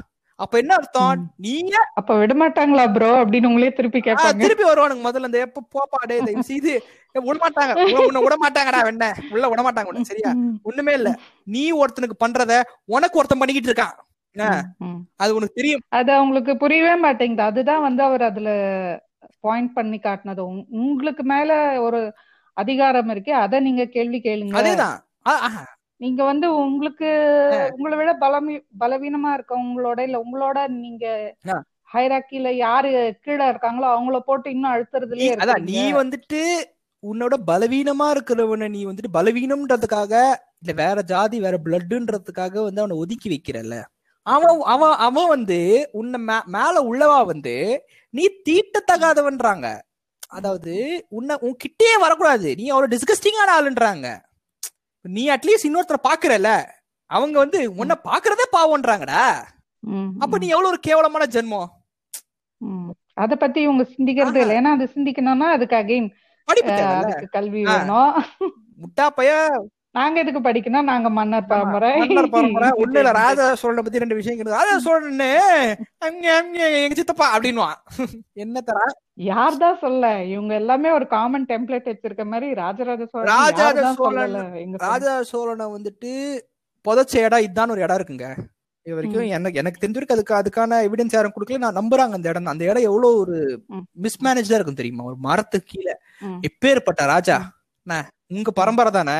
அப்ப என்ன அர்த்தம். நீங்க
அப்ப விட மாட்டாங்களா ப்ரோ அப்படின்னு உங்களே திருப்பி கேட்பாங்க.
திருப்பி வருவானுங்க முதல்ல இந்த எப்ப போப்பா டே தயவு செய்து ஏ, விட மாட்டாங்க உன்னை- விட மாட்டாங்கடா வெண்ண. உள்ள விட மாட்டாங்க உன்னை, சரியா. ஒண்ணுமே இல்ல. நீ ஒருத்தனுக்கு பண்றத உனக்கு ஒருத்தன் பண்ணிக்கிட்டு இருக்கான். என்ன? அது உனக்கு தெரியும்.
அது அவங்களுக்கு புரியவே மாட்டேங்குது. அதுதான் வந்து அவர் அதுல பாயிண்ட் பண்ணி காட்டினது. உங்க- உங்களுக்கு மேல ஒரு அதிகாரம் இருக்கு அத நீங்க கேள்வி கேளுங்க.
அதேதான்.
நீங்க வந்து உங்களுக்கு. உங்களை விட பலமி பலவீனமா இருக்கவங்களோட இல்ல உங்களோட நீங்க. ஹைராக்கில யாரு கீழே இருக்காங்களோ அவங்கள போட்டு இன்னும் அழுத்துறதுலயே
அதான் நீ வந்துட்டு உன்னோட பலவீனமா இருக்கிறவனை நீ வந்துட்டு பலவீனம்ன்றதுக்காக இல்ல வேற ஜாதி வேற பிளட்ன்றதுக்காக வந்து அவனை ஒதுக்கி வைக்கிறல்ல. அவன் அவன் அவன் வந்து உன்னை மேல உள்ளவா வந்து நீ தீட்டத்தகாதவன்றாங்க. அதாவது உன்னை உன் கிட்டே வரக்கூடாது. நீ அவ்வளவு டிஸ்கஸ்டிங்கான ஆளுன்றாங்க. நீ அட்லீஸ்ட் இன்னொருத்தரை பாக்குறல அவங்க வந்து உன்னை பாக்குறதே பாவம்ன்றாங்கடா. அப்ப நீ எவ்வளவு ஒரு கேவலமான ஜென்மம்.
அத பத்தி இவங்க சிந்திக்கிறது. இல்ல. ஏன்னா அது சிந்திக்கணும்னா அதுக்கு அகைன் அதுக்கு கல்வி. வேணும்.
முட்டா பைய.
நாங்க எதுக்கு படிக்கணும்? நாங்க மன்னர் பரம்பரை.
மன்னர் பரம்பரை. ஒண்ணு இல்ல. ராஜா சோழனை பத்தி ரெண்டு விஷயம் ராஜா சோழன்னு அங்க அங்க எங்க சித்தப்பா அப்படின்னுவான். என்ன தரா
யார்தான் சொல்ல? இவங்க எல்லாமே ஒரு காமன் டெம்ப்ளேட் வச்சிருக்க மாதிரி ராஜராஜ சோழன்
ராஜராஜ
யார்தான்
சோழன்
சொல்லல? எங்க friends.
ராஜா சோழனை வந்துட்டு புதைச்ச இடம் இதான் ஒரு இடம் இருக்குங்க. இது வரைக்கும் எனக்கு எனக்கு தெரிஞ்ச வரைக்கும் அதுக்கு அதுக்கான எவிடன்ஸ் யாரும் கொடுக்கல. நான் நம்புறாங்க அந்த இடம் அந்த இடம் எவ்வளவு ஒரு. மிஸ்மேனேஜா இருக்கும் தெரியுமா? ஒரு மரத்துக்கு கீழே. எப்பேற்பட்ட ராஜா? உங்க பரம்பரை தானே?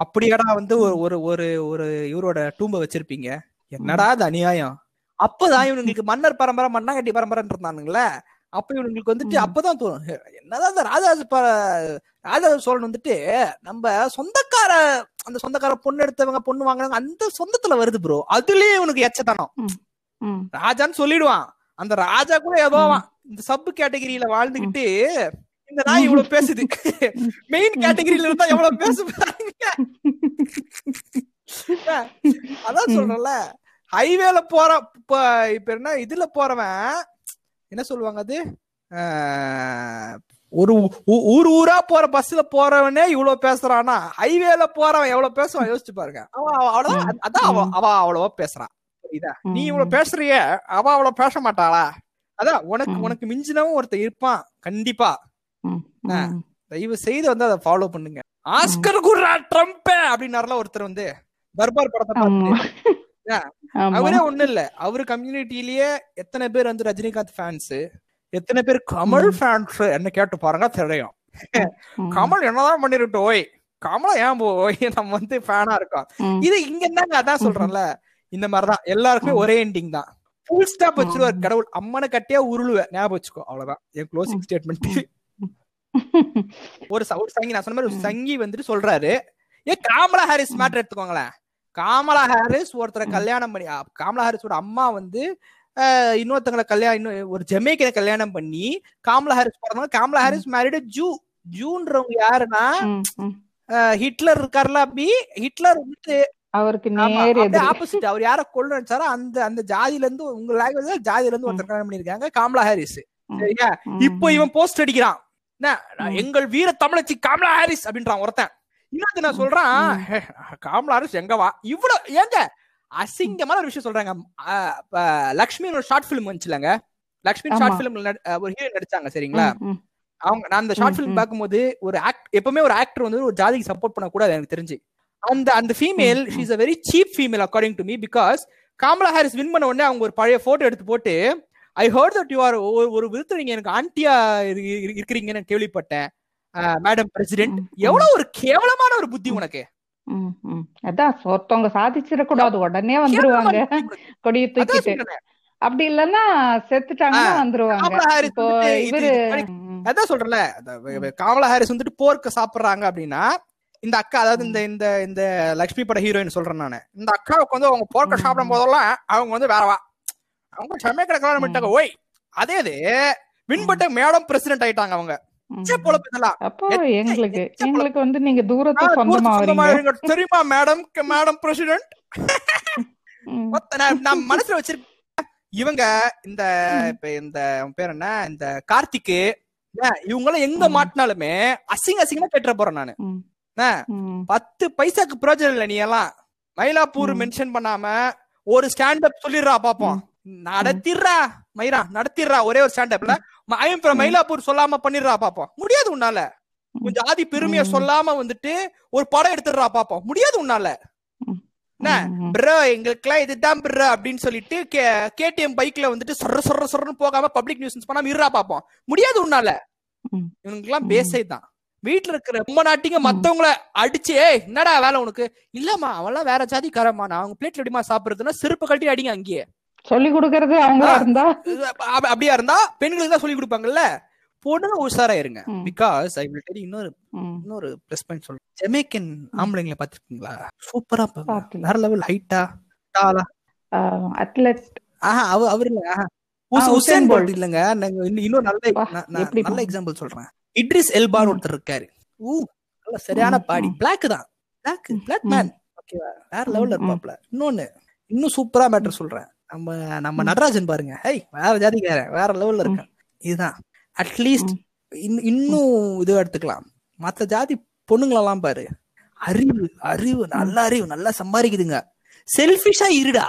அப்படியாடா வந்து ஒரு ஒரு ஒரு ஒரு இவரோட டூம்ப வச்சிருப்பீங்க. என்னடா அது அநியாயம்? அப்பதான் இவனுங்களுக்கு மன்னர் பரம்பரை மண்ணாங்கட்டி பரம்பரைன்னு இருந்தானுங்களே. அப்ப இவனுங்களுக்கு வந்துட்டு. அப்பதான் தோணும். "ஹே, என்னதான் இந்த ராஜா ப- ராஜா சோழன் வந்துட்டு நம்ம சொந்தக்கார அந்த சொந்தக்கார பொண்ணு எடுத்தவங்க பொண்ணு வாங்குறாங்க அந்த சொந்தத்துல வருது ப்ரோ அதுலயே இவனுக்கு எச்சத்தனம். ராஜான்னு சொல்லிடுவான். அந்த ராஜா கூட ஏதோ இந்த சப் கேட்டகரியில வாழ்ந்துகிட்டு இந்த நாய் இவ்வளவு பேசுது. மெயின் கேட்டகரியில இருந்தா எவ்வளவு பேசு. அதான் சொல்றேன்ல. ஹைவேல போற இப்ப இப்ப என்ன இதுல போறவன் என்ன சொல்லுவாங்க அது? ஒரு ஊர் ஊரா போற பஸ்ல போறவனே இவ்வளவு பேசுறானா ஹைவேல போறவன் எவ்வளவு பேசுவான்? யோசிச்சு பாருங்க. அவன் அவ- அவ்வளவுதான். அதான் அவ அவ அவ்வளவா பேசுறான். புரியுதா? நீ இவ்வளவு பேசுறிய அவ அவ்வளவு பேச மாட்டாளா? அதான் உனக்கு. உனக்கு மிஞ்சினவன் ஒருத்தன் இருப்பான். கண்டிப்பா. தயவு செய்து வந்து அதை ஃபாலோ பண்ணுங்க. ஆஸ்கர் குர்ரா ட்ரம்ப் அப்படின்னாருல ஒருத்தர் வந்து. தர்பார் படத்தை அவரே ஒண்ணு இல்ல. அவரு கம்யூனிட்டிலேயே எத்தனை பேர் வந்து ரஜினிகாந்த் ஃபேன்ஸ் எத்தனை பேர் கமல் ஃபேன்ஸ் என்ன கேட்டு பாருங்க தெரியும். கமல் என்னதான் பண்ணிருட்டோம் ஓய். கமலை ஏன் போய் நம்ம வந்து ஃபேனா இருக்கோம். இது இங்க என்னங்க? அதான் சொல்றேன்ல. இந்த மாதிரிதான். எல்லாருக்குமே. ஒரே எண்டிங் தான். ஃபுல் ஸ்டாப் வச்சிருவார். கடவுள். அம்மனை கட்டியா உருளுவேன் ஞாபகம் வச்சுக்கோ அவ்வளவுதான். என் க்ளோசிங் ஸ்டேட்மெண்ட் ஒரு ச- ஒரு சங்கி நான் சொன்ன மாதிரி. சங்கி வந்துட்டு சொல்றாரு. ஏ காமலா ஹாரிஸ் மேட்டர் எடுத்துக்கோங்களேன். காமலா ஹாரிஸ் ஒருத்தரை. கல்யாணம் பண்ணி காமலா ஹாரிஸோட அம்மா வந்து இன்னொருத்தங்களை கல்யாணம் இன்னும் ஒரு ஜமேக்கனை கல்யாணம் பண்ணி காமலா ஹாரிஸ் பிறந்தவங்க. காமலா ஹாரிஸ் மேரிடு ஜூ ஜூன்றவங்க யாருன்னா ஹிட்லர் இருக்கார்ல அப்படி ஹிட்லர் வந்துட்டு
அவருக்கு
ஆப்போசிட் அவர் யார கொள்ள நினைச்சாரோ அந்த அந்த ஜாதியில இருந்து உங்க லாங்குவேஜ் ஜாதியில இருந்து ஒருத்தர் கல்யாணம் பண்ணிருக்காங்க காமலா ஹாரிஸ். சரியா? இப்போ இவன் போஸ்ட் அடிக்கிறான். எங்கள் வீர தமிழச்சி காமலா ஹாரிஸ் அப்படின்றான் ஒருத்தன். இன்னொருத்த நான் சொல்றான்
ம்.
"ஹே, காமலா ஹாரிஸ் எங்க வா இவ்வளவு ஏங்க அசிங்கமான ஒரு விஷயம் சொல்றாங்க அஹ், இப்ப லக்ஷ்மி ஒரு ஷார்ட் பிலிம் வந்துச்சுலங்க லக்ஷ்மி. ஷார்ட் பிலிம் ஒரு ஹீரோ நடிச்சாங்க சரிங்களா. அவங்க நான் அந்த ஷார்ட்
ம்,
பிலிம்
ம்.
பார்க்கும்போது ஒரு ஆக்ட் எப்பவுமே ஒரு ஆக்டர் வந்து ஒரு ஜாதிக்கு சப்போர்ட் பண்ணக்கூடாது எனக்கு தெரிஞ்சு அந்த அந்த female she is a very cheap female according to me because Kamala Harris win பண்ண உடனே அவங்க ஒரு பழைய போட்டோ எடுத்து போட்டு I heard that you are ஒரு விதத்துல நீங்க எனக்கு ஆண்டியா இருக்கிறீங்கன்னு கேள்விப்பட்டேன் மேடம் பிரசிடென்ட். எவ்வளவு ஒரு கேவலமான ஒரு புத்தி உனக்கு.
அதான் ஒருத்தவங்க சாதிச்சிடக்கூடாது உடனே வந்துருவாங்க. கொடியை தூக்கிட்டு. அப்படி இல்லன்னா செத்துட்டாங்கன்னா
ஆ,
வந்துருவாங்க. இப்போ இவரு
அதான் வ- காமலா ஹாரிஸ் வந்துட்டு போர்க்க சாப்பிடுறாங்க அப்படின்னா இந்த அக்கா அதாவது இந்த இந்த இந்த லக்ஷ்மி பட ஹீரோயின் சொல்றேன் நானு. இந்த அக்காவுக்கு வந்து அவங்க போர்க்க. சாப்பிடும் போதெல்லாம் அவங்க வந்து வேறவா அவங்க கல்யாணம் பண்ணிட்டாங்க ஓய் அதே இது வின் பட்ட மேடம் பிரசிடென்ட் ஆயிட்டாங்க அவங்க.
அப்போ எங்களுக்கு. எங்களுக்கு வந்து நீங்க தூரத்து சொந்தமா.
தெரியுமா மேடம்? மேடம் பிரசிடென்ட் நான் மனசுல வச்சிருக்கேன் இவங்க இந்த இப்ப இந்த பேர் என்ன? இந்த கார்த்திக்கு இவங்க எல்லாம் எங்க. மாட்டினாலுமே அசிங்க அசிங்கமா கேட்டுற போறேன் நானு. பத்து பைசாக்கு பிரயோஜனம் இல்ல நீ எல்லாம். மயிலாப்பூர். மென்ஷன் பண்ணாம ஒரு ஸ்டாண்ட் அப் சொல்லிடுறா பாப்போம். நடத்திடுறா மயிரா நடத்திடுறா ஒரே ஒரு ஸ்டாண்ட் அப்ல ஐயம்
ம்.
மயிலாப்பூர் சொல்லாம பண்ணிடுறா பாப்போம் முடியாது உன்னால. கொஞ்சம் ஆதி பெருமைய. சொல்லாம வந்துட்டு ஒரு படம் எடுத்துடுறா பாப்போம் முடியாது உன்னால. ப்ரோ எங்களுக்குலாம் இதுதான் ப்ரோ அப்படின்னு சொல்லிட்டு கேடிஎம் பைக்ல வந்துட்டு சொர சொர சொரன்னு போகாம பப்ளிக் நியூஸ் பண்ணாம இருறா பாப்போம் முடியாது உன்னால.
ம்.
இவனுக்கு எல்லாம்
ம்.
பேசே தான் வீட்டுல இருக்கிற ரொம்ப நாட்டிங்க மத்தவங்கள அடிச்சு ஏய் என்னடா வேலை உனக்கு? இல்லம்மா அவன்லாம் வேற ஜாதிக்காரம்மா. நான் அவங்க பிளேட்ல எப்படிமா சாப்பிடுறதுன்னா செருப்பு கட்டி அடிங்க அங்கேயே.
சொல்லி கொடுக்கறது அவங்களா
ஆ.
இருந்தா?
அப்ப- அப்படியா இருந்தா பெண்களுக்கு தான் சொல்லி கொடுப்பாங்கல்ல? பொண்ணுங்க உஷாரா இருங்க. பிகாஸ் ஐ வில் டெல் இன்னொரு இன்னொரு ப்ளஸ் பாயிண்ட் சொல்றேன். ஜெமேக்கன் ஆம்பளைங்களை பாத்துருக்கீங்களா சூப்பரா. வேற லெவல் ஹைட்டா டாலா
அத்லெட்
ஆஹா அவ அவர் இல்ல
உசேன் போல்ட்.
இல்லங்க. நாங்க இன்னும் நல்ல நல்ல எக்ஸாம்பிள் சொல்றேன். இட்ரிஸ் எல்பான். ஒருத்தர் இருக்காரு. ஊ நல்ல சரியான பாடி. பிளாக் தான். Black black. மேன் ஓகேவா வேற லெவல்ல. இருப்பாப்ல. இன்னொன்னு இன்னும் சூப்பரா மேட்டர் சொல்றேன். நம்ம நம்ம. நடராஜன் பாருங்க. ஹை வேற ஜாதிக்காரன் வேற லெவல்ல இருக்கான். இதுதான். அட்லீஸ்ட் இன்னும் இது எடுத்துக்கலாம். மத்த ஜாதி பொண்ணுங்களெல்லாம் பாரு. அறிவு அறிவு நல்ல அறிவு நல்லா சம்பாதிக்குதுங்க. செல்ஃபிஷா இருடா.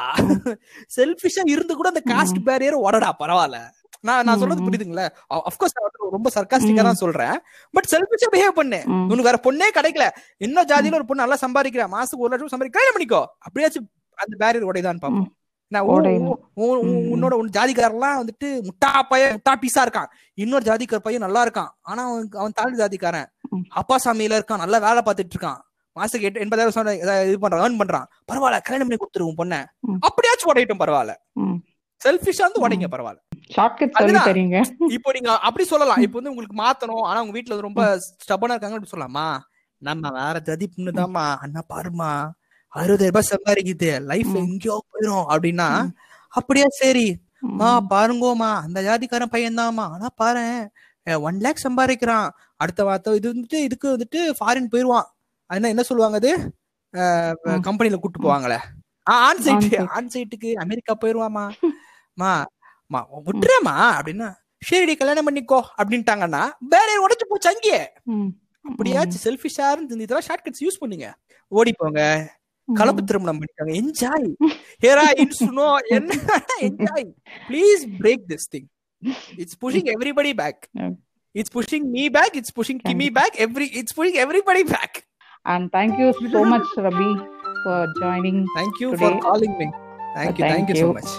செல்ஃபிஷா இருந்து கூட அந்த காஸ்ட் பேரியர் உடடா பரவாயில்ல. நான் நான் சொல்றது. புரியுதுங்களா? அப்கோர்ஸ் ரொம்ப சர்க்காஸ்டிக்கா தான் சொல்றேன். பட் செல்ஃபிஷா பிஹேவ் பண்ணு. உனக்கு வேற பொண்ணே கிடைக்கல. இன்னும் ஜாதியில ஒரு பொண்ணு நல்லா சம்பாதிக்கிறா. மாசத்துக்கு ஒரு லட்சம் சம்பாதிக்க கல்யாணம் பண்ணிக்கோ. அப்படியாச்சும் அந்த பேரியர் உடையதான்னு பாப்போம் உன்னோட உன் ஜாதிக்காரெல்லாம் வந்துட்டு முட்டா பையன் முட்டா பீஸா இருக்கான். இன்னொரு ஜாதிக்கார பையன் நல்லா இருக்கான். ஆனா அவன் அவன் தாழ்வு ஜாதிக்காரன். அப்பா சாமியில இருக்கான். நல்லா வேலை பார்த்துட்டு இருக்கான். மாசத்துக்கு எட்டு எண்பதாயிரம் இது பண்றான் ஏர்ன் பண்றான். பரவாயில்ல கல்யாணம் பண்ணி கொடுத்துருவோம் பொண்ண. அப்படியாச்சும் உடையட்டும் பரவாயில்ல. செல்ஃபிஷா வந்து உடைங்க பரவாயில்ல. இப்போ நீங்க அப்படி சொல்லலாம். இப்போ வந்து உங்களுக்கு மாத்தணும். ஆனா உங்க வந்து ரொம்ப ஸ்டபனா இருக்காங்க அப்படி சொல்லலாமா? நம்ம வேற ஜதி பொண்ணுதாம்மா. அண்ணா பாருமா அறுபதாயிரம் ரூபாய் சம்பாதிக்குது லைஃப். எங்கேயோ போயிரும் அப்படின்னா. அப்படியா சரி
ம்.
பாருங்கோமா அந்த ஜாதிக்காரன் பையன் தான்மா ஆனா பாரு ஒன் லேக் சம்பாதிக்கிறான் அடுத்த வார்த்தை இது வந்துட்டு இதுக்கு வந்துட்டு ஃபாரின் போயிருவான் அதுனா என்ன சொல்லுவாங்க அது. கம்பெனில கூட்டு போவாங்களே ஆன் சைட். ஆன் சைட்டுக்கு அமெரிக்கா போயிருவாமா மா மா விட்டுறேமா அப்படின்னா சரிடி கல்யாணம் பண்ணிக்கோ அப்படின்ட்டாங்கன்னா வேற உடச்சு போச்சு அங்கேயே. அப்படியாச்சும் செல்ஃபிஷா இருந்து இதெல்லாம் ஷார்ட் கட்ஸ் யூஸ் பண்ணுங்க ஓடி போங்க. கலப்பு திருமணம் பண்ணிக்கோங்க என்ஜாய் ஹேரா இன்ஸ்னோ என்ன? Enjoy please break this thing it's pushing everybody back. It's pushing me back it's pushing gimme back every it's pushing everybody back
And thank you so much, Rabi, for joining.
Thank you for
Today.
Calling me thank you
Thank
thank you so
you.
Much